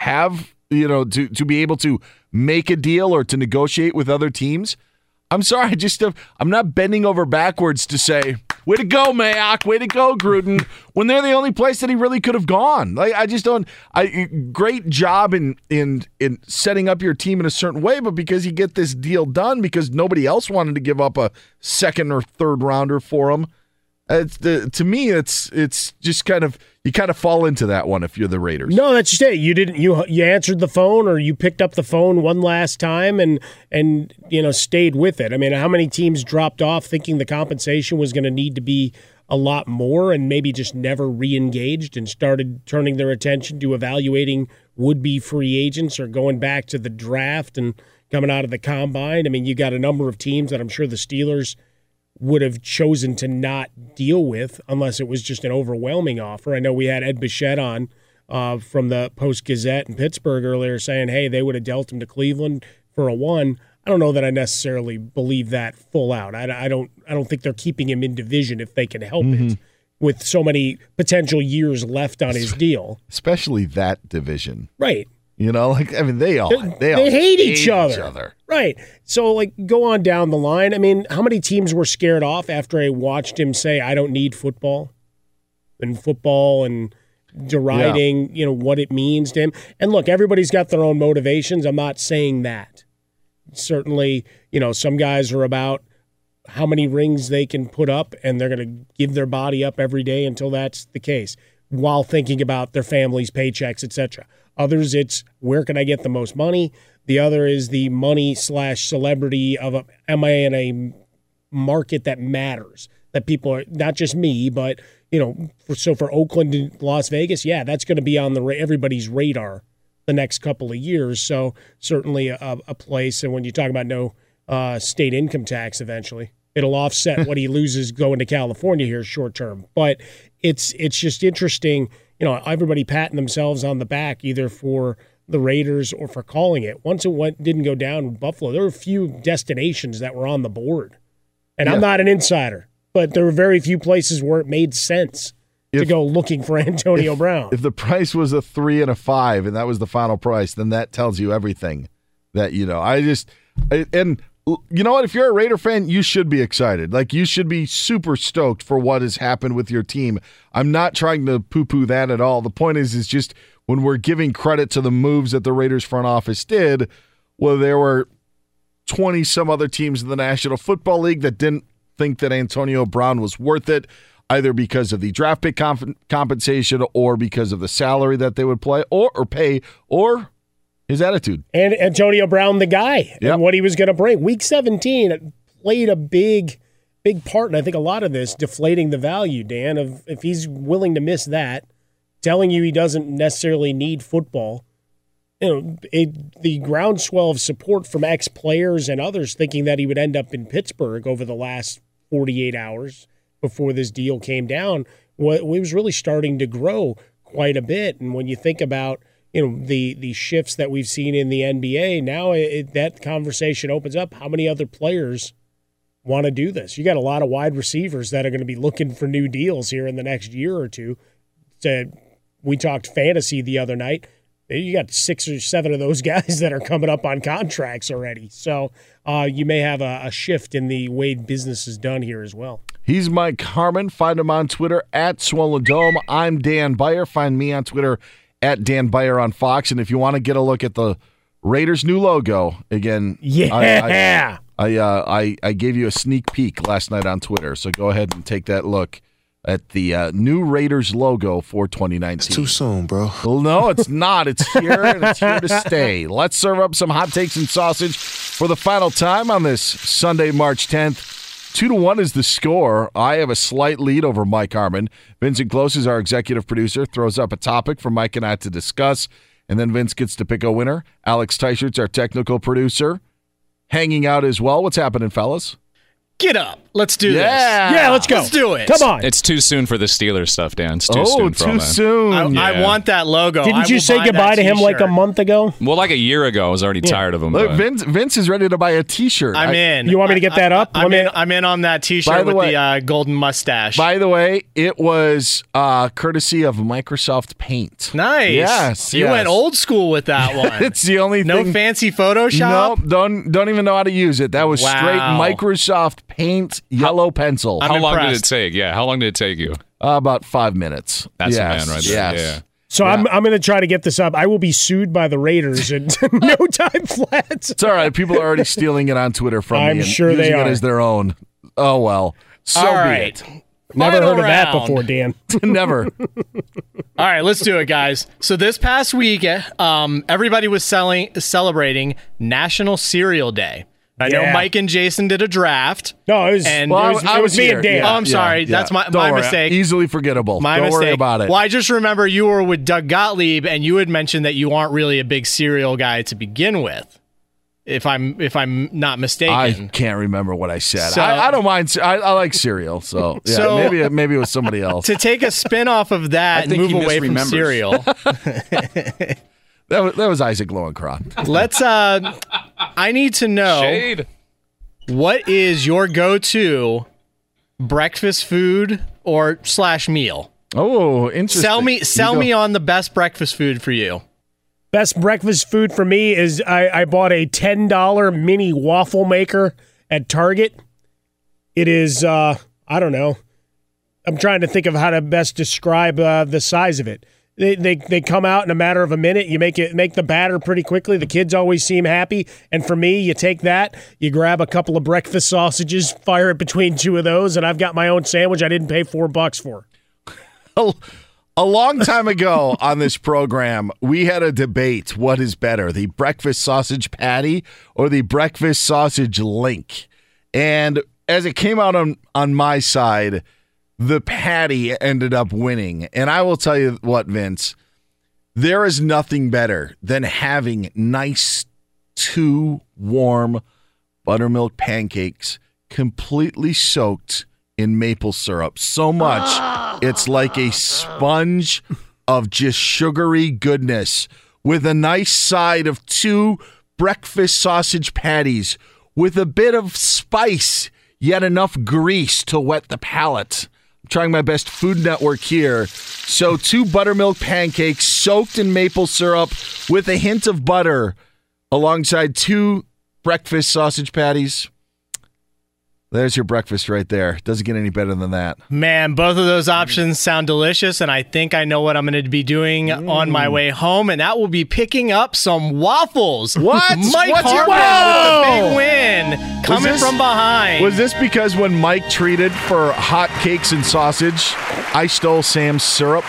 have you know to to be able to make a deal or to negotiate with other teams. I'm sorry, I just I'm not bending over backwards to say, "Way to go, Mayock! Way to go, Gruden!" When they're the only place that he really could have gone. Like I just don't. I great job in in in setting up your team in a certain way, but because you get this deal done because nobody else wanted to give up a second or third rounder for him. It's the to me, it's it's just kind of you kind of fall into that one if you're the Raiders. No, that's just it. You didn't you you answered the phone or you picked up the phone one last time and and you know stayed with it. I mean, how many teams dropped off thinking the compensation was going to need to be a lot more and maybe just never re-engaged and started turning their attention to evaluating would-be free agents or going back to the draft and coming out of the combine. I mean, you got a number of teams that I'm sure the Steelers would have chosen to not deal with unless it was just an overwhelming offer. I know we had Ed Bouchette on uh, from the Post Gazette in Pittsburgh earlier saying, hey, they would have dealt him to Cleveland for a one. I don't know that I necessarily believe that full out. I, I don't. I don't think they're keeping him in division if they can help it, with so many potential years left on his deal. especially that division. Right. You know, like I mean, they all they, They, all hate, each, other. Right. So, like, go on down the line. I mean, how many teams were scared off after I watched him say, I don't need football? And football and deriding, you know, what it means to him. And look, everybody's got their own motivations. I'm not saying that. Certainly, you know, some guys are about how many rings they can put up and they're going to give their body up every day until that's the case while thinking about their families paychecks etc others it's where can i get the most money? The other is the money slash celebrity of a, am i in a market that matters that people are not just me but you know for, so for oakland and las vegas yeah that's going to be on the everybody's radar the next couple of years. So certainly a, a place and when you talk about no uh, state income tax eventually it'll offset [LAUGHS] what he loses going to california here short term. But it's it's just interesting you know everybody patting themselves on the back either for the raiders or for calling it. Once it went didn't go down buffalo there were a few destinations that were on the board. And i'm not an insider but there were very few places where it made sense to go looking for [LAUGHS] antonio brown. If the price was a three and a five, and that was the final price, then that tells you everything. That you know, I just I, and you know what? If you're a Raider fan, you should be excited. Like you should be super stoked for what has happened with your team. I'm not trying to poo-poo that at all. The point is, is just when we're giving credit to the moves that the Raiders front office did, well, there were 20 some other teams in the National Football League that didn't think that Antonio Brown was worth it, either because of the draft pick comp- compensation or because of the salary that they would play or, or pay or his attitude. and Antonio Brown, the guy, and what he was going to bring. Week 17 played a big, big part, and I think a lot of this deflating the value, Dan, of if he's willing to miss that, telling you he doesn't necessarily need football. You know, it, the groundswell of support from ex players and others thinking that he would end up in Pittsburgh over the last 48 hours before this deal came down it was really starting to grow quite a bit. And when you think about you know the the shifts that we've seen in the NBA, now it, that conversation opens up. How many other players want to do this? You got a lot of wide receivers that are going to be looking for new deals here in the next year or two. So we talked fantasy the other night. You got six or seven of those [LAUGHS] guys that are coming up on contracts already. So uh, you may have a, a shift in the way business is done here as well. He's Mike Harmon. Find him on Twitter at Swollen Dome. I'm Dan Beyer. Find me on Twitter at Dan Beyer on Fox. And if you want to get a look at the Raiders' new logo, again, Yeah. I I, uh, I I gave you a sneak peek last night on Twitter. So go ahead and take that look at the uh, new Raiders logo for 2019. It's too soon, bro. Well, no, it's not. It's here and it's here to [LAUGHS] stay. Let's serve up some hot takes and sausage for the final time on this Sunday, March 10th. Two to one is the score. I have a slight lead over Mike Harmon. Vincent Close is our executive producer, throws up a topic for Mike and I to discuss, and then Vince gets to pick a winner. Alex Teichert's our technical producer, hanging out as well. What's happening, fellas? Get up. Let's do Yeah. this. Yeah, let's go. Let's do it. Come on. It's too soon for the Steelers stuff, Dan. It's too Oh, soon for all too that. soon. I, I want that logo. Didn't you say goodbye to him like a t-shirt. month ago? Well, like a year ago, I was already tired of him. Look, Vince, Vince is ready to buy a T-shirt. I'm I- in. You want me to get that up? I'm in, I'm in on that T-shirt the with way- the uh, golden mustache. By the way, it was uh, courtesy of Microsoft Paint. nice. Yes, You yes. went old school with that [LAUGHS] one. it's the only thing. no thing. fancy Photoshop. No, don't don't even know how to use it. That was straight Microsoft Paint yellow pencil. How long did it take? Yeah, how long did it take you? Uh, about five minutes. That's yes, a man right there. Yes. Yeah. So I'm I'm going to try to get this up. I will be sued by the Raiders in [LAUGHS] no time flat. It's all right. People are already stealing it on Twitter from I'm me and sure they using it are. as their own. Oh well. So All be right. it. Never Final heard of that before, Dan. [LAUGHS] [LAUGHS] Never. All right, let's do it, guys. So this past week, um, everybody was selling celebrating National Cereal Day. I know Mike and Jason did a draft. No, it was, And- it Well, was, I, I it was was me and Dan. Yeah, Oh, I'm yeah, sorry. yeah. That's my- Don't my worry. mistake. Easily forgettable. My Don't mistake. worry about it. Well, I just remember you were with Doug Gottlieb, and you had mentioned that you aren't really a big cereal guy to begin with. If I'm if I'm not mistaken. I can't remember what I said. So- I, I don't mind. I, I like cereal, so, yeah, So- maybe maybe it was somebody [LAUGHS] else. to take a spin off of that and move away from misremembers. cereal. [LAUGHS] [LAUGHS] That was, that was Isaac Lowenkron. Let's uh I need to know Shade. what is your go-to breakfast food or slash meal? Oh, interesting. Sell me sell go- me on the best breakfast food for you. Best breakfast food for me is I, I bought a ten dollar mini waffle maker at Target. It is uh, I don't know. I'm trying to think of how to best describe uh, the size of it. They, they they come out in a matter of a minute. You make it make the batter pretty quickly. The kids always seem happy, and for me, you take that, you grab a couple of breakfast sausages, fire it between two of those, and I've got my own sandwich. I didn't pay four bucks for. A long time ago on this program, we had a debate what is better, the breakfast sausage patty or the breakfast sausage link. And as it came out on, on my side, the patty ended up winning. And I will tell you what, Vince, there is nothing better than having nice, two warm buttermilk pancakes completely soaked in maple syrup. So much, ah. it's like a sponge of just sugary goodness with a nice side of two breakfast sausage patties with a bit of spice, yet enough grease to wet the palate. Trying my best Food Network here. So, two buttermilk pancakes soaked in maple syrup with a hint of butter alongside two breakfast sausage patties. There's your breakfast right there. Doesn't get any better than that. Man, both of those options sound delicious, and I think I know what I'm going to be doing on my mm. way home, and that will be picking up some waffles. What? [LAUGHS] Mike What's your- Harmon with a big win, coming this- from behind. Was this because when Mike treated for hot cakes and sausage, I stole Sam's syrup?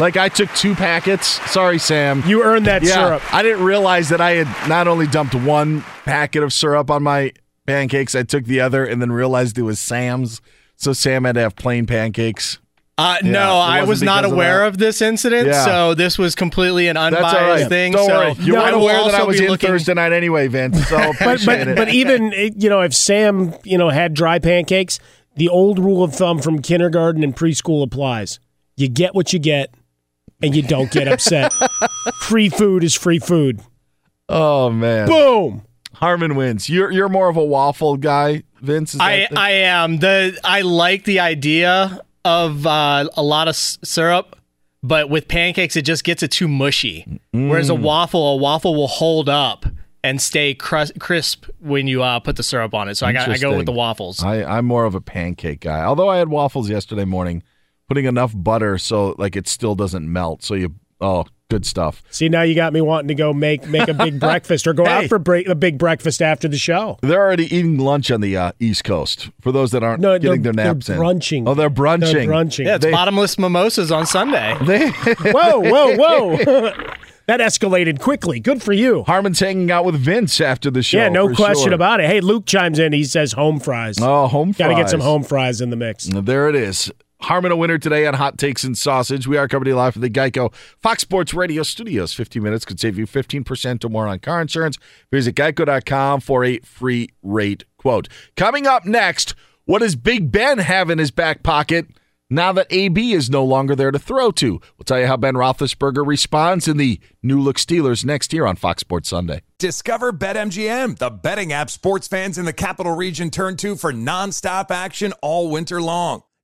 Like I took two packets. Sorry, Sam. You earned that yeah, syrup. I didn't realize that I had not only dumped one packet of syrup on my pancakes, I took the other and then realized it was Sam's. So Sam had to have plain pancakes. Uh, Yeah, no, I wasn't was not because of aware of, this incident, Yeah. so this was completely an unbiased all right. thing. Don't so worry. You I weren't aware that I was be in looking- Thursday night anyway, Vince. So [LAUGHS] but appreciate but, it. but even you know if Sam you know had dry pancakes, the old rule of thumb from kindergarten and preschool applies. You get what you get, and you don't get upset. [LAUGHS] free food is free food. oh man. Boom. Harmon wins. You're you're more of a waffle guy, Vince. Is I I am the I like the idea of uh, a lot of s- syrup, but with pancakes it just gets it too mushy. Whereas a Mm. waffle, a waffle will hold up and stay crus- crisp when you uh, put the syrup on it. So I got I go with the waffles. I, I'm more of a pancake guy. Although I had waffles yesterday morning, putting enough butter so like it still doesn't melt. So you oh, good stuff. See now you got me wanting to go make make a big [LAUGHS] breakfast or go out for break, a big breakfast after the show. They're already eating lunch on the uh, East Coast. For those that aren't No, getting their naps they're in, brunching. Oh, they're brunching. They're brunching. yeah, it's They- bottomless mimosas on Sunday. [LAUGHS] They [LAUGHS] whoa, whoa, whoa! that escalated quickly. Good for you. Harmon's hanging out with Vince after the show. yeah, no for question sure. about it. Hey, Luke chimes in. He says home fries. Oh, home fries. Got to get some home fries in the mix. There it is. Harmon a winner today on Hot Takes and Sausage. We are coming live from the Geico Fox Sports Radio studios. 15 minutes could save you 15% or more on car insurance. Visit geico.com for a free rate quote. Coming up next, what does Big Ben have in his back pocket now that AB is no longer there to throw to? We'll tell you how Ben Roethlisberger responds in the new look Steelers next year on Fox Sports Sunday. Discover BetMGM, the betting app sports fans in the capital region turn to for nonstop action all winter long.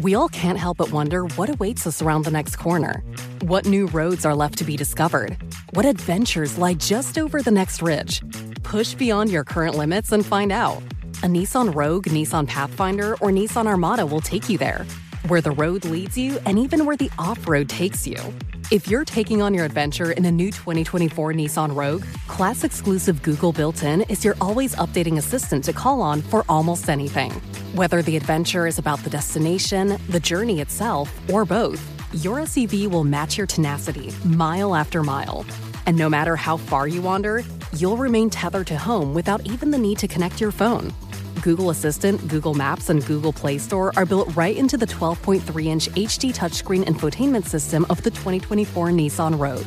We all can't help but wonder what awaits us around the next corner. What new roads are left to be discovered? What adventures lie just over the next ridge? Push beyond your current limits and find out. A Nissan Rogue, Nissan Pathfinder, or Nissan Armada will take you there. Where the road leads you, and even where the off road takes you. If you're taking on your adventure in a new 2024 Nissan Rogue, class exclusive Google built in is your always updating assistant to call on for almost anything. Whether the adventure is about the destination, the journey itself, or both, your SUV will match your tenacity mile after mile. And no matter how far you wander, you'll remain tethered to home without even the need to connect your phone. Google Assistant, Google Maps, and Google Play Store are built right into the 12.3 inch HD touchscreen infotainment system of the 2024 Nissan Rogue.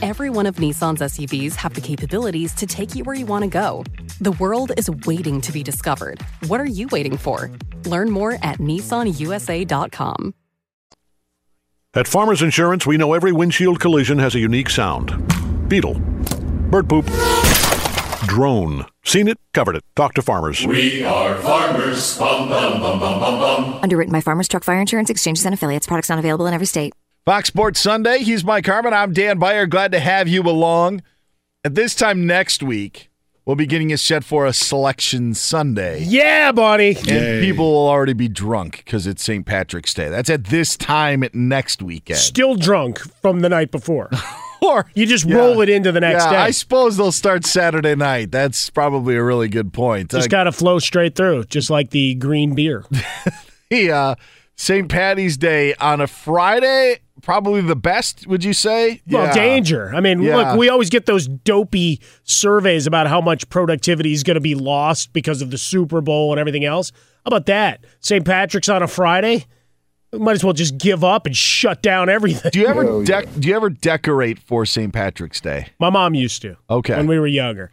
Every one of Nissan's SUVs have the capabilities to take you where you want to go. The world is waiting to be discovered. What are you waiting for? Learn more at nissanusa.com. At Farmers Insurance, we know every windshield collision has a unique sound. Beetle. Bird poop. Drone. Seen it, covered it. Talk to farmers. We are farmers. Bum, bum, bum, bum, bum, bum. Underwritten by Farmers Truck Fire Insurance Exchanges and Affiliates. Products not available in every state. Fox Sports Sunday. He's Mike Harmon. I'm Dan Beyer. Glad to have you along. At this time next week, we'll be getting us set for a selection Sunday. Yeah, buddy. And people will already be drunk because it's St. Patrick's Day. That's at this time next weekend. Still drunk from the night before. [LAUGHS] or you just roll it into the next yeah, day. I suppose they'll start Saturday night. That's probably a really good point. just Uh, got to flow straight through, just like the green beer. [LAUGHS] the uh, St. Patty's Day on a Friday, probably the best, would you say? Well, Yeah. danger. I mean, Yeah. look, we always get those dopey surveys about how much productivity is going to be lost because of the Super Bowl and everything else. How about that? St. Patrick's on a Friday? We might as well just give up and shut down everything. Do you ever dec- do you ever decorate for St. Patrick's Day? My mom used to. Okay. When we were younger.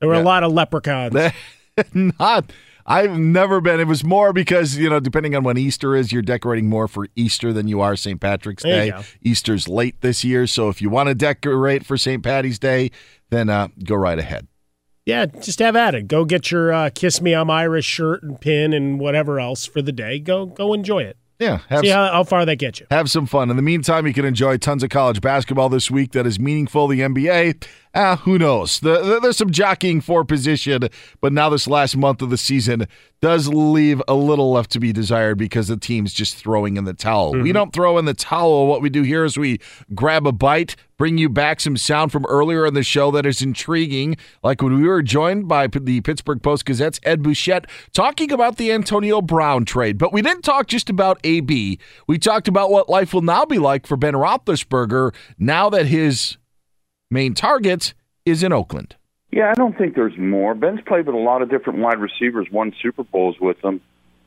There were a lot of leprechauns. [LAUGHS] Not. I've never been. It was more because you know, depending on when Easter is, you're decorating more for Easter than you are St. Patrick's There Day. Easter's late this year, so if you want to decorate for St. Patty's Day, then uh, go right ahead. Yeah, just have at it. Go get your uh, "Kiss Me, I'm Irish" shirt and pin and whatever else for the day. Go, go enjoy it. Yeah, have See how, how far that gets you. Have some fun. In the meantime, you can enjoy tons of college basketball this week that is meaningful. The NBA, ah, who knows? The, the- there's some jockeying for position, but now this last month of the season does leave a little left to be desired because the team's just throwing in the towel. We Mm-hmm. Mhm. don't throw in the towel. What we do here is we grab a bite, bring you back some sound from earlier in the show that is intriguing, like when we were joined by the Pittsburgh Post Gazette's Ed Bouchette talking about the Antonio Brown trade. But we didn't talk just about AB. We talked about what life will now be like for Ben Roethlisberger now that his main target is in Oakland. Yeah, I don't think there's more. Ben's played with a lot of different wide receivers, won Super Bowls with them,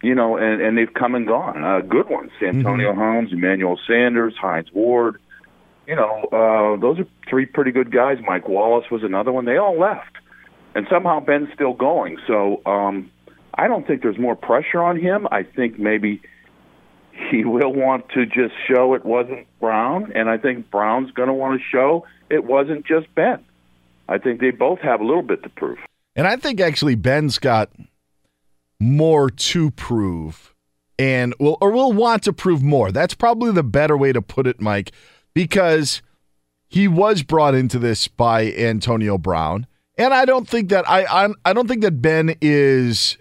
you know, and, and they've come and gone. Uh, good ones: Antonio Holmes, Emmanuel Sanders, Hines Ward. You know, uh, those are three pretty good guys. Mike Wallace was another one. They all left, and somehow Ben's still going. So um, I don't think there's more pressure on him. I think maybe he will want to just show it wasn't Brown, and I think Brown's going to want to show it wasn't just Ben. I think they both have a little bit to prove. And I think actually Ben's got more to prove and will or will want to prove more. That's probably the better way to put it, Mike, because he was brought into this by Antonio Brown. And I don't think that I I, I don't think that Ben is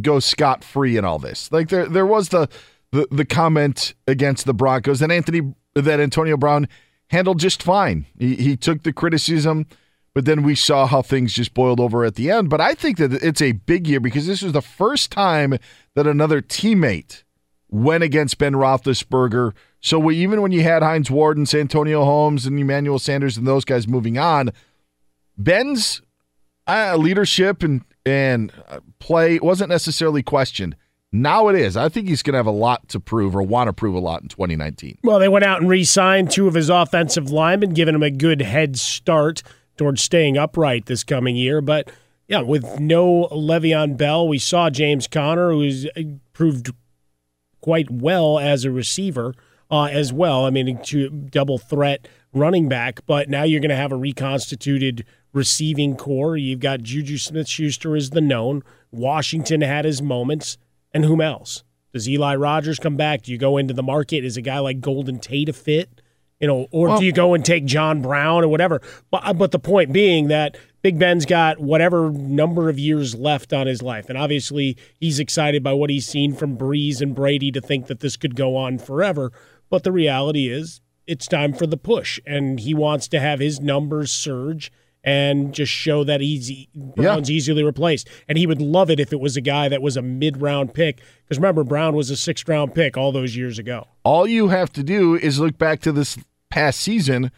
goes scot free in all this. Like there there was the, the the comment against the Broncos that Anthony that Antonio Brown handled just fine. He he took the criticism, but then we saw how things just boiled over at the end. But I think that it's a big year because this was the first time that another teammate went against Ben Roethlisberger. So we, even when you had Hines Ward and Santonio Holmes and Emmanuel Sanders and those guys moving on, Ben's uh, leadership and and uh, play wasn't necessarily questioned. Now it is. I think he's going to have a lot to prove or want to prove a lot in 2019. Well, they went out and re signed two of his offensive linemen, giving him a good head start towards staying upright this coming year. But yeah, with no Le'Veon Bell, we saw James Conner, who's uh, proved quite well as a receiver uh, as well. I mean, double threat running back, but now you're going to have a reconstituted receiving corps. You've got Juju Smith Schuster as the known. Washington had his moments. And whom else? Does Eli Rogers come back? Do you go into the market? Is a guy like Golden Tate a fit? You know, or well, do you go and take John Brown or whatever? But uh, but the point being that Big Ben's got whatever number of years left on his life, and obviously he's excited by what he's seen from Brees and Brady to think that this could go on forever. But the reality is, it's time for the push, and he wants to have his numbers surge and just show that he's Brown's yeah. easily replaced. And he would love it if it was a guy that was a mid round pick. Because remember, Brown was a sixth round pick all those years ago. All you have to do is look back to this past season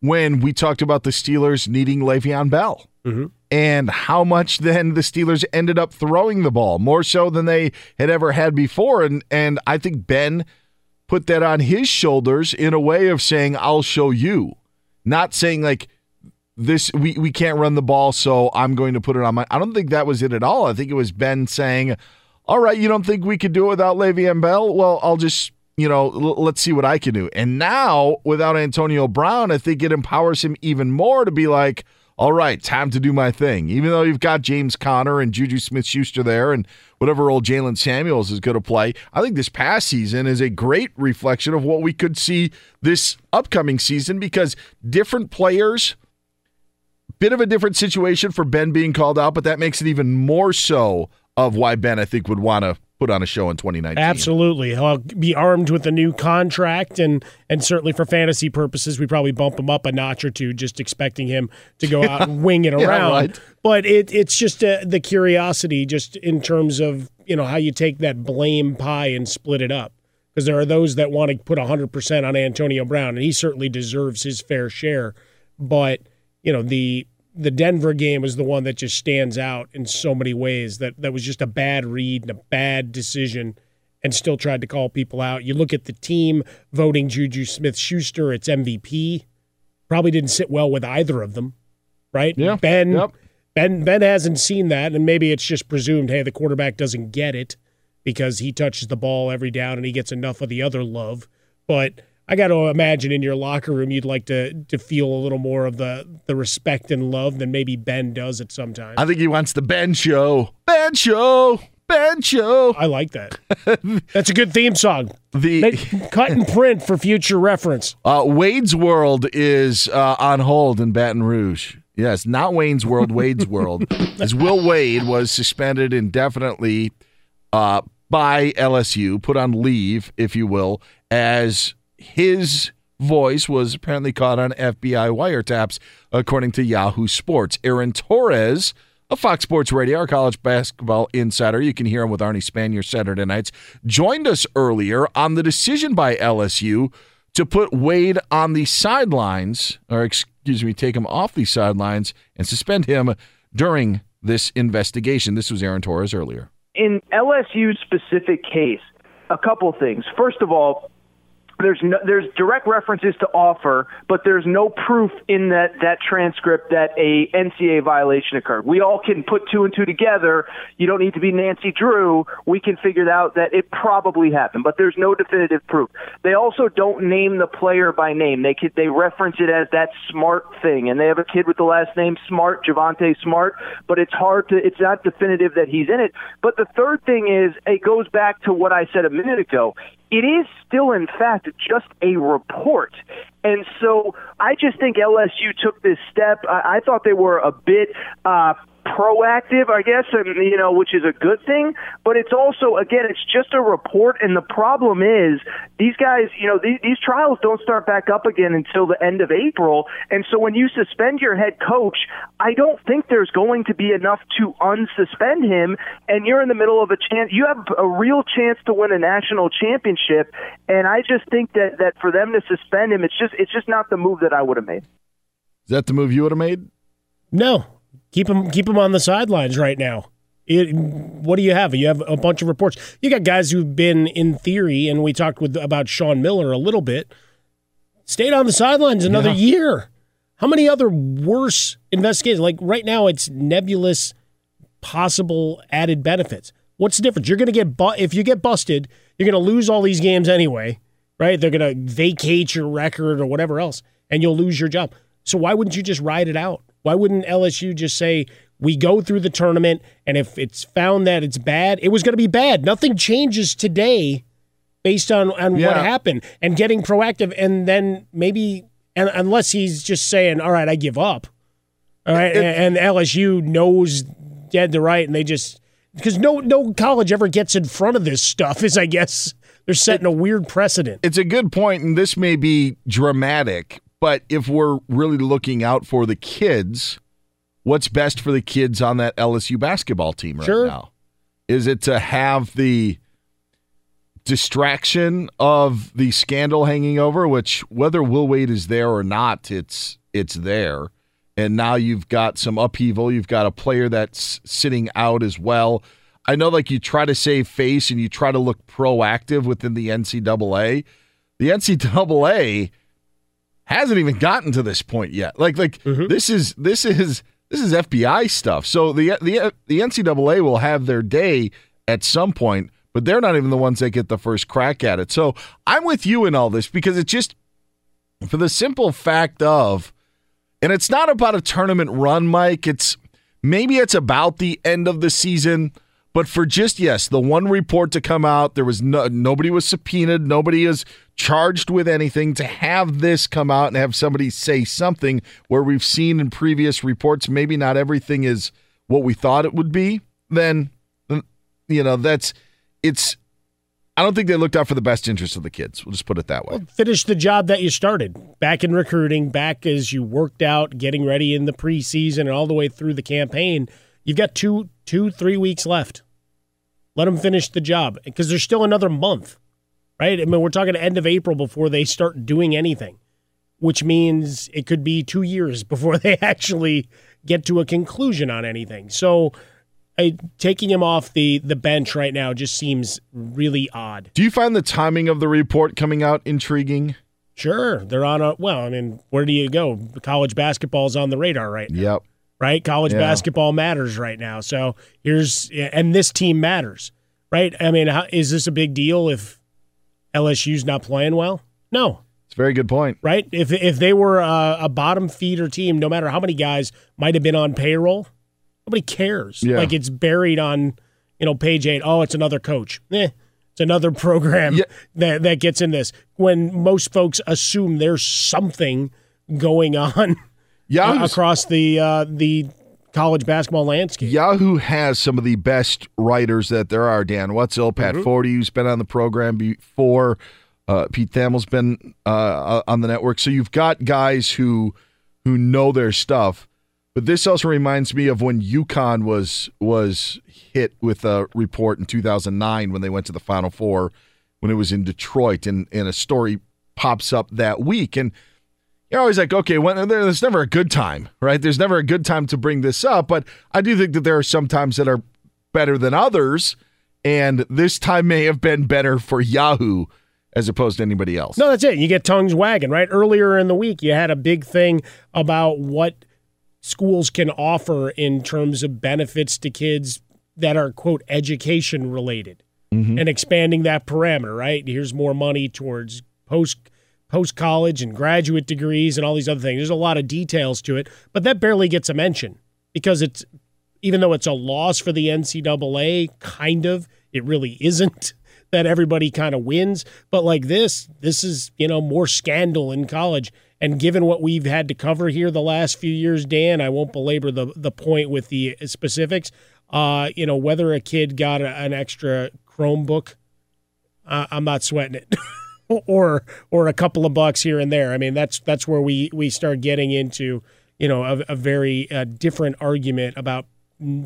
when we talked about the Steelers needing Le'Veon Bell. Mm-hmm. And how much then the Steelers ended up throwing the ball more so than they had ever had before. And and I think Ben put that on his shoulders in a way of saying, I'll show you. Not saying like this we, we can't run the ball, so I'm going to put it on my. I don't think that was it at all. I think it was Ben saying, "All right, you don't think we could do it without Le'Veon Bell? Well, I'll just." You know, l- let's see what I can do. And now, without Antonio Brown, I think it empowers him even more to be like, all right, time to do my thing. Even though you've got James Conner and Juju Smith Schuster there and whatever old Jaylen Samuels is going to play, I think this past season is a great reflection of what we could see this upcoming season because different players Bit of a different situation for Ben being called out, but that makes it even more so of why Ben, I think, would want to put on a show in 2019. Absolutely. He'll be armed with a new contract, and and certainly for fantasy purposes, we probably bump him up a notch or two, just expecting him to go out and [LAUGHS] wing it around. yeah, right. But it, it's just uh, the curiosity, just in terms of you know how you take that blame pie and split it up. Because there are those that want to put 100% on Antonio Brown, and he certainly deserves his fair share. But you know the the Denver game is the one that just stands out in so many ways. That that was just a bad read and a bad decision, and still tried to call people out. You look at the team voting Juju Smith Schuster, it's MVP. Probably didn't sit well with either of them, right? Yeah. Ben. Yep. Ben Ben hasn't seen that, and maybe it's just presumed, hey, the quarterback doesn't get it because he touches the ball every down and he gets enough of the other love. But I got to imagine in your locker room you'd like to to feel a little more of the the respect and love than maybe Ben does at some time. I think he wants the Ben show. Ben show. Ben show. I like that. [LAUGHS] That's a good theme song. The cut and print for future reference. Uh, Wade's World is uh, on hold in Baton Rouge. Yes, not Wayne's World, Wade's [LAUGHS] World. As Will Wade was suspended indefinitely uh, by LSU, put on leave, if you will, as his voice was apparently caught on FBI wiretaps, according to Yahoo Sports. Aaron Torres of Fox Sports Radio, our college basketball insider, you can hear him with Arnie Spanier Saturday nights, joined us earlier on the decision by LSU to put Wade on the sidelines, or excuse me, take him off the sidelines and suspend him during this investigation. This was Aaron Torres earlier. In LSU's specific case, a couple things. First of all, there's no, there's direct references to offer, but there's no proof in that that transcript that a NCAA violation occurred. We all can put two and two together. You don't need to be Nancy Drew. We can figure out that it probably happened, but there's no definitive proof. They also don't name the player by name. They could, they reference it as that smart thing, and they have a kid with the last name Smart, Javonte Smart, but it's hard to it's not definitive that he's in it. But the third thing is it goes back to what I said a minute ago it is still, in fact, just a report. And so I just think LSU took this step. I, I thought they were a bit uh, proactive, I guess, and you know, which is a good thing. But it's also, again, it's just a report, and the problem is these guys, you know, these, these trials don't start back up again until the end of April, and so when you suspend your head coach, I don't think there's going to be enough to unsuspend him, and you're in the middle of a chance. You have a real chance to win a national championship, and I just think that that for them to suspend him, it's just it's just not the move that I would have made. Is that the move you would have made? No, keep him keep him on the sidelines right now. It, what do you have? You have a bunch of reports. You got guys who've been in theory, and we talked with about Sean Miller a little bit. Stayed on the sidelines another Yeah. year. How many other worse investigations? Like right now, it's nebulous possible added benefits. What's the difference? You're going to get bu- if you get busted, you're going to lose all these games anyway, right? They're going to vacate your record or whatever else, and you'll lose your job. So why wouldn't you just ride it out? Why wouldn't LSU just say we go through the tournament, and if it's found that it's bad, it was going to be bad. Nothing changes today based on on what happened, and getting proactive, and then maybe, and unless he's just saying, "All right, I give up," all right, and, and LSU knows dead to right, and they just because no no college ever gets in front of this stuff is I guess they're setting a weird precedent. It's a good point, and this may be dramatic, but if we're really looking out for the kids, what's best for the kids on that LSU basketball team right Sure. now? Is it to have the distraction of the scandal hanging over, which whether Will Wade is there or not, it's it's there. And now you've got some upheaval. You've got a player that's sitting out as well. I know, like you try to save face and you try to look proactive within the NCAA. The NCAA hasn't even gotten to this point yet. Like, like mm-hmm. this is this is this is FBI stuff. So the the the NCAA will have their day at some point, but they're not even the ones that get the first crack at it. So I'm with you in all this because it's just for the simple fact of, and it's not about a tournament run, Mike. It's maybe it's about the end of the season. But for just yes, the one report to come out, there was no nobody was subpoenaed, nobody is charged with anything. To have this come out and have somebody say something where we've seen in previous reports, maybe not everything is what we thought it would be. Then, you know, that's it's. I don't think they looked out for the best interest of the kids. We'll just put it that way. Finish the job that you started back in recruiting, back as you worked out, getting ready in the preseason and all the way through the campaign. You've got two, two, three weeks left. Let them finish the job because there's still another month, right? I mean, we're talking end of April before they start doing anything, which means it could be two years [LAUGHS] before they actually get to a conclusion on anything. So, I, taking him off the the bench right now just seems really odd. Do you find the timing of the report coming out intriguing? Sure, they're on a well. I mean, where do you go? College basketball's on the radar right now, Yep. Right? College Yeah. basketball matters right now. So here's and this team matters, right? I mean, how, is this a big deal if LSU's not playing well? No, It's a very good point. right? If if they were a, a bottom feeder team, no matter how many guys might have been on payroll, nobody cares. Yeah. Like it's buried on, you know, page eight. Oh, it's another coach. Eh, it's another [LAUGHS] program that that gets in this. When most folks assume there's something going [LAUGHS] on Yeah, uh, across the uh, the college basketball landscape. Yahoo has some of the best writers that there are. Dan Wetzel, Pat Mhm. Forde, who's been on the program before. Uh, Pete Thamel's been uh, on the network. So you've got guys who who know their stuff. But this also reminds me of when UConn was was hit with a report in 2009 when they went to the Final Four when it was in Detroit, and, and a story pops up that week. And you're always like, okay, when, there's never a good time, right? There's never a good time to bring this up, but I do think that there are some times that are better than others, and this time may have been better for Yahoo as opposed to anybody else. No, that's it. You get tongues wagging, right? Earlier in the week, you had a big thing about what schools can offer in terms of benefits to kids that are, quote, education related mm-hmm. and expanding that parameter, right? Here's more money towards post post college and graduate degrees and all these other things. There's a lot of details to it, but that barely gets a mention because it's even though it's a loss for the NCAA, kind of, it really isn't [LAUGHS] that everybody kind of wins. But like this, this is, you know, more scandal in college. And given what we've had to cover here the last few years, Dan, I won't belabor the the point with the specifics. Uh, you know, whether a kid got a, an extra Chromebook, uh, I'm not sweating it. [LAUGHS] [LAUGHS] or or a couple of bucks here and there. I mean, that's that's where we we start getting into you know a, a very uh, different argument about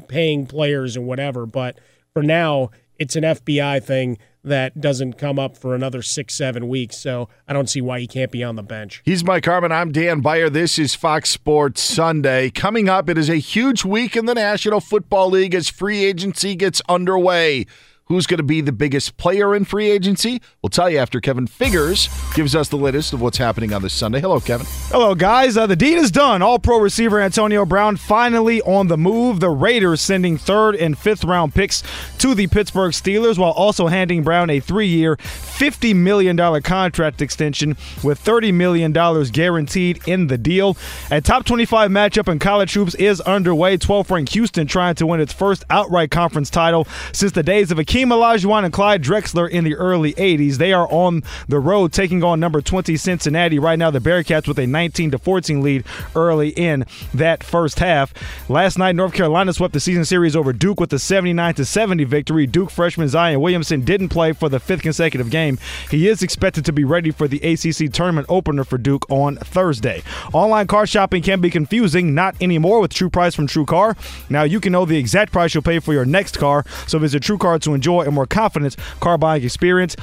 paying players and whatever. But for now, it's an FBI thing that doesn't come up for another six, seven weeks. So I don't see why he can't be on the bench. He's Mike Harmon. I'm Dan Beyer. This is Fox Sports Sunday. Coming up, it is a huge week in the National Football League as free agency gets underway. Who's going to be the biggest player in free agency? We'll tell you after Kevin Figures gives us the latest of what's happening on this Sunday. Hello, Kevin. Hello, guys. Uh, the deed is done. All pro receiver Antonio Brown finally on the move. The Raiders sending third and fifth round picks to the Pittsburgh Steelers while also handing Brown a three year, $50 million contract extension with $30 million guaranteed in the deal. A top 25 matchup in college hoops is underway. 12th ranked Houston trying to win its first outright conference title since the days of a Hakeem Olajuwon and Clyde Drexler in the early 80s. They are on the road taking on number 20 Cincinnati. Right now, the Bearcats with a 19 to 14 lead early in that first half. Last night, North Carolina swept the season series over Duke with a 79 to 70 victory. Duke freshman Zion Williamson didn't play for the fifth consecutive game. He is expected to be ready for the ACC tournament opener for Duke on Thursday. Online car shopping can be confusing, not anymore with True Price from True Car. Now you can know the exact price you'll pay for your next car, so visit True Car to enjoy enjoy a more confident car buying experience.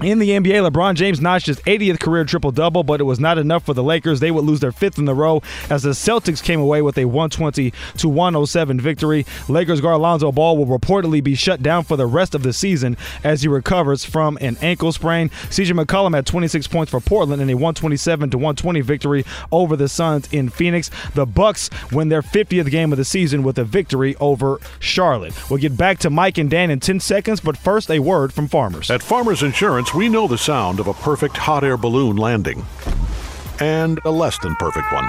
In the NBA, LeBron James notched his 80th career triple double, but it was not enough for the Lakers. They would lose their fifth in a row as the Celtics came away with a 120 to 107 victory. Lakers guard Lonzo Ball will reportedly be shut down for the rest of the season as he recovers from an ankle sprain. CJ McCollum had 26 points for Portland in a 127 to 120 victory over the Suns in Phoenix. The Bucks win their 50th game of the season with a victory over Charlotte. We'll get back to Mike and Dan in 10 seconds, but first a word from Farmers. At Farmers Insurance we know the sound of a perfect hot air balloon landing and a less than perfect one.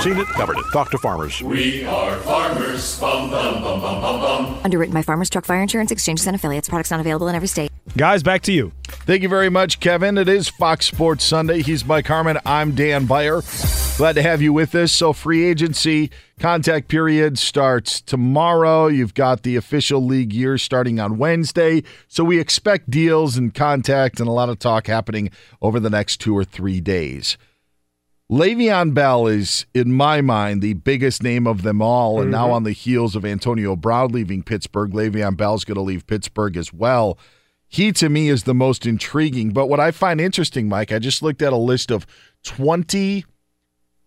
Seen it, covered it. Talk to farmers. We are farmers. Bum, bum, bum, bum, bum, bum. Underwritten by Farmers Truck Fire Insurance Exchanges and Affiliates. Products not available in every state. Guys, back to you. Thank you very much, Kevin. It is Fox Sports Sunday. He's Mike Harmon. I'm Dan Beyer. Glad to have you with us. So, free agency contact period starts tomorrow. You've got the official league year starting on Wednesday. So, we expect deals and contact and a lot of talk happening over the next two or three days. Le'Veon Bell is, in my mind, the biggest name of them all. And mm-hmm. now, on the heels of Antonio Brown leaving Pittsburgh, Le'Veon Bell's going to leave Pittsburgh as well. He, to me, is the most intriguing. But what I find interesting, Mike, I just looked at a list of 20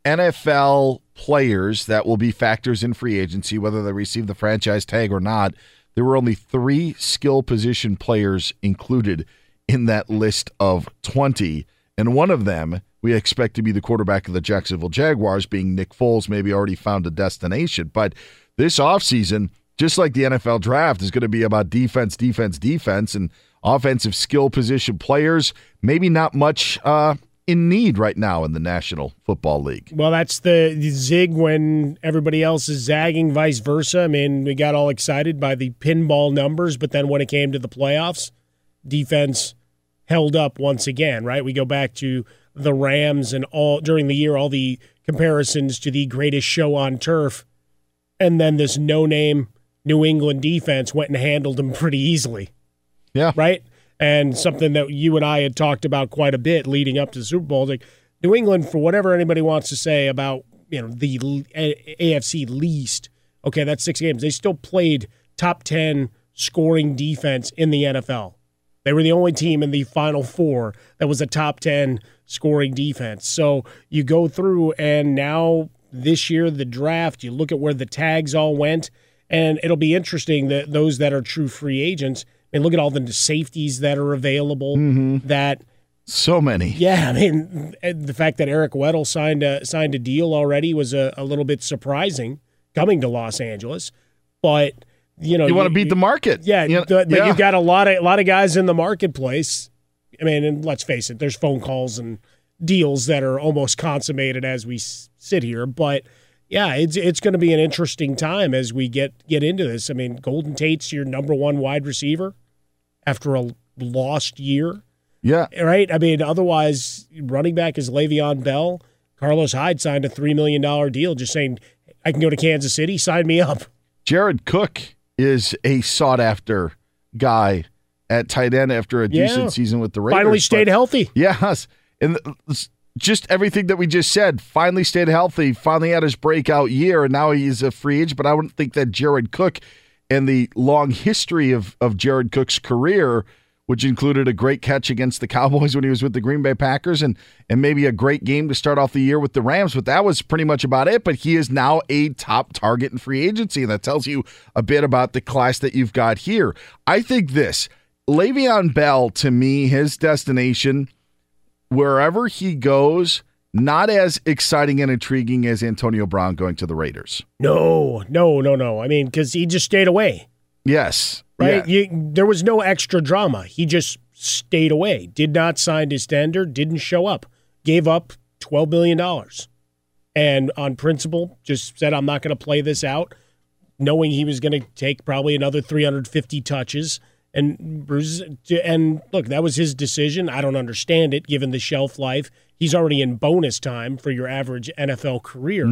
NFL players that will be factors in free agency, whether they receive the franchise tag or not. There were only three skill position players included in that list of 20. And one of them we expect to be the quarterback of the Jacksonville Jaguars, being Nick Foles, maybe already found a destination. But this offseason, just like the NFL draft, is going to be about defense, defense, defense, and offensive skill position players. Maybe not much uh, in need right now in the National Football League. Well, that's the, the, zig when everybody else is zagging, vice versa. I mean, we got all excited by the pinball numbers, but then when it came to the playoffs, defense held up once again, right? We go back to the Rams and all during the year, all the comparisons to the greatest show on turf. And then this no name New England defense went and handled them pretty easily. Yeah. Right? and something that you and I had talked about quite a bit leading up to the Super Bowl. Like New England, for whatever anybody wants to say about you know the AFC least, okay, that's six games. They still played top ten scoring defense in the NFL. They were the only team in the final four that was a top ten scoring defense. So you go through, and now this year the draft, you look at where the tags all went, and it'll be interesting that those that are true free agents I mean, look at all the safeties that are available. Mm-hmm. That so many. Yeah, I mean, the fact that Eric Weddle signed a signed a deal already was a, a little bit surprising coming to Los Angeles, but you know, you, want to beat the market. Yeah, you know, but yeah. you've got a lot of a lot of guys in the marketplace. I mean, and let's face it, there's phone calls and deals that are almost consummated as we sit here, but yeah, it's it's going to be an interesting time as we get get into this. I mean, Golden Tate's your number one wide receiver after a lost year. Yeah. Right? I mean, otherwise, running back is Le'Veon Bell. Carlos Hyde signed a $3 million deal just saying, I can go to Kansas City, sign me up. Jared Cook is a sought after guy at tight end after a Yeah. decent season with the Raiders. Finally stayed but- healthy. Yes. And just everything that we just said, finally stayed healthy, finally had his breakout year, and now he's a free agent. But I wouldn't think that Jared Cook and the long history of, of Jared Cook's career, which included a great catch against the Cowboys when he was with the Green Bay Packers and, and maybe a great game to start off the year with the Rams, but that was pretty much about it. But he is now a top target in free agency, and that tells you a bit about the class that you've got here. I think this Le'Veon Bell, to me, his destination wherever he goes, not as exciting and intriguing as Antonio Brown going to the Raiders. No, no, no, no. I mean, because he just stayed away, Yes. right? Yeah. You, there was no extra drama. He just stayed away, did not sign his tender, didn't show up, gave up $12 million. And on principle, just said, I'm not going to play this out, knowing he was going to take probably another 350 touches. And Bruce, and look, that was his decision. I don't understand it given the shelf life. He's already in bonus time for your average NFL career.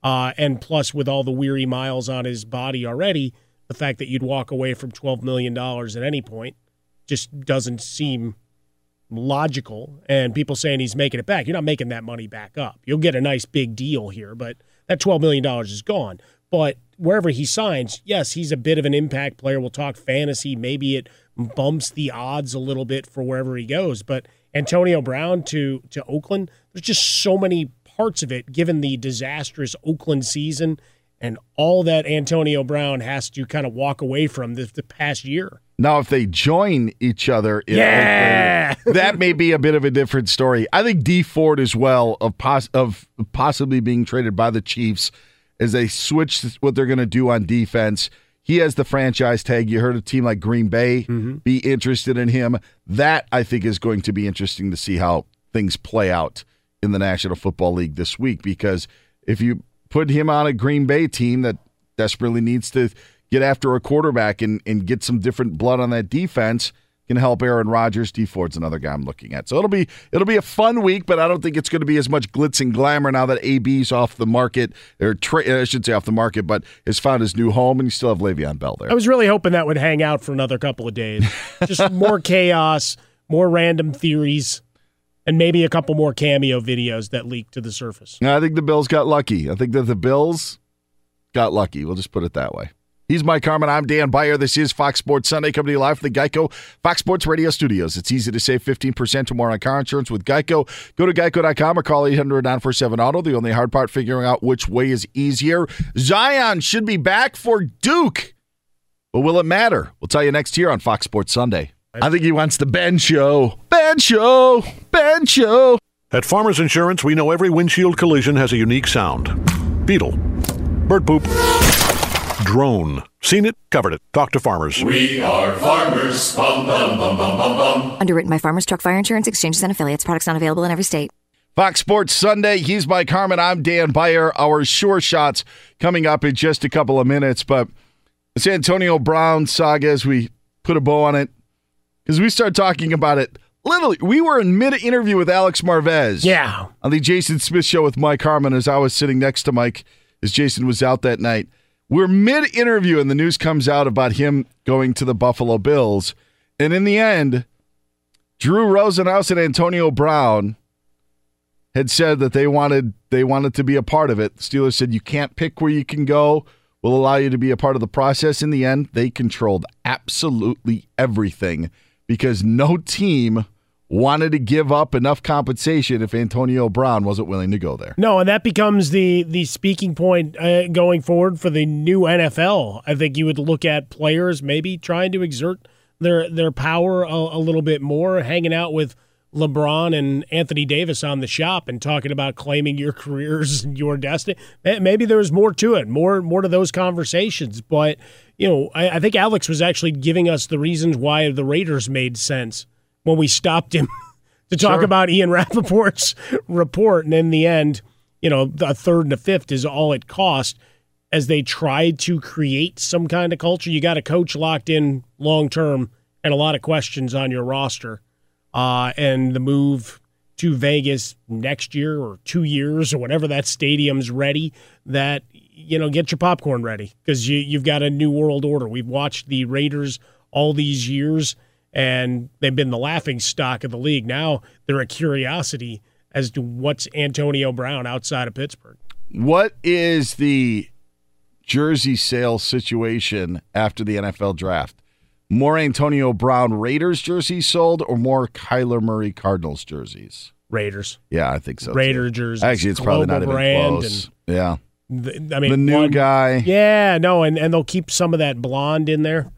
Uh, and plus, with all the weary miles on his body already, the fact that you'd walk away from $12 million at any point just doesn't seem logical. And people saying he's making it back. You're not making that money back up. You'll get a nice big deal here, but that $12 million is gone. But wherever he signs, yes, he's a bit of an impact player. We'll talk fantasy. Maybe it bumps the odds a little bit for wherever he goes. But Antonio Brown to to Oakland, there's just so many parts of it, given the disastrous Oakland season and all that Antonio Brown has to kind of walk away from the, the past year. Now, if they join each other, in Yeah. Oakland, that may be a bit of a different story. I think Dee Ford as well of pos- of possibly being traded by the Chiefs as they switch what they're going to do on defense. He has the franchise tag. You heard a team like Green Bay mm-hmm. be interested in him. That I think is going to be interesting to see how things play out in the National Football League this week because if you put him on a Green Bay team that desperately needs to get after a quarterback and, and get some different blood on that defense can help Aaron Rodgers. Dee Ford's another guy I'm looking at. So it'll be it'll be a fun week, but I don't think it's going to be as much glitz and glamour now that AB's off the market or tra- I should say off the market, but has found his new home and you still have Le'Veon Bell there. I was really hoping that would hang out for another couple of days. [LAUGHS] Just more chaos, more random theories, and maybe a couple more cameo videos that leak to the surface. I think the Bills got lucky. I think that the Bills got lucky. We'll just put it that way. He's Mike Harmon. I'm Dan Beyer. This is Fox Sports Sunday coming to you live from the Geico Fox Sports Radio studios. It's easy to save 15% or more on car insurance with Geico. Go to geico.com or call 800 947 Auto. The only hard part, figuring out which way is easier. Zion should be back for Duke. But will it matter? We'll tell you next year on Fox Sports Sunday. I think he wants the Ben Show. Ben Show. Ben Show. At Farmers Insurance, we know every windshield collision has a unique sound. Beetle. Bird poop. Drone. Seen it, covered it. Talk to farmers. We are farmers. Bum, bum, bum, bum, bum, bum. Underwritten by Farmers Truck Fire Insurance Exchanges and Affiliates. Products not available in every state. Fox Sports Sunday. He's Mike Harmon. I'm Dan Beyer. Our sure shots coming up in just a couple of minutes. But this Antonio Brown saga, as we put a bow on it, because we start talking about it. Literally, we were in mid interview with Alex Marvez. Yeah. On the Jason Smith show with Mike Harmon as I was sitting next to Mike as Jason was out that night. We're mid interview and the news comes out about him going to the Buffalo Bills. And in the end, Drew Rosenhaus and Antonio Brown had said that they wanted they wanted to be a part of it. The Steelers said you can't pick where you can go. We'll allow you to be a part of the process. In the end, they controlled absolutely everything because no team wanted to give up enough compensation if Antonio Brown wasn't willing to go there. No, and that becomes the the speaking point uh, going forward for the new NFL. I think you would look at players maybe trying to exert their their power a, a little bit more, hanging out with LeBron and Anthony Davis on the shop and talking about claiming your [LAUGHS] careers and your destiny. Maybe there's more to it, more more to those conversations. But you know, I, I think Alex was actually giving us the reasons why the Raiders made sense when we stopped him [LAUGHS] to talk Sure. about Ian Rapoport's [LAUGHS] report. And in the end, you know, a third and a fifth is all it cost as they tried to create some kind of culture. You got a coach locked in long term and a lot of questions on your roster. uh, and the move to Vegas next year or two years or whenever that stadium's ready, that you know get your popcorn ready because you, you've got a new world order. We've watched the Raiders all these years, and they've been the laughing stock of the league. Now they're a curiosity as to what's Antonio Brown outside of Pittsburgh. What is the jersey sale situation after the NFL draft? More Antonio Brown Raiders jerseys sold or more Kyler Murray Cardinals jerseys? Raiders. Yeah, I think so. Raider too. jerseys, Actually, it's probably not even close. yeah. The, I mean, the new one- guy. Yeah, no, and, and they'll keep some of that blonde in there,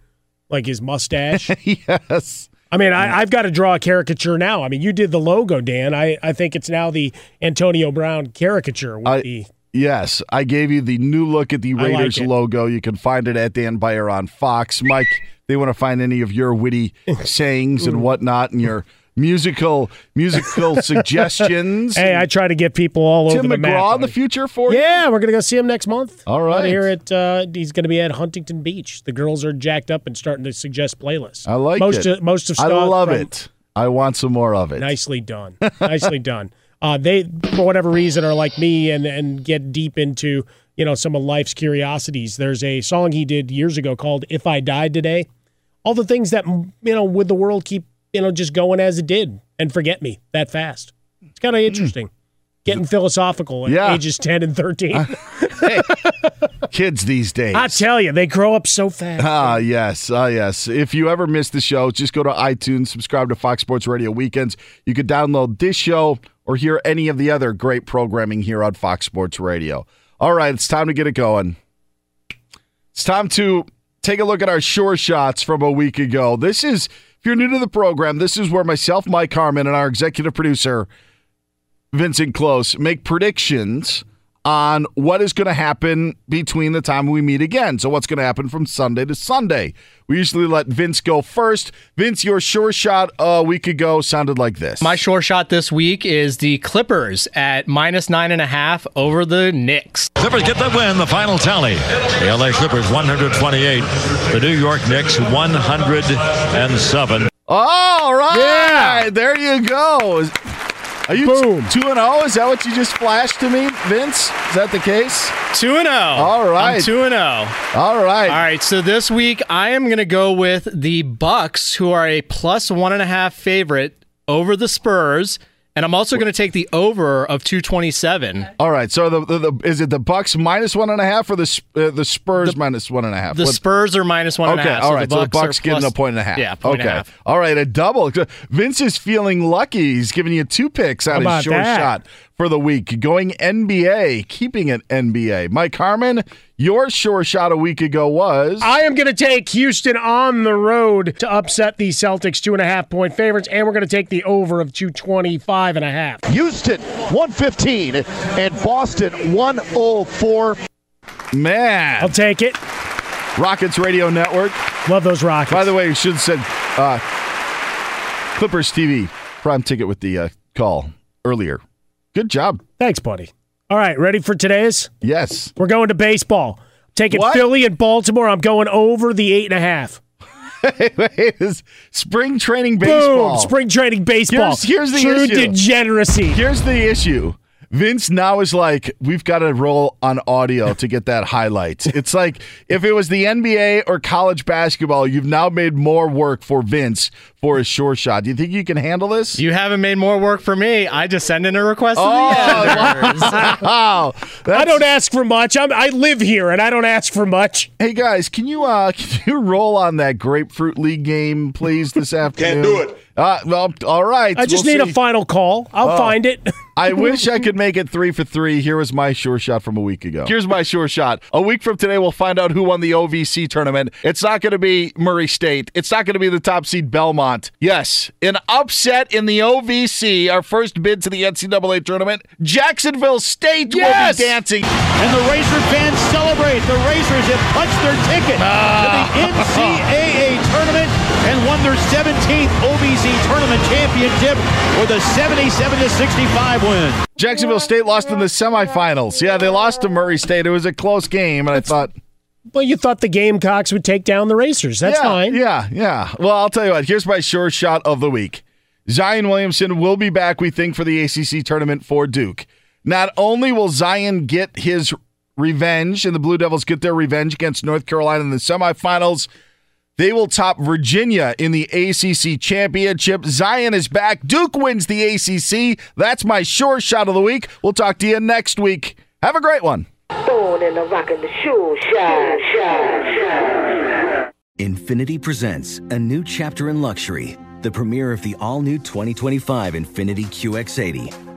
like his mustache. [LAUGHS] yes. I mean, I, I've got to draw a caricature now. I mean, you did the logo, Dan. I, I think it's now the Antonio Brown caricature with I- the Yes, I gave you the new look at the I like Raiders logo. You can find it at Dan Beyer on Fox. Mike, they want to find any of your witty [LAUGHS] sayings and whatnot and your musical musical [LAUGHS] suggestions. Hey, I try to get people all Tim over the map. Tim McGraw in the future for you? Yeah, we're gonna go see him next month. All right. here at uh, he's gonna be at Huntington Beach. The girls are jacked up and starting to suggest playlists. I like most it. Of, most of I love from- it. I want some more of it. Nicely [LAUGHS] done. Nicely done. Uh, they, for whatever reason, are like me and and get deep into you know some of life's curiosities. There's a song he did years ago called "If I Died Today." All the things that you know would the world keep you know just going as it did and forget me that fast. It's kind of interesting. Getting philosophical at Yeah. ages ten and thirteen. [LAUGHS] Kids these days. I tell you, they grow up so fast. Ah, yes. Ah, yes. If you ever miss the show, just go to iTunes, subscribe to Fox Sports Radio Weekends. You could download this show or hear any of the other great programming here on Fox Sports Radio. All right, it's time to get it going. It's time to take a look at our sure shots from a week ago. This is, if you're new to the program, this is where myself, Mike Harmon, and our executive producer, Vincent Close, make predictions on what is going to happen between the time we meet again. So, what's going to happen from Sunday to Sunday? We usually let Vince go first. Vince, your sure shot a week ago sounded like this. My sure shot this week is the Clippers at minus nine and a half over the Knicks. Clippers get the win. The final tally: the LA Clippers 128, the New York Knicks 107. All right. There you go. Is- Are you 2 and 0? Is that what you just flashed to me, Vince? Is that the case? 2 and 0. All right. I'm 2 and 0. All right. All right. So this week I am going to go with the Bucks, who are a plus one and a half favorite over the Spurs, and I'm also going to take the over of 227. All right. So the, the, the is it the Bucks minus one and a half or the uh, the Spurs minus one and a half? The What- Spurs are minus one and a okay, half. all so right. the so the Bucks, Bucks are getting plus- a point and a half. Yeah, point okay. and a half. All right, a double. Vince is feeling lucky. He's giving you two picks out of about short that? shot for the week. Going NBA, keeping it NBA. Mike Harmon, your sure shot a week ago was I am going to take Houston on the road to upset the Celtics two and a half point favorites, and we're going to take the over of 225 and a half. Houston 115 and Boston 104. man. I'll take it. Rockets Radio Network. Love those Rockets. By the way, you should have said uh, Clippers TV prime ticket with the uh, call earlier. Good job. Thanks, buddy. All right, ready for today's? Yes. We're going to baseball. Taking What? Philly and Baltimore. I'm going over the eight and a half. [LAUGHS] Is spring training baseball. Boom! Spring training baseball. Here's, here's the True issue. degeneracy. Here's the issue. Vince now is like, we've got to roll on audio to get that highlight. [LAUGHS] It's like if it was the NBA or college basketball, you've now made more work for Vince for his sure shot. Do you think you can handle this? You haven't made more work for me. I just send in a request to Oh, the [LAUGHS] wow. I don't ask for much. I'm, I live here, and I don't ask for much. Hey guys, can you uh [LAUGHS] can you roll on that grapefruit league game, please, this afternoon? Can't do it. Uh, well, all right. I just we'll need see. a final call. I'll Oh. find it. I [LAUGHS] wish I could make it three for three. Here was my sure shot from a week ago. Here's my sure shot. A week from today, we'll find out who won the OVC tournament. It's not going to be Murray State. It's not going to be the top seed Belmont. Yes, an upset in the OVC, our first bid to the NCAA tournament. Jacksonville State Yes! will be dancing. And the Racer fans celebrate. The Racers have punched their ticket Ah. to the NCAA tournament and won their 17th OVC tournament championship with a 77 to 65 win. Jacksonville State lost in the semifinals. Yeah, they lost to Murray State. It was a close game, and I thought. well, you thought the Gamecocks would take down the Racers. That's yeah, fine. Yeah, yeah. Well, I'll tell you what. Here's my sure shot of the week. Zion Williamson will be back, we think, for the ACC tournament for Duke. Not only will Zion get his revenge and the Blue Devils get their revenge against North Carolina in the semifinals, they will top Virginia in the ACC championship. Zion is back. Duke wins the ACC. That's my sure shot of the week. We'll talk to you next week. Have a great one. in the rock the shoe shine, shine, shine. Infiniti presents a new chapter in luxury, the premiere of the all new 2025 Infiniti QX80,